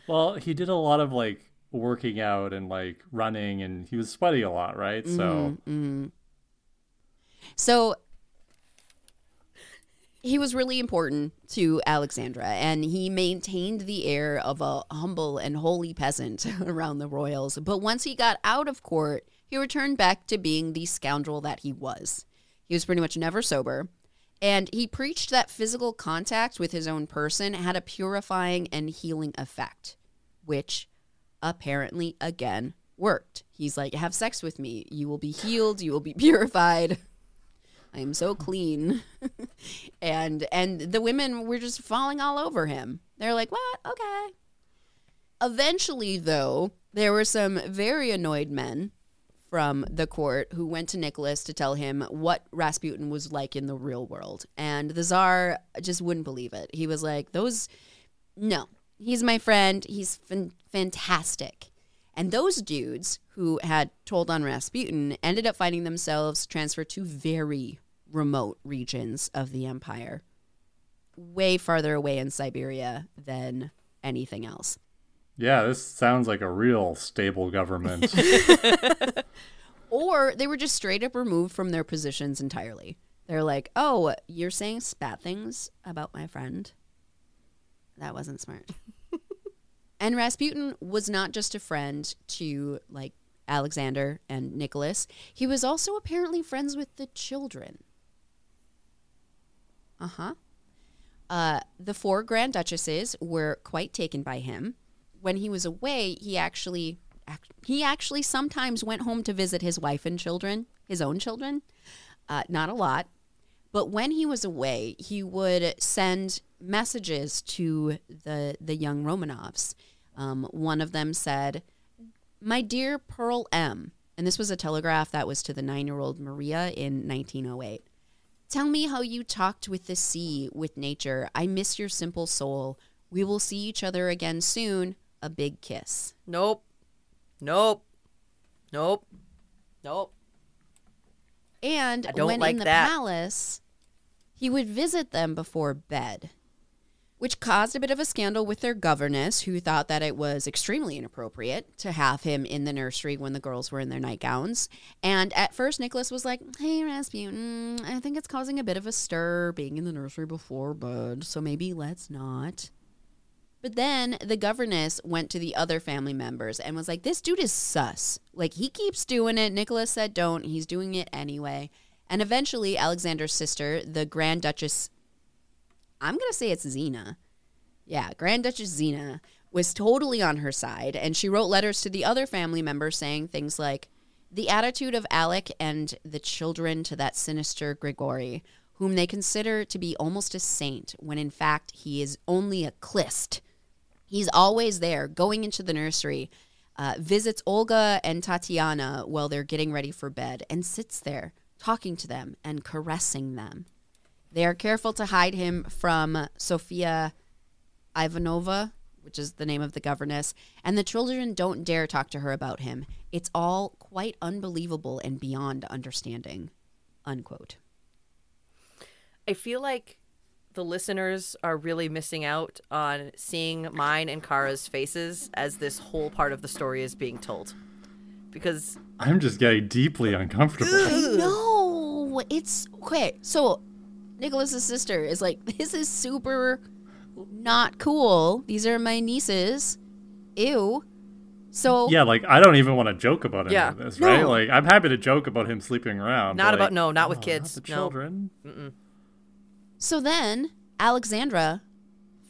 [SPEAKER 3] Well, he did a lot of like working out and like running, and he was sweaty a lot, right? So mm-hmm.
[SPEAKER 1] So he was really important to Alexandra, and he maintained the air of a humble and holy peasant around the royals. But once he got out of court, he returned back to being the scoundrel that he was. He was pretty much never sober. And he preached that physical contact with his own person had a purifying and healing effect, which apparently, again, worked. He's like, Have sex with me. You will be healed. You will be purified. I am so clean. and and the women were just falling all over him. They're like, "What? Okay." Eventually, though, there were some very annoyed men from the court who went to Nicholas to tell him what Rasputin was like in the real world. And the czar just wouldn't believe it. He was like, "Those no. He's my friend. He's fan- fantastic." And those dudes who had told on Rasputin ended up finding themselves transferred to very remote regions of the empire, way farther away in Siberia than anything else.
[SPEAKER 3] yeah, this sounds like a real stable government.
[SPEAKER 1] Or they were just straight up removed from their positions entirely. They're like, oh, you're saying spat things about my friend? That wasn't smart. and Rasputin was not just a friend to like Alexander and Nicholas, he was also apparently friends with the children. Uh-huh. Uh The four grand duchesses were quite taken by him. When he was away, he actually ac- he actually sometimes went home to visit his wife and children, his own children. Uh, not a lot, but when he was away, he would send messages to the the young Romanovs. Um, one of them said, "My dear Pearl M," and this was a telegraph that was to the nine-year-old Maria in 1908. Tell me how you talked with the sea, with nature. I miss your simple soul. We will see each other again soon. A big kiss.
[SPEAKER 2] Nope. Nope. Nope. Nope.
[SPEAKER 1] And when
[SPEAKER 2] like
[SPEAKER 1] in the
[SPEAKER 2] that.
[SPEAKER 1] palace, he would visit them before bed, which caused a bit of a scandal with their governess, who thought that it was extremely inappropriate to have him in the nursery when the girls were in their nightgowns. And at first, Nicholas was like, Hey, Rasputin, I think it's causing a bit of a stir being in the nursery before bed, so maybe let's not. But then the governess went to the other family members and was like, This dude is sus. Like, he keeps doing it. Nicholas said don't. He's doing it anyway. And eventually, Alexander's sister, the Grand Duchess, I'm going to say it's Xena. Yeah, Grand Duchess Xena was totally on her side. And she wrote letters to the other family members saying things like, The attitude of Alix and the children to that sinister Grigori, whom they consider to be almost a saint, when in fact he is only a khlyst. He's always there, going into the nursery, uh, visits Olga and Tatiana while they're getting ready for bed, and sits there talking to them and caressing them. They are careful to hide him from Sophia Ivanova, which is the name of the governess, and the children don't dare talk to her about him. It's all quite unbelievable and beyond understanding. Unquote.
[SPEAKER 2] I feel like the listeners are really missing out on seeing mine and Kara's faces as this whole part of the story is being told. Because
[SPEAKER 3] I'm just getting deeply uncomfortable.
[SPEAKER 1] No, it's okay. So Nicholas's sister is like, this is super not cool. These are my nieces. Ew. So
[SPEAKER 3] Yeah, like I don't even want to joke about any
[SPEAKER 2] Yeah.
[SPEAKER 3] of this, right?
[SPEAKER 1] No.
[SPEAKER 3] Like I'm happy to joke about him sleeping around.
[SPEAKER 2] Not
[SPEAKER 3] but,
[SPEAKER 2] about-
[SPEAKER 3] like,
[SPEAKER 2] no, not with
[SPEAKER 3] oh,
[SPEAKER 2] kids,
[SPEAKER 3] the
[SPEAKER 2] no.
[SPEAKER 3] children.
[SPEAKER 1] so then Alexandra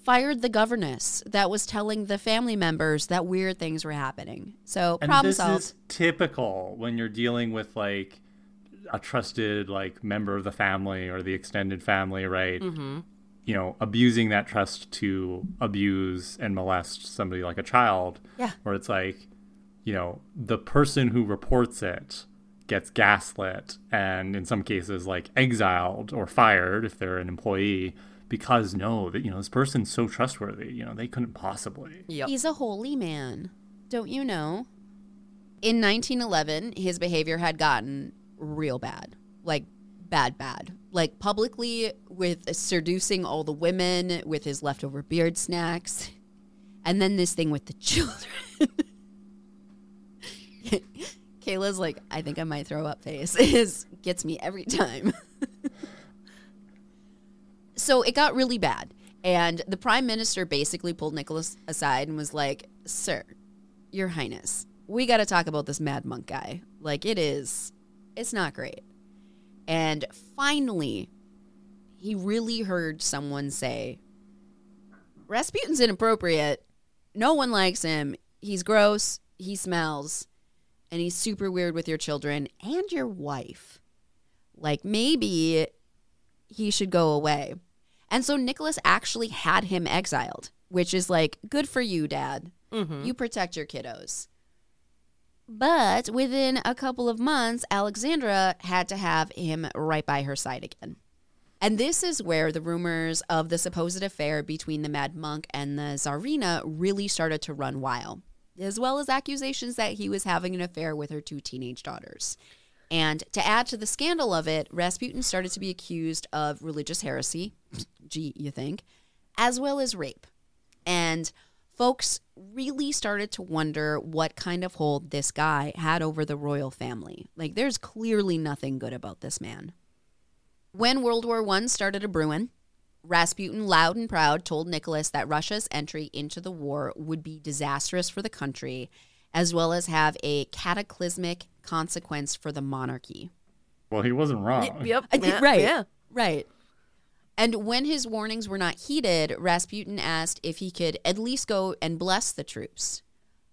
[SPEAKER 1] fired the governess that was telling the family members that weird things were happening. So
[SPEAKER 3] And
[SPEAKER 1] problem
[SPEAKER 3] this
[SPEAKER 1] solved.
[SPEAKER 3] is typical when you're dealing with like a trusted like member of the family or the extended family, right? Mm-hmm. You know, abusing that trust to abuse and molest somebody like a child.
[SPEAKER 1] Yeah.
[SPEAKER 3] Where it's like, you know, the person who reports it gets gaslit and in some cases like exiled or fired if they're an employee because no that you know this person's so trustworthy you know they couldn't possibly
[SPEAKER 2] Yep.
[SPEAKER 1] He's a holy man. Don't you know? In 1911, his behavior had gotten real bad. Like, bad, bad. Like, publicly with seducing all the women with his leftover beard snacks. And then this thing with the children. Kala's like, I think I might throw up face. Is gets me every time. so it got really bad. And the prime minister basically pulled Nicholas aside and was like, Sir, your highness, we got to talk about this mad monk guy. Like, it is, it's not great. And finally, he really heard someone say, Rasputin's inappropriate. No one likes him. He's gross. He smells. And he's super weird with your children and your wife. Like, maybe he should go away. And so Nicholas actually had him exiled, which is like, good for you, dad. Mm-hmm. You protect your kiddos. But within a couple of months, Alexandra had to have him right by her side again. And this is where the rumors of the supposed affair between the Mad Monk and the Tsarina really started to run wild, as well as accusations that he was having an affair with her two teenage daughters. And to add to the scandal of it, Rasputin started to be accused of religious heresy, gee, you think, as well as rape. And folks really started to wonder what kind of hold this guy had over the royal family. Like, there's clearly nothing good about this man. When World War I started a brewing, Rasputin, loud and proud, told Nicholas that Russia's entry into the war would be disastrous for the country, as well as have a cataclysmic consequence for the monarchy.
[SPEAKER 3] well he wasn't wrong
[SPEAKER 2] Yep. Yeah,
[SPEAKER 1] right.
[SPEAKER 2] Yeah.
[SPEAKER 1] Right. And when his warnings were not heeded, Rasputin asked if he could at least go and bless the troops.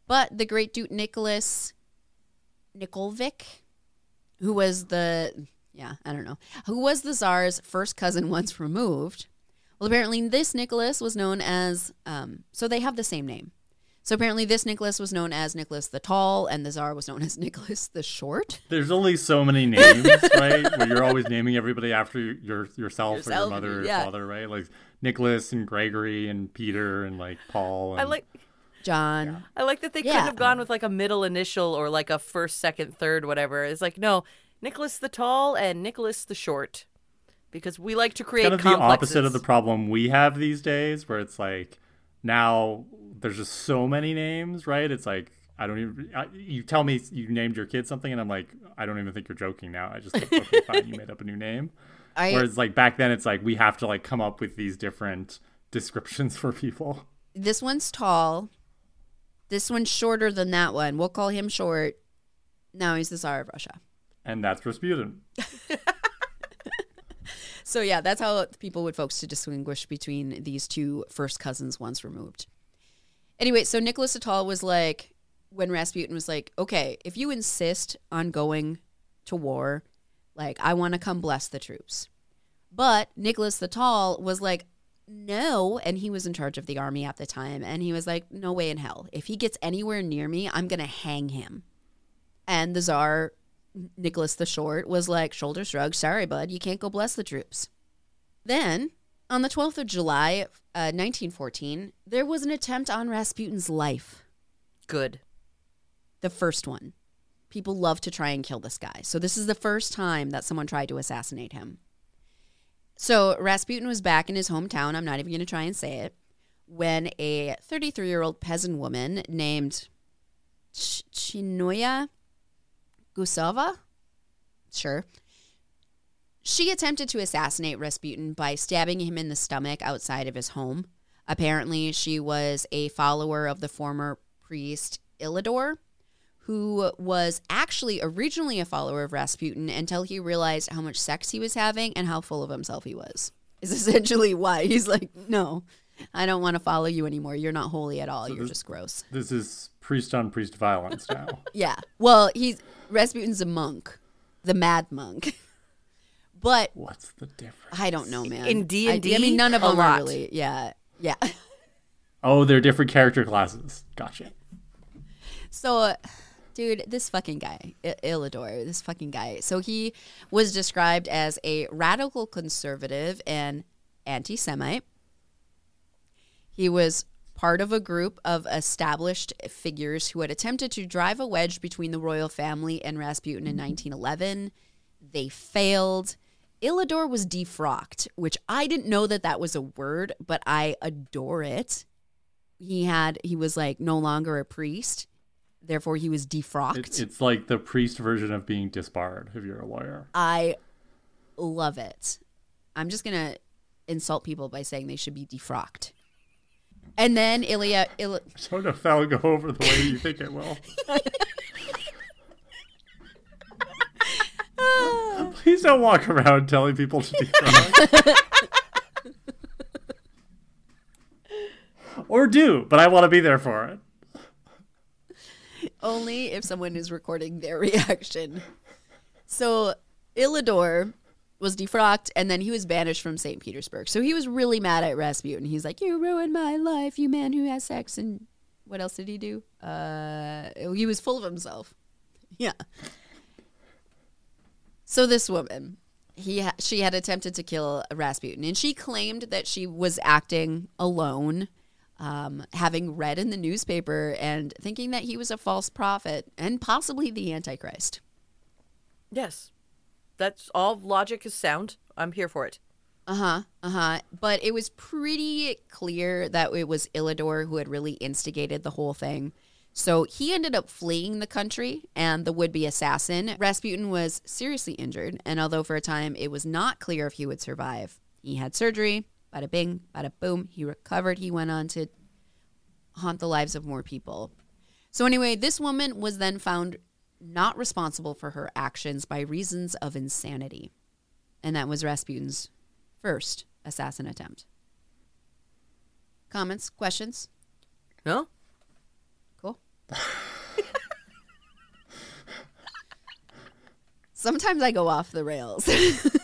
[SPEAKER 1] But the great Duke Nicholas Nikolvik, who was the yeah, I don't know, who was the Tsar's first cousin once removed. Well, apparently this Nicholas was known as um, so they have the same name. So apparently this Nicholas was known as Nicholas the Tall, and the Tsar was known as Nicholas the Short.
[SPEAKER 3] there's only so many names right where you're always naming everybody after your yourself, or your mother or
[SPEAKER 1] yeah.
[SPEAKER 3] father right like nicholas and gregory and peter and like paul and
[SPEAKER 2] I like
[SPEAKER 1] John.
[SPEAKER 2] I like that they
[SPEAKER 1] Yeah.
[SPEAKER 2] couldn't have gone with like a middle initial or like a first, second, third, whatever. It's like no, Nicholas the Tall and Nicholas the Short, because we like to create
[SPEAKER 3] kind of the opposite of the problem we have these days where it's like now there's just so many names right it's like i don't even I, you tell me you named your kid something and i'm like i don't even think you're joking now i just think, okay fine you made up a new name
[SPEAKER 1] I,
[SPEAKER 3] whereas like back then it's like we have to like come up with these different descriptions for people
[SPEAKER 1] this one's tall. This one's shorter than that one. We'll call him short. Now he's the Tsar of Russia.
[SPEAKER 3] and that's rasputin
[SPEAKER 1] So yeah, that's how people would folks to distinguish between these two first cousins once removed. Anyway, so Nicholas Atal was like, when Rasputin was like, okay, if you insist on going to war, like I want to come bless the troops. But Nicholas the Tall was like, no, and he was in charge of the army at the time, and he was like, no way in hell. If he gets anywhere near me, I'm gonna hang him. And the Tsar Nicholas the Short was like, shoulder shrug, sorry, bud, you can't go bless the troops. Then, on the 12th of July, uh, 1914, there was an attempt on Rasputin's life.
[SPEAKER 2] Good.
[SPEAKER 1] The first one. People love to try and kill this guy. So, this is the first time that someone tried to assassinate him. So, Rasputin was back in his hometown. I'm not even going to try and say it. When a 33 year old peasant woman named Ch- Chinoya Gusova, sure, she attempted to assassinate Rasputin by stabbing him in the stomach outside of his home. Apparently, she was a follower of the former priest Ilidor, who was actually originally a follower of Rasputin until he realized how much sex he was having and how full of himself he was. Is essentially why he's like, no, I don't want to follow you anymore. You're not holy at all. You're
[SPEAKER 3] this-
[SPEAKER 1] just gross.
[SPEAKER 3] this is priest on priest violence now
[SPEAKER 1] Yeah. Well, he's Rasputin's a monk, the mad monk. but
[SPEAKER 3] what's the difference
[SPEAKER 1] I don't know, man.
[SPEAKER 2] In D&D,
[SPEAKER 1] I, mean, none of
[SPEAKER 2] a
[SPEAKER 1] them are
[SPEAKER 2] lot.
[SPEAKER 1] really. Yeah, yeah.
[SPEAKER 3] oh they're different character classes gotcha
[SPEAKER 1] So, uh, dude, this fucking guy, I- Illador, this fucking guy. So he was described as a radical conservative and anti Semite. He was part of a group of established figures who had attempted to drive a wedge between the royal family and Rasputin in mm-hmm. 1911. They failed. Illador was defrocked, which I didn't know that that was a word, but I adore it. He had he was like no longer a priest, therefore he was defrocked.
[SPEAKER 3] It, it's like the priest version of being disbarred if you're a lawyer.
[SPEAKER 1] I love it. I'm just gonna insult people by saying they should be defrocked. And then Ilya, Il-
[SPEAKER 3] I don't that'll go over the way you think it will. Please don't walk around telling people to defrock. or do, but I want to be there for it.
[SPEAKER 1] only if someone is recording their reaction. So Illador was defrocked and then he was banished from St. Petersburg. So he was really mad at Rasputin. He's like, You ruined my life, you man who has sex. And what else did he do? Uh, he was full of himself. Yeah. So this woman, he ha- she had attempted to kill Rasputin, and she claimed that she was acting alone, um, having read in the newspaper and thinking that he was a false prophet and possibly the Antichrist.
[SPEAKER 2] Yes. That's all logic is sound. I'm here for it.
[SPEAKER 1] Uh huh. Uh huh. But it was pretty clear that it was Illador who had really instigated the whole thing. So he ended up fleeing the country, and the would be assassin, Rasputin, was seriously injured. And although for a time it was not clear if he would survive, he had surgery. Bada bing, bada boom. He recovered. He went on to haunt the lives of more people. So, anyway, this woman was then found not responsible for her actions by reasons of insanity. And that was Rasputin's first assassin attempt. Comments, questions?
[SPEAKER 2] No?
[SPEAKER 1] Cool. Sometimes I go off the rails.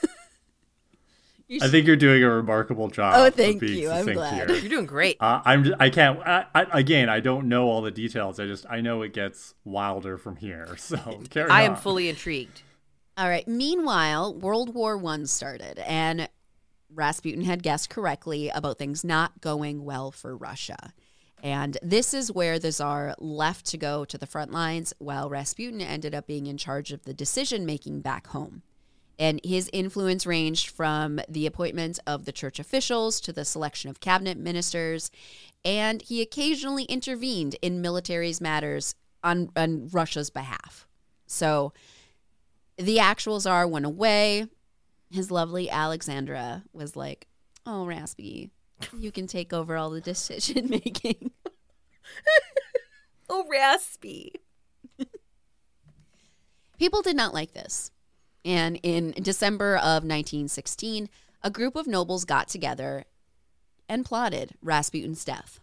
[SPEAKER 1] You
[SPEAKER 3] I think you're doing a remarkable job.
[SPEAKER 1] Oh, thank you. I'm glad.
[SPEAKER 3] here.
[SPEAKER 2] You're doing great.
[SPEAKER 3] Uh, I'm. j- I can't. I, I, again, I don't know all the details. I just I know it gets wilder from here. So carry
[SPEAKER 2] I am fully intrigued.
[SPEAKER 1] All right. Meanwhile, World War One started, and Rasputin had guessed correctly about things not going well for Russia. And this is where the Tsar left to go to the front lines, while Rasputin ended up being in charge of the decision making back home. And his influence ranged from the appointment of the church officials to the selection of cabinet ministers. And he occasionally intervened in military's matters on, on Russia's behalf. So the actual czar went away. His lovely Alexandra was like, "Oh, Raspy, you can take over all the decision making."
[SPEAKER 2] Oh, raspy.
[SPEAKER 1] People did not like this. And in December of 1916, a group of nobles got together and plotted Rasputin's death.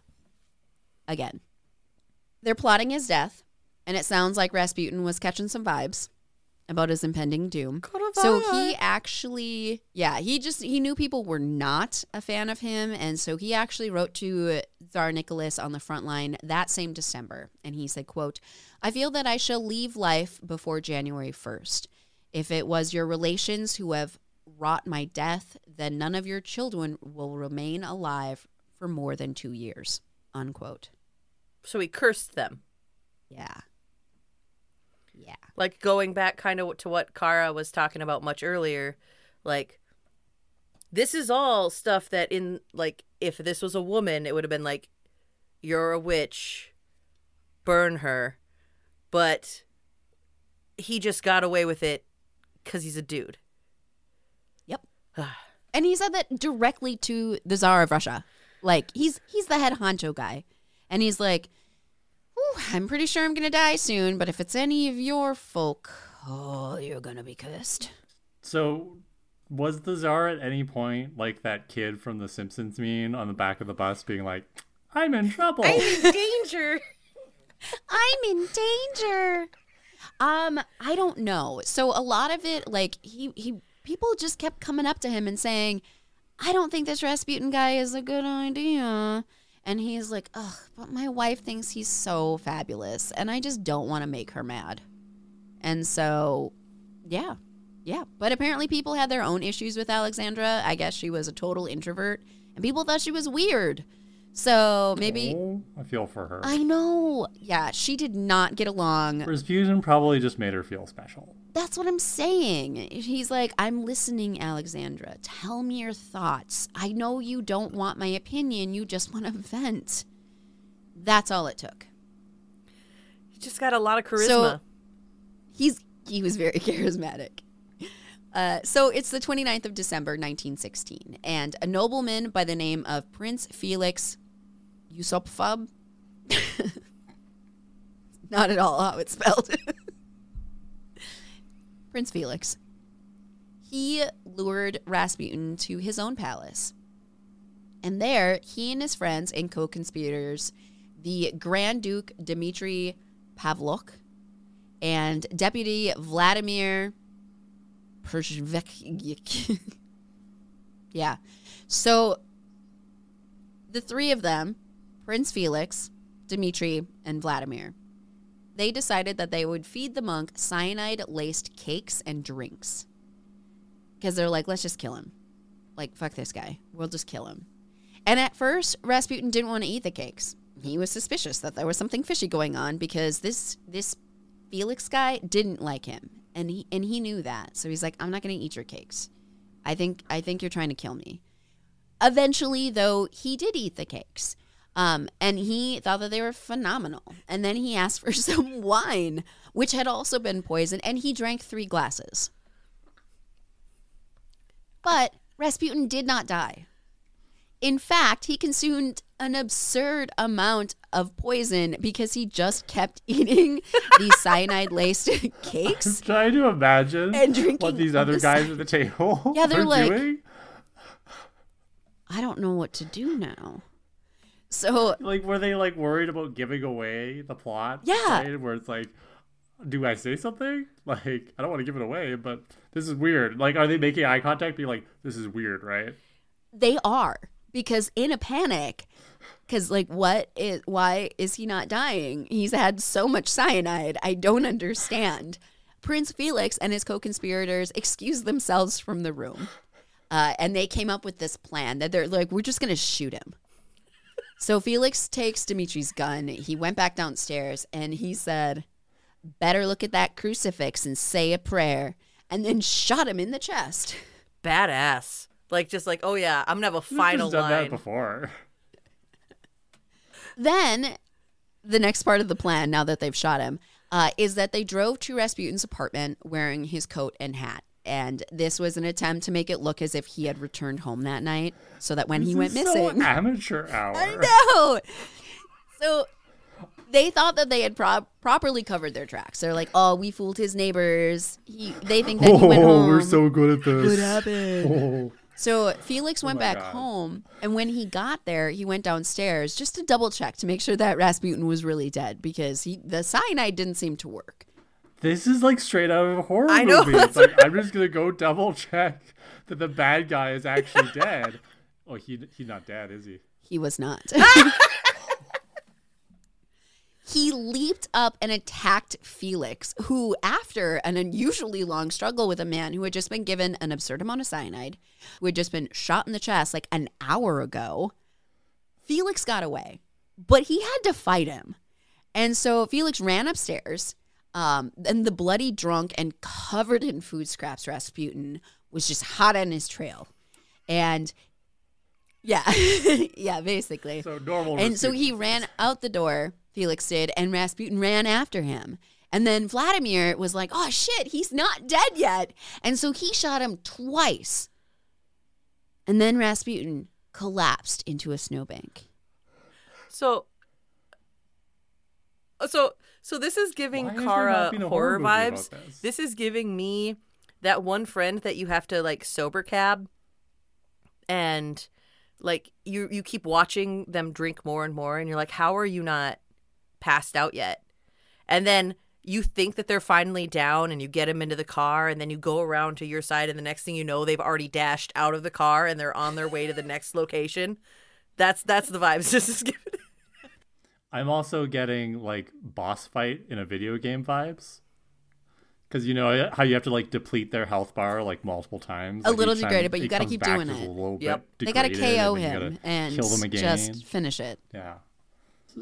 [SPEAKER 1] Again, they're plotting his death, and it sounds like Rasputin was catching some vibes about his impending doom. So he actually, yeah, he just he knew people were not a fan of him, and so he actually wrote to Tsar Nicholas on the front line that same December, and he said, "quote I feel that I shall leave life before January first. If it was your relations who have wrought my death, then none of your children will remain alive for more than two years." Unquote.
[SPEAKER 2] So he cursed them.
[SPEAKER 1] Yeah. Yeah.
[SPEAKER 2] Like going back kind of to what Kara was talking about much earlier, like this is all stuff that in like if this was a woman, it would have been like you're a witch, burn her. But he just got away with it cuz he's a dude.
[SPEAKER 1] Yep. and he said that directly to the Tsar of Russia. Like he's he's the head honcho guy, and he's like, "I'm pretty sure I'm gonna die soon, but if it's any of your folk, oh, you're gonna be cursed."
[SPEAKER 3] So, was the czar at any point like that kid from The Simpsons meme on the back of the bus, being like, "I'm in trouble"?
[SPEAKER 2] I'm in danger.
[SPEAKER 1] I'm in danger. Um, I don't know. So a lot of it, like he he, people just kept coming up to him and saying, "I don't think this Rasputin guy is a good idea." And he's like, ugh, but my wife thinks he's so fabulous, and I just don't want to make her mad. And so, yeah, yeah. But apparently, people had their own issues with Alexandra. I guess she was a total introvert, and people thought she was weird. So maybe
[SPEAKER 3] Oh, I feel for her.
[SPEAKER 1] I know. Yeah, she did not get along.
[SPEAKER 3] Rasputin probably just made her feel special.
[SPEAKER 1] That's what I'm saying. He's like, I'm listening, Alexandra. Tell me your thoughts. I know you don't want my opinion. You just want to vent. That's all it took.
[SPEAKER 2] He just got a lot of charisma.
[SPEAKER 1] So- He's he was very charismatic. Uh, so it's the 29th of December, 1916, and a nobleman by the name of Prince Felix Yusupfab. Not at all how it's spelled. Prince Felix. He lured Rasputin to his own palace. And there, he and his friends and co conspirators, the Grand Duke Dmitry Pavlok and Deputy Vladimir Przhvek. yeah. So the three of them, Prince Felix, Dmitri, and Vladimir, they decided that they would feed the monk cyanide laced cakes and drinks. Because they're like, let's just kill him. Like, fuck this guy. We'll just kill him. And at first, Rasputin didn't want to eat the cakes. He was suspicious that there was something fishy going on because this this Felix guy didn't like him. And he and he knew that. So he's like, I'm not gonna eat your cakes. I think I think you're trying to kill me. Eventually, though, he did eat the cakes. Um, and he thought that they were phenomenal. And then he asked for some wine, which had also been poisoned, and he drank three glasses. But Rasputin did not die. In fact, he consumed an absurd amount of poison because he just kept eating these cyanide laced cakes.
[SPEAKER 3] I'm Trying to imagine
[SPEAKER 1] And drinking
[SPEAKER 3] what these other
[SPEAKER 1] the
[SPEAKER 3] guys at the table
[SPEAKER 1] Yeah, they're like-
[SPEAKER 3] doing.
[SPEAKER 1] I don't know what to do now. So
[SPEAKER 3] Like, were they like worried about giving away the plot?
[SPEAKER 1] Yeah.
[SPEAKER 3] right? Where it's like, do I say something? Like, I don't want to give it away, but this is weird. Like, are they making eye contact? Being like, this is weird, right?
[SPEAKER 1] they are because in a panic because like what is why is he not dying he's had so much cyanide i don't understand prince felix and his co-conspirators excused themselves from the room uh, and they came up with this plan that they're like we're just gonna shoot him so felix takes dimitri's gun he went back downstairs and he said better look at that crucifix and say a prayer and then shot him in the chest
[SPEAKER 2] Badass. Like just like, oh yeah, I'm gonna have a
[SPEAKER 3] We've
[SPEAKER 2] final
[SPEAKER 3] done that before.
[SPEAKER 1] Then the next part of the plan, now that they've shot him, uh, is that they drove to Rasputin's apartment wearing his coat and hat. And this was an attempt to make it look as if he had returned home that night so that when he went
[SPEAKER 3] is so
[SPEAKER 1] missing.
[SPEAKER 3] amateur hour.
[SPEAKER 1] I know. So they thought that they had pro- properly covered their tracks. They're like, oh, we fooled his neighbors. He, they think that he went home.
[SPEAKER 3] Oh, we're so good at this.
[SPEAKER 1] What happened?
[SPEAKER 3] Oh.
[SPEAKER 1] So Felix oh went
[SPEAKER 3] my
[SPEAKER 1] back
[SPEAKER 3] God.
[SPEAKER 1] home, and when he got there, he went downstairs just to double check to make sure that Rasputin was really dead because he the cyanide didn't seem to work.
[SPEAKER 3] This is like straight out of a horror
[SPEAKER 2] I know,
[SPEAKER 3] movie. It's
[SPEAKER 2] that's
[SPEAKER 3] like I'm just gonna go double check that the bad guy is actually dead. Oh, he he's not dead, is he?
[SPEAKER 1] He was not. he leaped up and attacked Felix, who, after an unusually long struggle with a man who had just been given an absurd amount of cyanide, who had just been shot in the chest like an hour ago, Felix got away. But he had to fight him. And so Felix ran upstairs. Um, and the bloody drunk and covered in food scraps Rasputin was just hot on his trail. And yeah, yeah, basically.
[SPEAKER 3] So normal.
[SPEAKER 1] and so he ran out the door, Felix did, and Rasputin ran after him. And then Vladimir was like, oh shit, he's not dead yet. And so he shot him twice. And then Rasputin collapsed into a snowbank.
[SPEAKER 2] So, so, so this is giving
[SPEAKER 3] Why
[SPEAKER 2] Kara horror,
[SPEAKER 3] horror
[SPEAKER 2] vibes.
[SPEAKER 3] this?
[SPEAKER 2] This is giving me that one friend that you have to like sober cab, and like you you keep watching them drink more and more, and you're like, how are you not passed out yet? And then you think that they're finally down, and you get them into the car, and then you go around to your side, and the next thing you know, they've already dashed out of the car, and they're on their way to the next location. That's that's the vibes this is giving.
[SPEAKER 3] I'm also getting like boss fight in a video game vibes. Because you know how you have to like deplete their health bar like multiple times.
[SPEAKER 1] A
[SPEAKER 3] Like,
[SPEAKER 1] little degraded, but you gotta keep doing it.
[SPEAKER 2] Yep.
[SPEAKER 1] They got to KO him and
[SPEAKER 3] kill them again.
[SPEAKER 1] just finish it.
[SPEAKER 3] Yeah.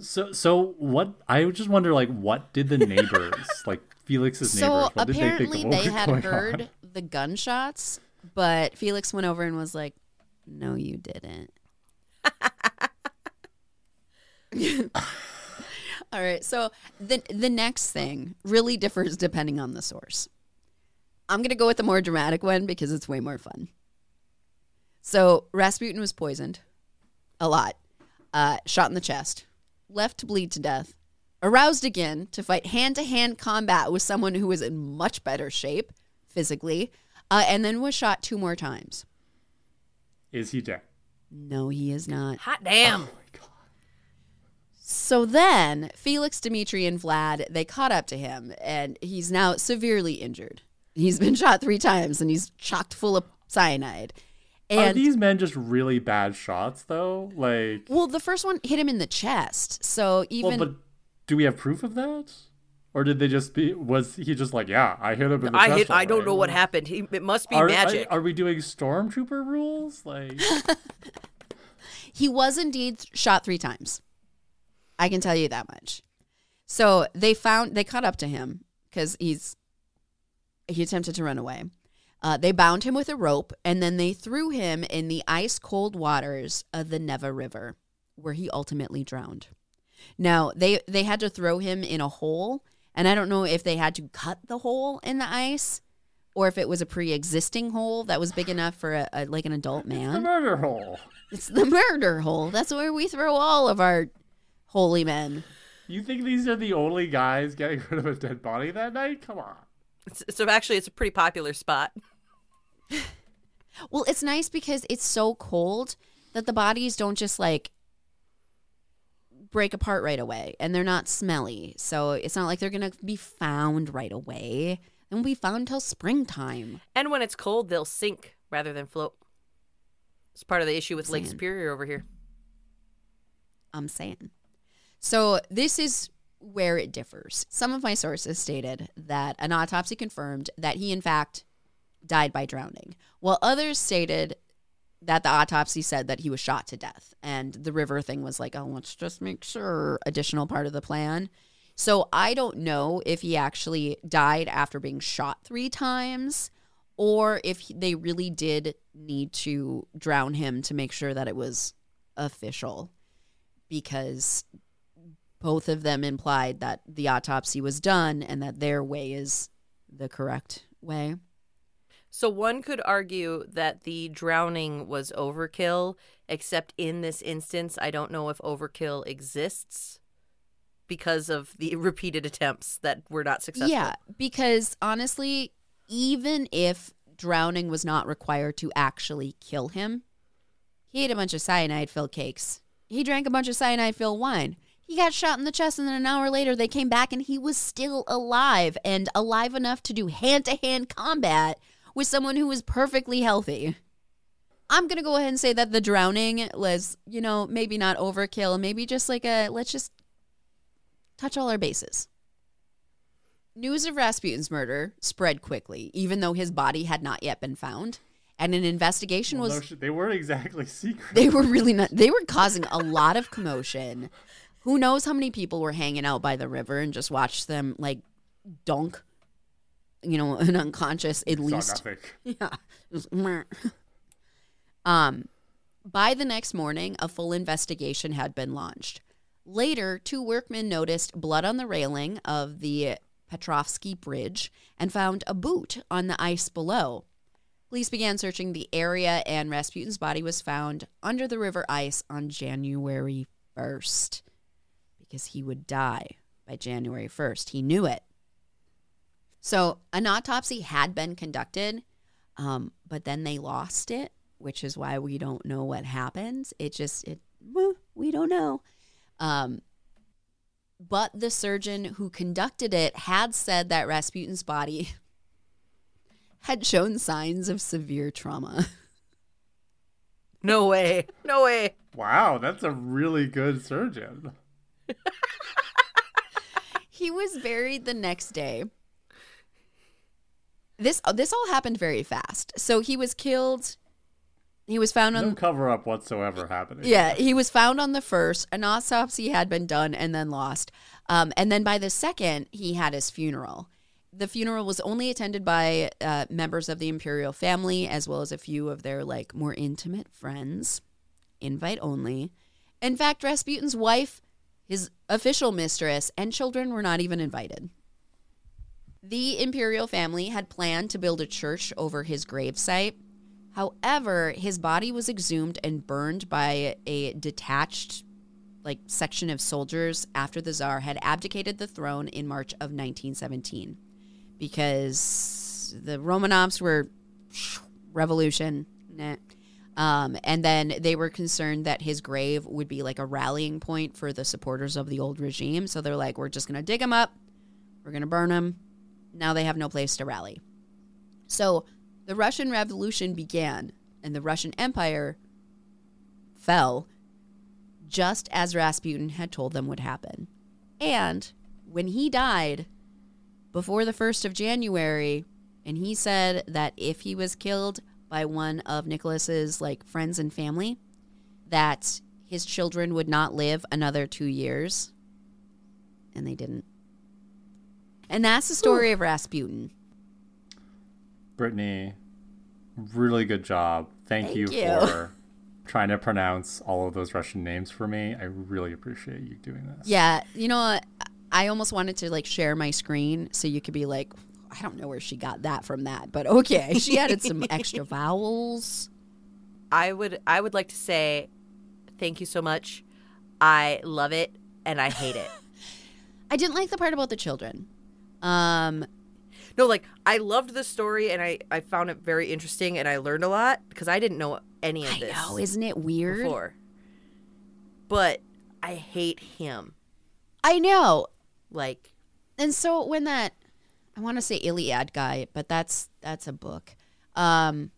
[SPEAKER 3] So so what? I just wonder like what did the neighbors like Felix's
[SPEAKER 1] So
[SPEAKER 3] neighbors? Did
[SPEAKER 1] apparently
[SPEAKER 3] they,
[SPEAKER 1] they,
[SPEAKER 3] of what was
[SPEAKER 1] had heard
[SPEAKER 3] on?
[SPEAKER 1] the gunshots, but Felix went over and was like, "No, you didn't." All right. So the the next thing really differs depending on the source. I'm gonna go with the more dramatic one because it's way more fun. So Rasputin was poisoned, a lot, uh, shot in the chest, left to bleed to death, aroused again to fight hand to hand combat with someone who was in much better shape physically, uh, and then was shot two more times.
[SPEAKER 3] Is he dead?
[SPEAKER 1] No, he is not.
[SPEAKER 2] Hot damn.
[SPEAKER 1] So then Felix, Dimitri, and Vlad they caught up to him, and he's now severely injured. He's been shot three times, and he's chocked full of cyanide.
[SPEAKER 3] Are these men just really bad shots though? Like,
[SPEAKER 1] well, the first one hit him in the chest. So even
[SPEAKER 3] well, but do we have proof of that? Or did they just be? Was he just like, yeah, I hit him in the
[SPEAKER 2] I
[SPEAKER 3] chest
[SPEAKER 2] hit, I don't
[SPEAKER 3] alright."
[SPEAKER 2] know what happened. He, it must be
[SPEAKER 3] Are,
[SPEAKER 2] magic.
[SPEAKER 3] Are, are we doing stormtrooper rules? Like,
[SPEAKER 1] he was indeed shot three times. I can tell you that much. So they found they caught up to him because he's he attempted to run away. Uh, they bound him with a rope and then they threw him in the ice cold waters of the Neva River, where he ultimately drowned. Now they they had to throw him in a hole, and I don't know if they had to cut the hole in the ice, or if it was a pre-existing hole that was big enough for a, a like an adult man.
[SPEAKER 3] the murder hole.
[SPEAKER 1] It's the murder hole. That's where we throw all of our holy men.
[SPEAKER 3] You think these are the only guys getting rid of a dead body that night? Come on.
[SPEAKER 2] It's- so actually, it's a pretty popular spot.
[SPEAKER 1] Well, it's nice because it's so cold that the bodies don't just like break apart right away and they're not smelly. So it's not like they're going to be found right away. They won't be found until springtime.
[SPEAKER 2] And when it's cold, they'll sink rather than float. It's part of the issue with Lake Superior over here.
[SPEAKER 1] I'm saying. So this is where it differs. Some of my sources stated that an autopsy confirmed that he, in fact, died by drowning, while others stated that the autopsy said that he was shot to death. And the river thing was like, oh, let's just make sure, additional part of the plan. So I don't know if he actually died after being shot three times or if they really did need to drown him to make sure that it was official because both of them implied that the autopsy was done and that their way is the correct way.
[SPEAKER 2] So one could argue that the drowning was overkill, except in this instance, I don't know if overkill exists because of the repeated attempts that were not successful.
[SPEAKER 1] Yeah, because honestly, even if drowning was not required to actually kill him, he ate a bunch of cyanide filled cakes. He drank a bunch of cyanide filled wine. He got shot in the chest, and then an hour later, they came back and he was still alive and alive enough to do hand to hand combat with someone who was perfectly healthy. I'm to go ahead and say that the drowning was, you know, maybe not overkill, maybe just like a let's just touch all our bases. News of Rasputin's murder spread quickly, even though his body had not yet been found, and an investigation
[SPEAKER 3] Well,
[SPEAKER 1] was
[SPEAKER 3] no they weren't exactly secret.
[SPEAKER 1] they were really not they were causing a lot of commotion. Who knows how many people were hanging out by the river and just watched them like dunk, you know, an unconscious at least. Yeah. It was meh. um, by the next morning, a full investigation had been launched. Later, two workmen noticed blood on the railing of the Petrovsky Bridge and found a boot on the ice below. Police began searching the area, and Rasputin's body was found under the river ice on January 1st because he would die by January 1st. He knew it. So, an autopsy had been conducted, um, but then they lost it, which is why we don't know what happened. It just, it, we don't know. Um, but the surgeon who conducted it had said that Rasputin's body had shown signs of severe trauma.
[SPEAKER 2] No way. No way.
[SPEAKER 3] Wow, that's a really good surgeon.
[SPEAKER 1] he was buried the next day. This this all happened very fast. So he was killed. He was found on
[SPEAKER 3] No cover up whatsoever happening.
[SPEAKER 1] Yeah, he was found on the first. An autopsy had been done and then lost. Um, and then by the second, he had his funeral. The funeral was only attended by uh, members of the imperial family as well as a few of their like more intimate friends. Invite only. In fact, Rasputin's wife, his official mistress, and children were not even invited. The imperial family had planned to build a church over his gravesite. However, his body was exhumed and burned by a detached like section of soldiers after the czar had abdicated the throne in March of 1917 because the Romanovs were revolution nah. Um, and then they were concerned that his grave would be like a rallying point for the supporters of the old regime. So they're like we're just going to dig him up. We're going to burn him. Now they have no place to rally. So the Russian Revolution began and the Russian Empire fell just as Rasputin had told them would happen. And when he died before the 1st of January, and he said that if he was killed by one of Nicholas's like friends and family, that his children would not live another 2 years. And they didn't. And that's the story of Rasputin.
[SPEAKER 3] Brittany, really good job. Thank,
[SPEAKER 1] Thank
[SPEAKER 3] you,
[SPEAKER 1] you.
[SPEAKER 3] for trying to pronounce all of those Russian names for me. I really appreciate you doing this.
[SPEAKER 1] Yeah, you know. I almost wanted to like share my screen so you could be like, I don't know where she got that from that, but okay, she added some extra vowels.
[SPEAKER 2] I would I would like to say thank you so much. I love it and I hate it.
[SPEAKER 1] I didn't like the part about the children. Um,
[SPEAKER 2] no, like I loved the story and I I found it very interesting and I learned a lot because I didn't know any of
[SPEAKER 1] I
[SPEAKER 2] this
[SPEAKER 1] know, isn't it weird?
[SPEAKER 2] before. But I hate him.
[SPEAKER 1] I know.
[SPEAKER 2] Like
[SPEAKER 1] And so when that, I want to say Iliad guy, but that's that's a book. Um,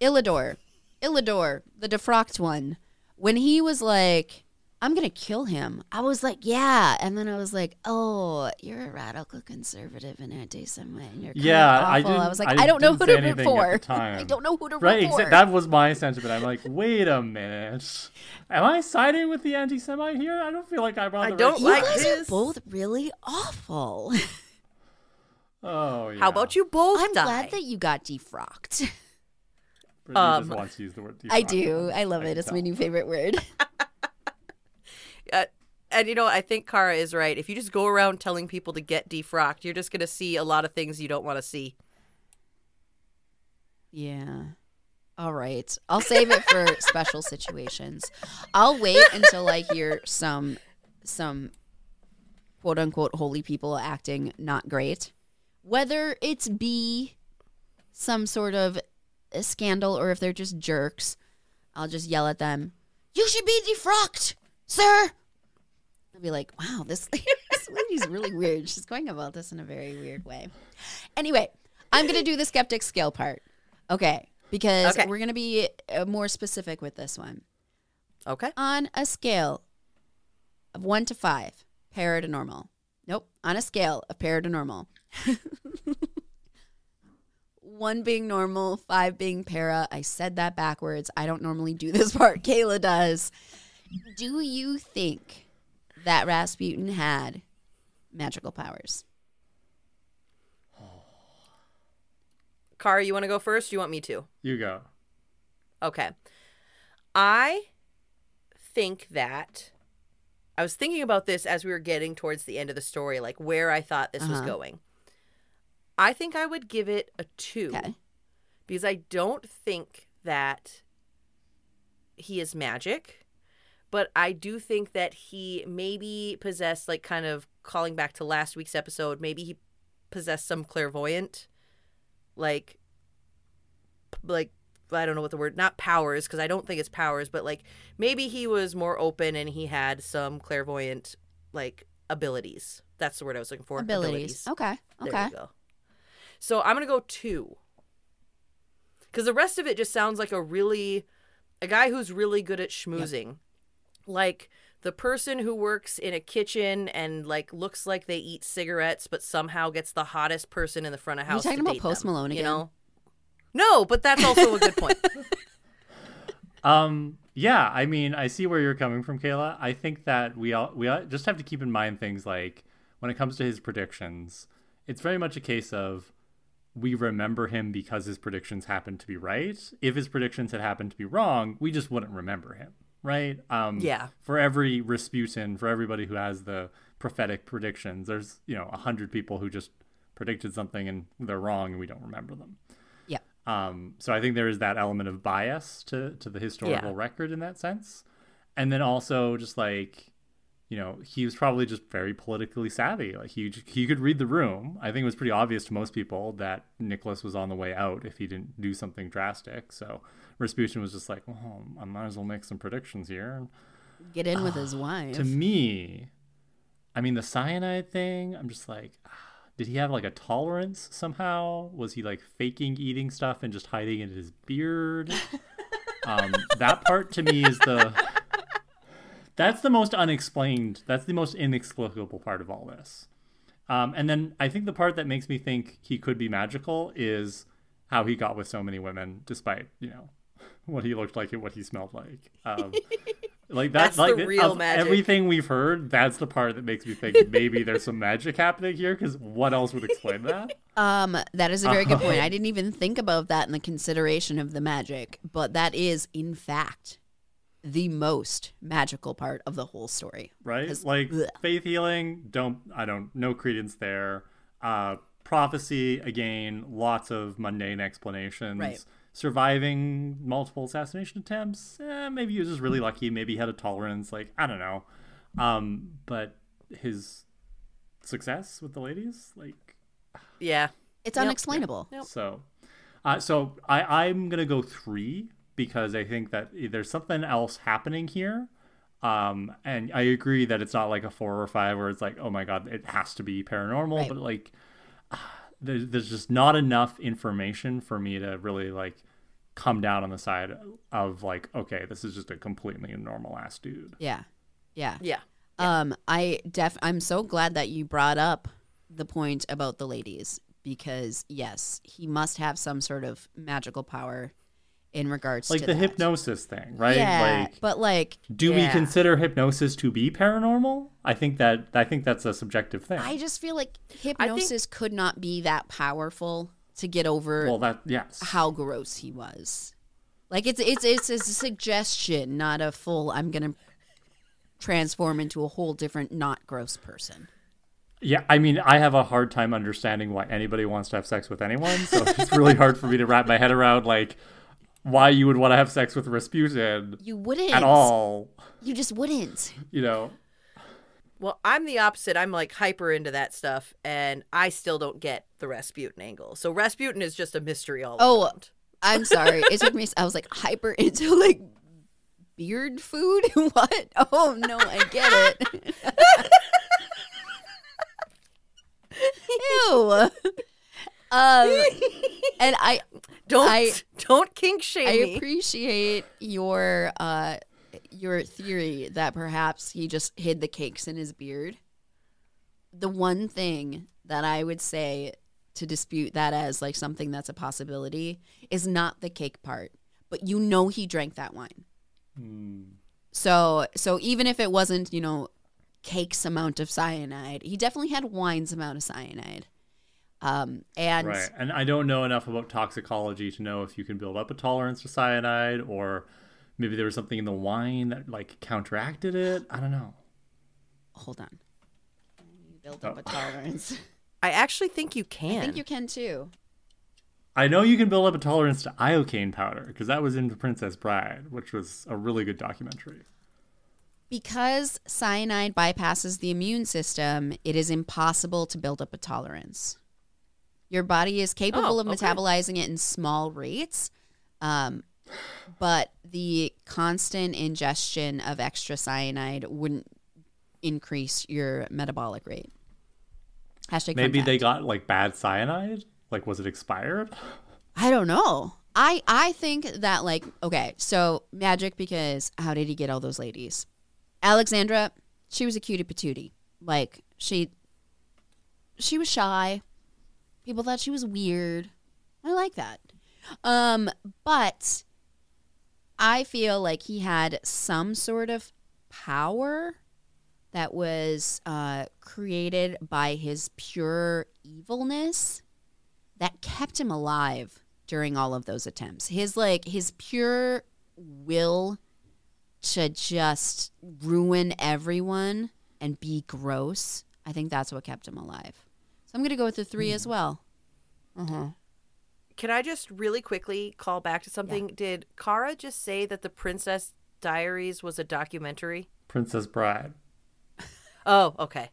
[SPEAKER 1] Illidor, Illidor, the defrocked one. When he was like, "I'm gonna kill him," I was like, "Yeah," and then I was like, "Oh, you're a radical conservative and anti-Semite. And you're kind
[SPEAKER 3] Yeah,
[SPEAKER 1] of
[SPEAKER 3] I
[SPEAKER 1] awful."
[SPEAKER 3] didn't.
[SPEAKER 1] I was like,
[SPEAKER 3] I,
[SPEAKER 1] "I, don't know who to root for. I don't know who to root
[SPEAKER 3] Right,
[SPEAKER 1] for."
[SPEAKER 3] that was my sentiment. I'm like, wait a minute. Am I siding with the anti-Semite here? I don't feel like I'm on
[SPEAKER 2] I don't
[SPEAKER 3] right
[SPEAKER 1] you
[SPEAKER 2] like
[SPEAKER 3] side.
[SPEAKER 1] guys
[SPEAKER 2] this.
[SPEAKER 1] are both really awful.
[SPEAKER 3] Oh, yeah.
[SPEAKER 2] how about you both
[SPEAKER 1] I'm
[SPEAKER 2] die?
[SPEAKER 1] glad that you got defrocked.
[SPEAKER 2] Um,
[SPEAKER 3] just wants to use the word.
[SPEAKER 1] I do. I love
[SPEAKER 3] can
[SPEAKER 1] it. It's my new favorite word.
[SPEAKER 2] Uh, and you know, I think Kara is right. If you just go around telling people to get defrocked, you're just going to see a lot of things you don't want to see.
[SPEAKER 1] Yeah. All right. I'll save it for special situations. I'll wait until I hear some some quote unquote holy people acting not great. Whether it's be some sort of a scandal or if they're just jerks, I'll just yell at them. You should be defrocked, sir. I'll be like, wow, this, this lady's really weird. She's going about this in a very weird way. Anyway, I'm going to do the skeptic scale part. Okay. Because
[SPEAKER 2] Okay.
[SPEAKER 1] we're going to be uh, more specific with this one.
[SPEAKER 2] Okay.
[SPEAKER 1] On a scale of one to five, para to normal. Nope. On a scale of para to normal. One being normal, five being para. I said that backwards. I don't normally do this part. Kala does. Do you think that Rasputin had magical powers?
[SPEAKER 2] Kara, you want to go first? You want me to?
[SPEAKER 3] You go.
[SPEAKER 2] Okay. I think that I was thinking about this as we were getting towards the end of the story, like where I thought this was
[SPEAKER 1] Uh-huh.
[SPEAKER 2] going. I think I would give it a two
[SPEAKER 1] Okay.
[SPEAKER 2] because I don't think that he is magic, but I do think that he maybe possessed, like, kind of calling back to last week's episode, maybe he possessed some clairvoyant, like, like I don't know what the word, not powers, because I don't think it's powers, but like maybe he was more open and he had some clairvoyant, like, abilities. That's the word I was looking for.
[SPEAKER 1] Abilities. Okay.
[SPEAKER 2] There
[SPEAKER 1] Okay.
[SPEAKER 2] you go. So I'm gonna go two. Because the rest of it just sounds like a really a guy who's really good at schmoozing. Like the person who works in a kitchen and like looks like they eat cigarettes but somehow gets the hottest person in the front of
[SPEAKER 1] Are you
[SPEAKER 2] house.
[SPEAKER 1] talking
[SPEAKER 2] to
[SPEAKER 1] about
[SPEAKER 2] date
[SPEAKER 1] Post
[SPEAKER 2] them,
[SPEAKER 1] Malone
[SPEAKER 2] You
[SPEAKER 1] again?
[SPEAKER 2] know? No, but that's also a good point.
[SPEAKER 3] Um, yeah, I mean, I see where you're coming from, Kala. I think that we all we all just have to keep in mind things like when it comes to his predictions, it's very much a case of we remember him because his predictions happened to be right. If his predictions had happened to be wrong, we just wouldn't remember him, right? Um,
[SPEAKER 2] Yeah.
[SPEAKER 3] For every Rasputin, for everybody who has the prophetic predictions, there's you know a hundred people who just predicted something and they're wrong and we don't remember them.
[SPEAKER 1] Yeah.
[SPEAKER 3] Um, so I think there is that element of bias to to the historical
[SPEAKER 2] Yeah.
[SPEAKER 3] record in that sense, and then also just like, you know, he was probably just very politically savvy. Like he he could read the room. I think it was pretty obvious to most people that Nicholas was on the way out if he didn't do something drastic. So Rasputin was just like, well, I might as well make some predictions here.
[SPEAKER 1] And get in with his wife.
[SPEAKER 3] To me, I mean, the cyanide thing, I'm just like, ah, did he have like a tolerance somehow? Was he like faking eating stuff and just hiding it in his beard? um, that part to me is the. That's the most unexplained. That's the most inexplicable part of all this. Um, and then I think the part that makes me think he could be magical is how he got with so many women, despite you know what he looked like and what he smelled like. Um, like that,
[SPEAKER 2] That's the
[SPEAKER 3] like
[SPEAKER 2] real
[SPEAKER 3] of
[SPEAKER 2] magic.
[SPEAKER 3] everything we've heard. That's the part that makes me think maybe there's some magic happening here. Because what else would explain that?
[SPEAKER 1] Um, that is a very good point. I didn't even think about that in the consideration of the magic, but that is in fact the most magical part of the whole story.
[SPEAKER 3] right?
[SPEAKER 1] 'Cause-
[SPEAKER 3] Like
[SPEAKER 1] Blech.
[SPEAKER 3] faith healing, don't I don't no credence there. Uh prophecy again, lots of mundane explanations.
[SPEAKER 1] Right.
[SPEAKER 3] Surviving multiple assassination attempts, eh, maybe he was just really lucky. Maybe he had a tolerance. Like I don't know, um, but his success with the ladies, like
[SPEAKER 2] yeah.
[SPEAKER 1] It's
[SPEAKER 2] Yep.
[SPEAKER 1] unexplainable.
[SPEAKER 2] Yep.
[SPEAKER 3] so. Uh, so I I'm gonna go three because I think that there's something else happening here. Um, and I agree that it's not like a four or five where it's like, oh my god, it has to be paranormal,
[SPEAKER 1] Right.
[SPEAKER 3] but like, there's there's just not enough information for me to really like come down on the side of like, okay, this is just a completely normal ass dude.
[SPEAKER 1] Yeah. Yeah.
[SPEAKER 2] Yeah.
[SPEAKER 1] Um, I def I'm so glad that you brought up the point about the ladies because yes, he must have some sort of magical power in regards
[SPEAKER 3] Like
[SPEAKER 1] to
[SPEAKER 3] the
[SPEAKER 1] that.
[SPEAKER 3] hypnosis thing, right?
[SPEAKER 1] Yeah,
[SPEAKER 3] Like,
[SPEAKER 1] but like
[SPEAKER 3] do we consider hypnosis to be paranormal? I think that I think that's a subjective thing.
[SPEAKER 1] I just feel like hypnosis could not be that powerful to get over
[SPEAKER 3] well, that yes.
[SPEAKER 1] how gross he was. Like it's it's it's a suggestion, not a full. I'm gonna transform into a whole different, not gross person.
[SPEAKER 3] Yeah, I mean, I have a hard time understanding why anybody wants to have sex with anyone. So it's really hard for me to wrap my head around like why you would want to have sex with Rasputin
[SPEAKER 1] You wouldn't
[SPEAKER 3] at all.
[SPEAKER 1] You just wouldn't.
[SPEAKER 3] You know,
[SPEAKER 2] Well, I'm the opposite. I'm like hyper into that stuff, and I still don't get the Rasputin angle. So Rasputin is just a mystery all
[SPEAKER 1] Oh,
[SPEAKER 2] around.
[SPEAKER 1] I'm sorry. It took me. I was like hyper into like beard food. what? Oh no, I get it. Ew. Um, and I
[SPEAKER 2] Don't
[SPEAKER 1] I-
[SPEAKER 2] don't kink shame
[SPEAKER 1] I
[SPEAKER 2] me.
[SPEAKER 1] appreciate your uh your theory that perhaps he just hid the cakes in his beard. The one thing that I would say to dispute that as like something that's a possibility is not the cake part, but you know he drank that wine. So so even if it wasn't, you know, cake's amount of cyanide, he definitely had wine's amount of cyanide. Um and
[SPEAKER 3] right? And I don't know enough about toxicology to know if you can build up a tolerance to cyanide or maybe there was something in the wine that like counteracted it. I don't know.
[SPEAKER 1] hold on. You built up a tolerance.
[SPEAKER 2] I actually think you can.
[SPEAKER 1] I think you can too.
[SPEAKER 3] I know you can build up a tolerance to iocane powder because that was in The Princess Bride, which was a really good documentary.
[SPEAKER 1] Because cyanide bypasses the immune system, it is impossible to build up a tolerance. Your body is capable
[SPEAKER 2] Oh,
[SPEAKER 1] of
[SPEAKER 2] okay.
[SPEAKER 1] metabolizing it in small rates, um, but the constant ingestion of extra cyanide wouldn't increase your metabolic rate. Hashtag
[SPEAKER 3] Maybe they got like bad cyanide. Like, was it expired?
[SPEAKER 1] I don't know. I I think that like okay, so magic because how did he get all those ladies? Alexandra, she was a cutie patootie. Like she she was shy. People thought she was weird. I like that. Um, but I feel like he had some sort of power that was uh, created by his pure evilness that kept him alive during all of those attempts. His like his pure will to just ruin everyone and be gross. I think that's what kept him alive. So I'm gonna go with the three as well. Uh-huh.
[SPEAKER 2] Can I just really quickly call back to something? Did Kara just say that the Princess Diaries was a documentary?
[SPEAKER 3] Princess Bride.
[SPEAKER 2] Oh, okay.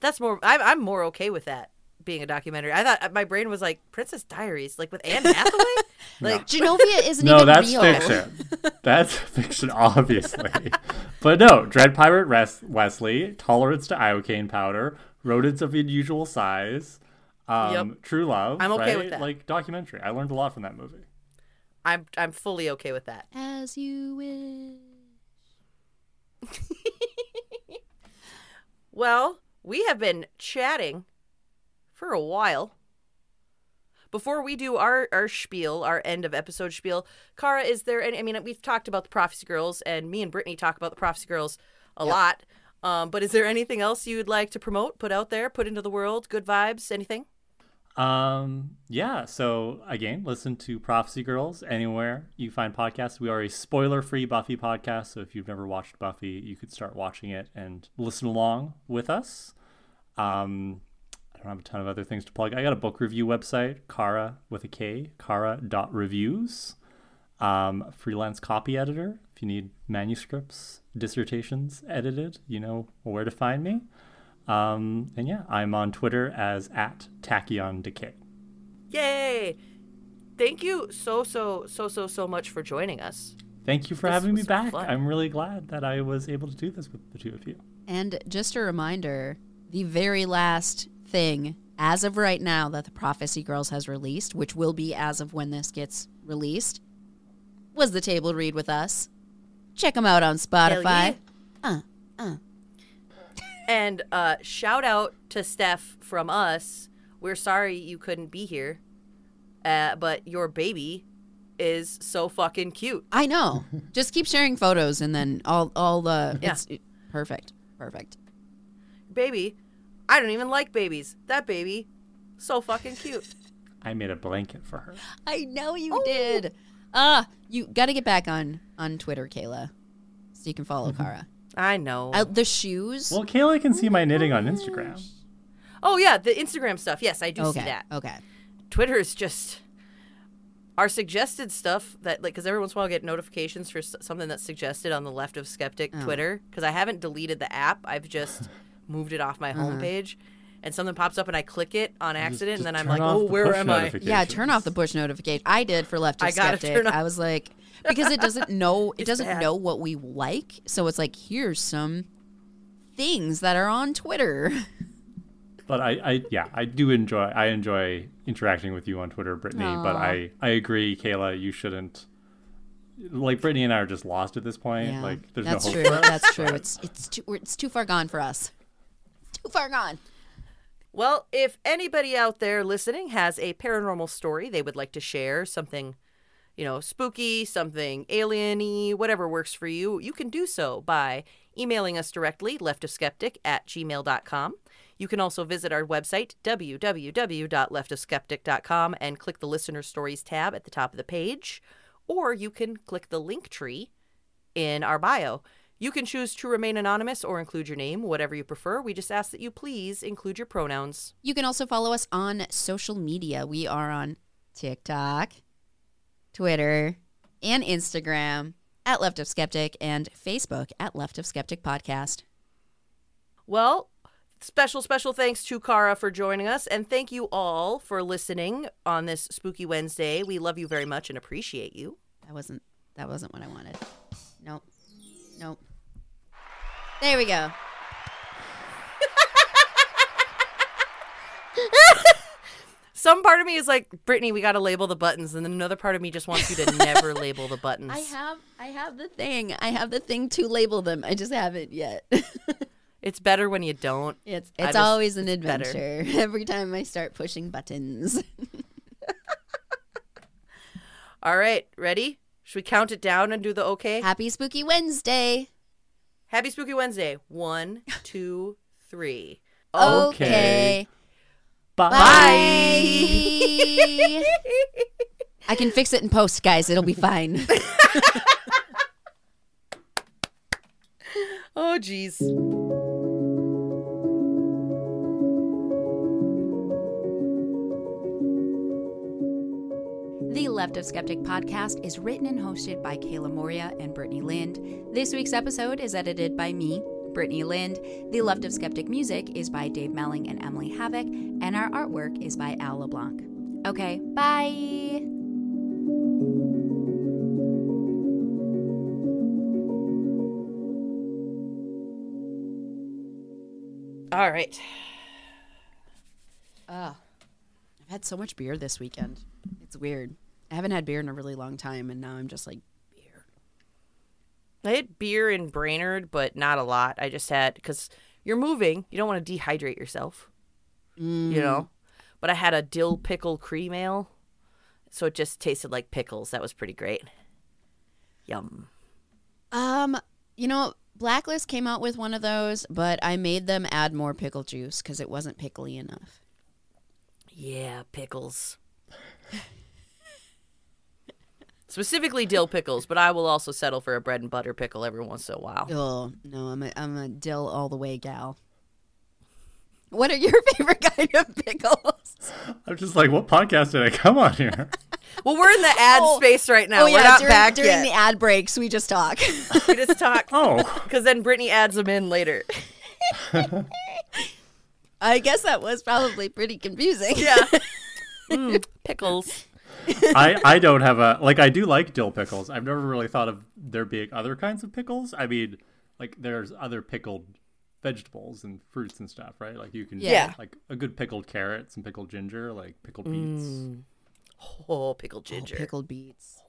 [SPEAKER 2] That's more. I'm I'm more okay with that being a documentary. I thought my brain was like Princess Diaries, like with Anne Hathaway. like
[SPEAKER 1] Genovia isn't
[SPEAKER 3] No,
[SPEAKER 1] even
[SPEAKER 3] that's
[SPEAKER 1] real.
[SPEAKER 3] fiction. That's fiction, obviously. but no, Dread Pirate Res- Westley, tolerance to iocane powder, rodents of unusual size, um,
[SPEAKER 2] Yep.
[SPEAKER 3] true love.
[SPEAKER 2] I'm okay
[SPEAKER 3] right?
[SPEAKER 2] with that.
[SPEAKER 3] Like documentary. I learned a lot from that movie.
[SPEAKER 2] I'm I'm fully okay with that.
[SPEAKER 1] As you wish.
[SPEAKER 2] Well, we have been chatting for a while. Before we do our, our spiel, our end of episode spiel, Kara, is there any? I mean, we've talked about the Prophecy Girls, and me and Brittany talk about the Prophecy Girls a lot. Um, but is there anything else you'd like to promote, put out there, put into the world? Good vibes, anything?
[SPEAKER 3] Um, yeah. So again, listen to Prophecy Girls anywhere you find podcasts. We are a spoiler-free Buffy podcast, so if you've never watched Buffy, you could start watching it and listen along with us. Um, I don't have a ton of other things to plug. I got a book review website, Kara with a K, Kara.reviews. Um, freelance copy editor. If you need manuscripts, dissertations edited, you know where to find me. Um, and yeah, I'm on Twitter as at Tachyon Decay.
[SPEAKER 2] Yay! Thank you so so so so so much for joining us.
[SPEAKER 3] Thank you for
[SPEAKER 2] This
[SPEAKER 3] having me back.
[SPEAKER 2] fun.
[SPEAKER 3] I'm really glad that I was able to do this with the two of you.
[SPEAKER 1] And just a reminder, the very last thing as of right now that the Prophecy Girls has released, which will be as of when this gets released, was the table read with us. Check them out on Spotify. Uh, uh.
[SPEAKER 2] And uh, shout out to Steph from us. We're sorry you couldn't be here, uh, but your baby is so fucking cute.
[SPEAKER 1] I know. Just keep sharing photos and then all all the
[SPEAKER 2] Yeah.
[SPEAKER 1] it's perfect. Perfect.
[SPEAKER 2] Baby, I don't even like babies. That baby, so fucking cute.
[SPEAKER 3] I made a blanket for her.
[SPEAKER 1] I know you did. Ah, you got to get back on on Twitter, Kala, so you can follow Kara.
[SPEAKER 2] I know.
[SPEAKER 1] Uh, the shoes.
[SPEAKER 3] Well, Kala can see my knitting on Instagram.
[SPEAKER 2] oh yeah, the Instagram stuff. Yes, I do
[SPEAKER 1] okay.
[SPEAKER 2] see that.
[SPEAKER 1] Okay.
[SPEAKER 2] Twitter is just our suggested stuff that like because every once in a while I get notifications for s- something that's suggested on the left of skeptic
[SPEAKER 1] Oh.
[SPEAKER 2] Twitter because I haven't deleted the app. I've just moved it off my
[SPEAKER 1] Uh-huh.
[SPEAKER 2] homepage. And something pops up and I click it on accident,
[SPEAKER 3] just
[SPEAKER 2] and then I'm like, "Oh, where am I?"
[SPEAKER 1] Yeah, turn off the push notification. I did for left of
[SPEAKER 2] I gotta
[SPEAKER 1] skeptic.
[SPEAKER 2] turn off-
[SPEAKER 1] I was like, because it doesn't know it doesn't
[SPEAKER 2] bad.
[SPEAKER 1] know what we like, so it's like here's some things that are on Twitter.
[SPEAKER 3] But I, I, yeah, I do enjoy. I enjoy interacting with you on Twitter, Brittany. But I, I agree, Kala. You shouldn't. Like Brittany and I are just lost at this point.
[SPEAKER 1] Yeah,
[SPEAKER 3] Like there's
[SPEAKER 1] that's
[SPEAKER 3] no hope
[SPEAKER 1] true.
[SPEAKER 3] for us.
[SPEAKER 1] That's true. It's it's too it's too far gone for us. It's too far gone.
[SPEAKER 2] Well, if anybody out there listening has a paranormal story they would like to share, something, you know, spooky, something alien-y, whatever works for you, you can do so by emailing us directly, leftofskeptic at gmail.com. You can also visit our website, www.leftofskeptic.com, and click the Listener Stories tab at the top of the page. Or you can click the link tree in our bio. You can choose to remain anonymous or include your name, whatever you prefer. We just ask that you please include your pronouns.
[SPEAKER 1] You can also follow us on social media. We are on TikTok, Twitter, and Instagram at Left of Skeptic and Facebook at Left of Skeptic Podcast.
[SPEAKER 2] Well, special, special thanks to Kara for joining us, and thank you all for listening on this Spooky Wednesday. We love you very much and appreciate you.
[SPEAKER 1] That wasn't that wasn't what I wanted. Nope. Nope. There we go.
[SPEAKER 2] some part of me is like, Brittany, we got to label the buttons, and then another part of me just wants you to never label the buttons.
[SPEAKER 1] I have I have the thing. I have the thing to label them. I just haven't yet.
[SPEAKER 2] It's better when you don't.
[SPEAKER 1] it's it's
[SPEAKER 2] just-
[SPEAKER 1] always an
[SPEAKER 2] it's better.
[SPEAKER 1] adventure. Every time I start pushing buttons.
[SPEAKER 2] All right, ready? Should we count it down and do the okay?
[SPEAKER 1] Happy Spooky Wednesday.
[SPEAKER 2] Happy Spooky Wednesday. One, two, three.
[SPEAKER 1] Okay.
[SPEAKER 3] Bye.
[SPEAKER 1] Bye. I can fix it in post, guys. It'll be fine.
[SPEAKER 2] Oh, jeez.
[SPEAKER 1] The Left of Skeptic podcast is written and hosted by Kala Moria and Brittany Lind. This week's episode is edited by me, Brittany Lind. The Left of Skeptic music is by Dave Melling and Emily Havoc, and our artwork is by Al LeBlanc. Okay, bye.
[SPEAKER 2] All right.
[SPEAKER 1] Ugh. I've had so much beer this weekend. It's weird. I haven't had beer in a really long time, and now I'm just like, beer.
[SPEAKER 2] I had beer in Brainerd, but not a lot. I just had because you're moving, you don't want to dehydrate yourself, you know. But I had a dill pickle cream ale, so it just tasted like pickles. That was pretty great. Yum.
[SPEAKER 1] Um, you know, Blacklist came out with one of those, but I made them add more pickle juice because it wasn't pickly enough.
[SPEAKER 2] Yeah, pickles. Specifically dill pickles, but I will also settle for a bread and butter pickle every once in a while.
[SPEAKER 1] Oh no, I'm a I'm a dill all the way gal. What are your favorite kind of pickles?
[SPEAKER 3] I'm just like, what podcast did I come on here?
[SPEAKER 2] Well, we're in the ad
[SPEAKER 1] Oh.
[SPEAKER 2] space right now.
[SPEAKER 1] oh
[SPEAKER 2] we're not
[SPEAKER 1] during,
[SPEAKER 2] back
[SPEAKER 1] during
[SPEAKER 2] yet.
[SPEAKER 1] the ad breaks, we just talk.
[SPEAKER 2] we just talk
[SPEAKER 3] Oh,
[SPEAKER 2] because then Brittany adds them in later.
[SPEAKER 1] I guess that was probably pretty confusing.
[SPEAKER 2] Yeah. Mm, pickles.
[SPEAKER 3] I I don't have a like. I do like dill pickles. I've never really thought of there being other kinds of pickles. I mean, like there's other pickled vegetables and fruits and stuff, right? Like you can
[SPEAKER 1] Yeah.
[SPEAKER 3] like a good pickled carrot, some pickled ginger, like pickled beets.
[SPEAKER 2] Oh, pickled
[SPEAKER 1] Oh,
[SPEAKER 2] ginger.
[SPEAKER 1] pickled beets.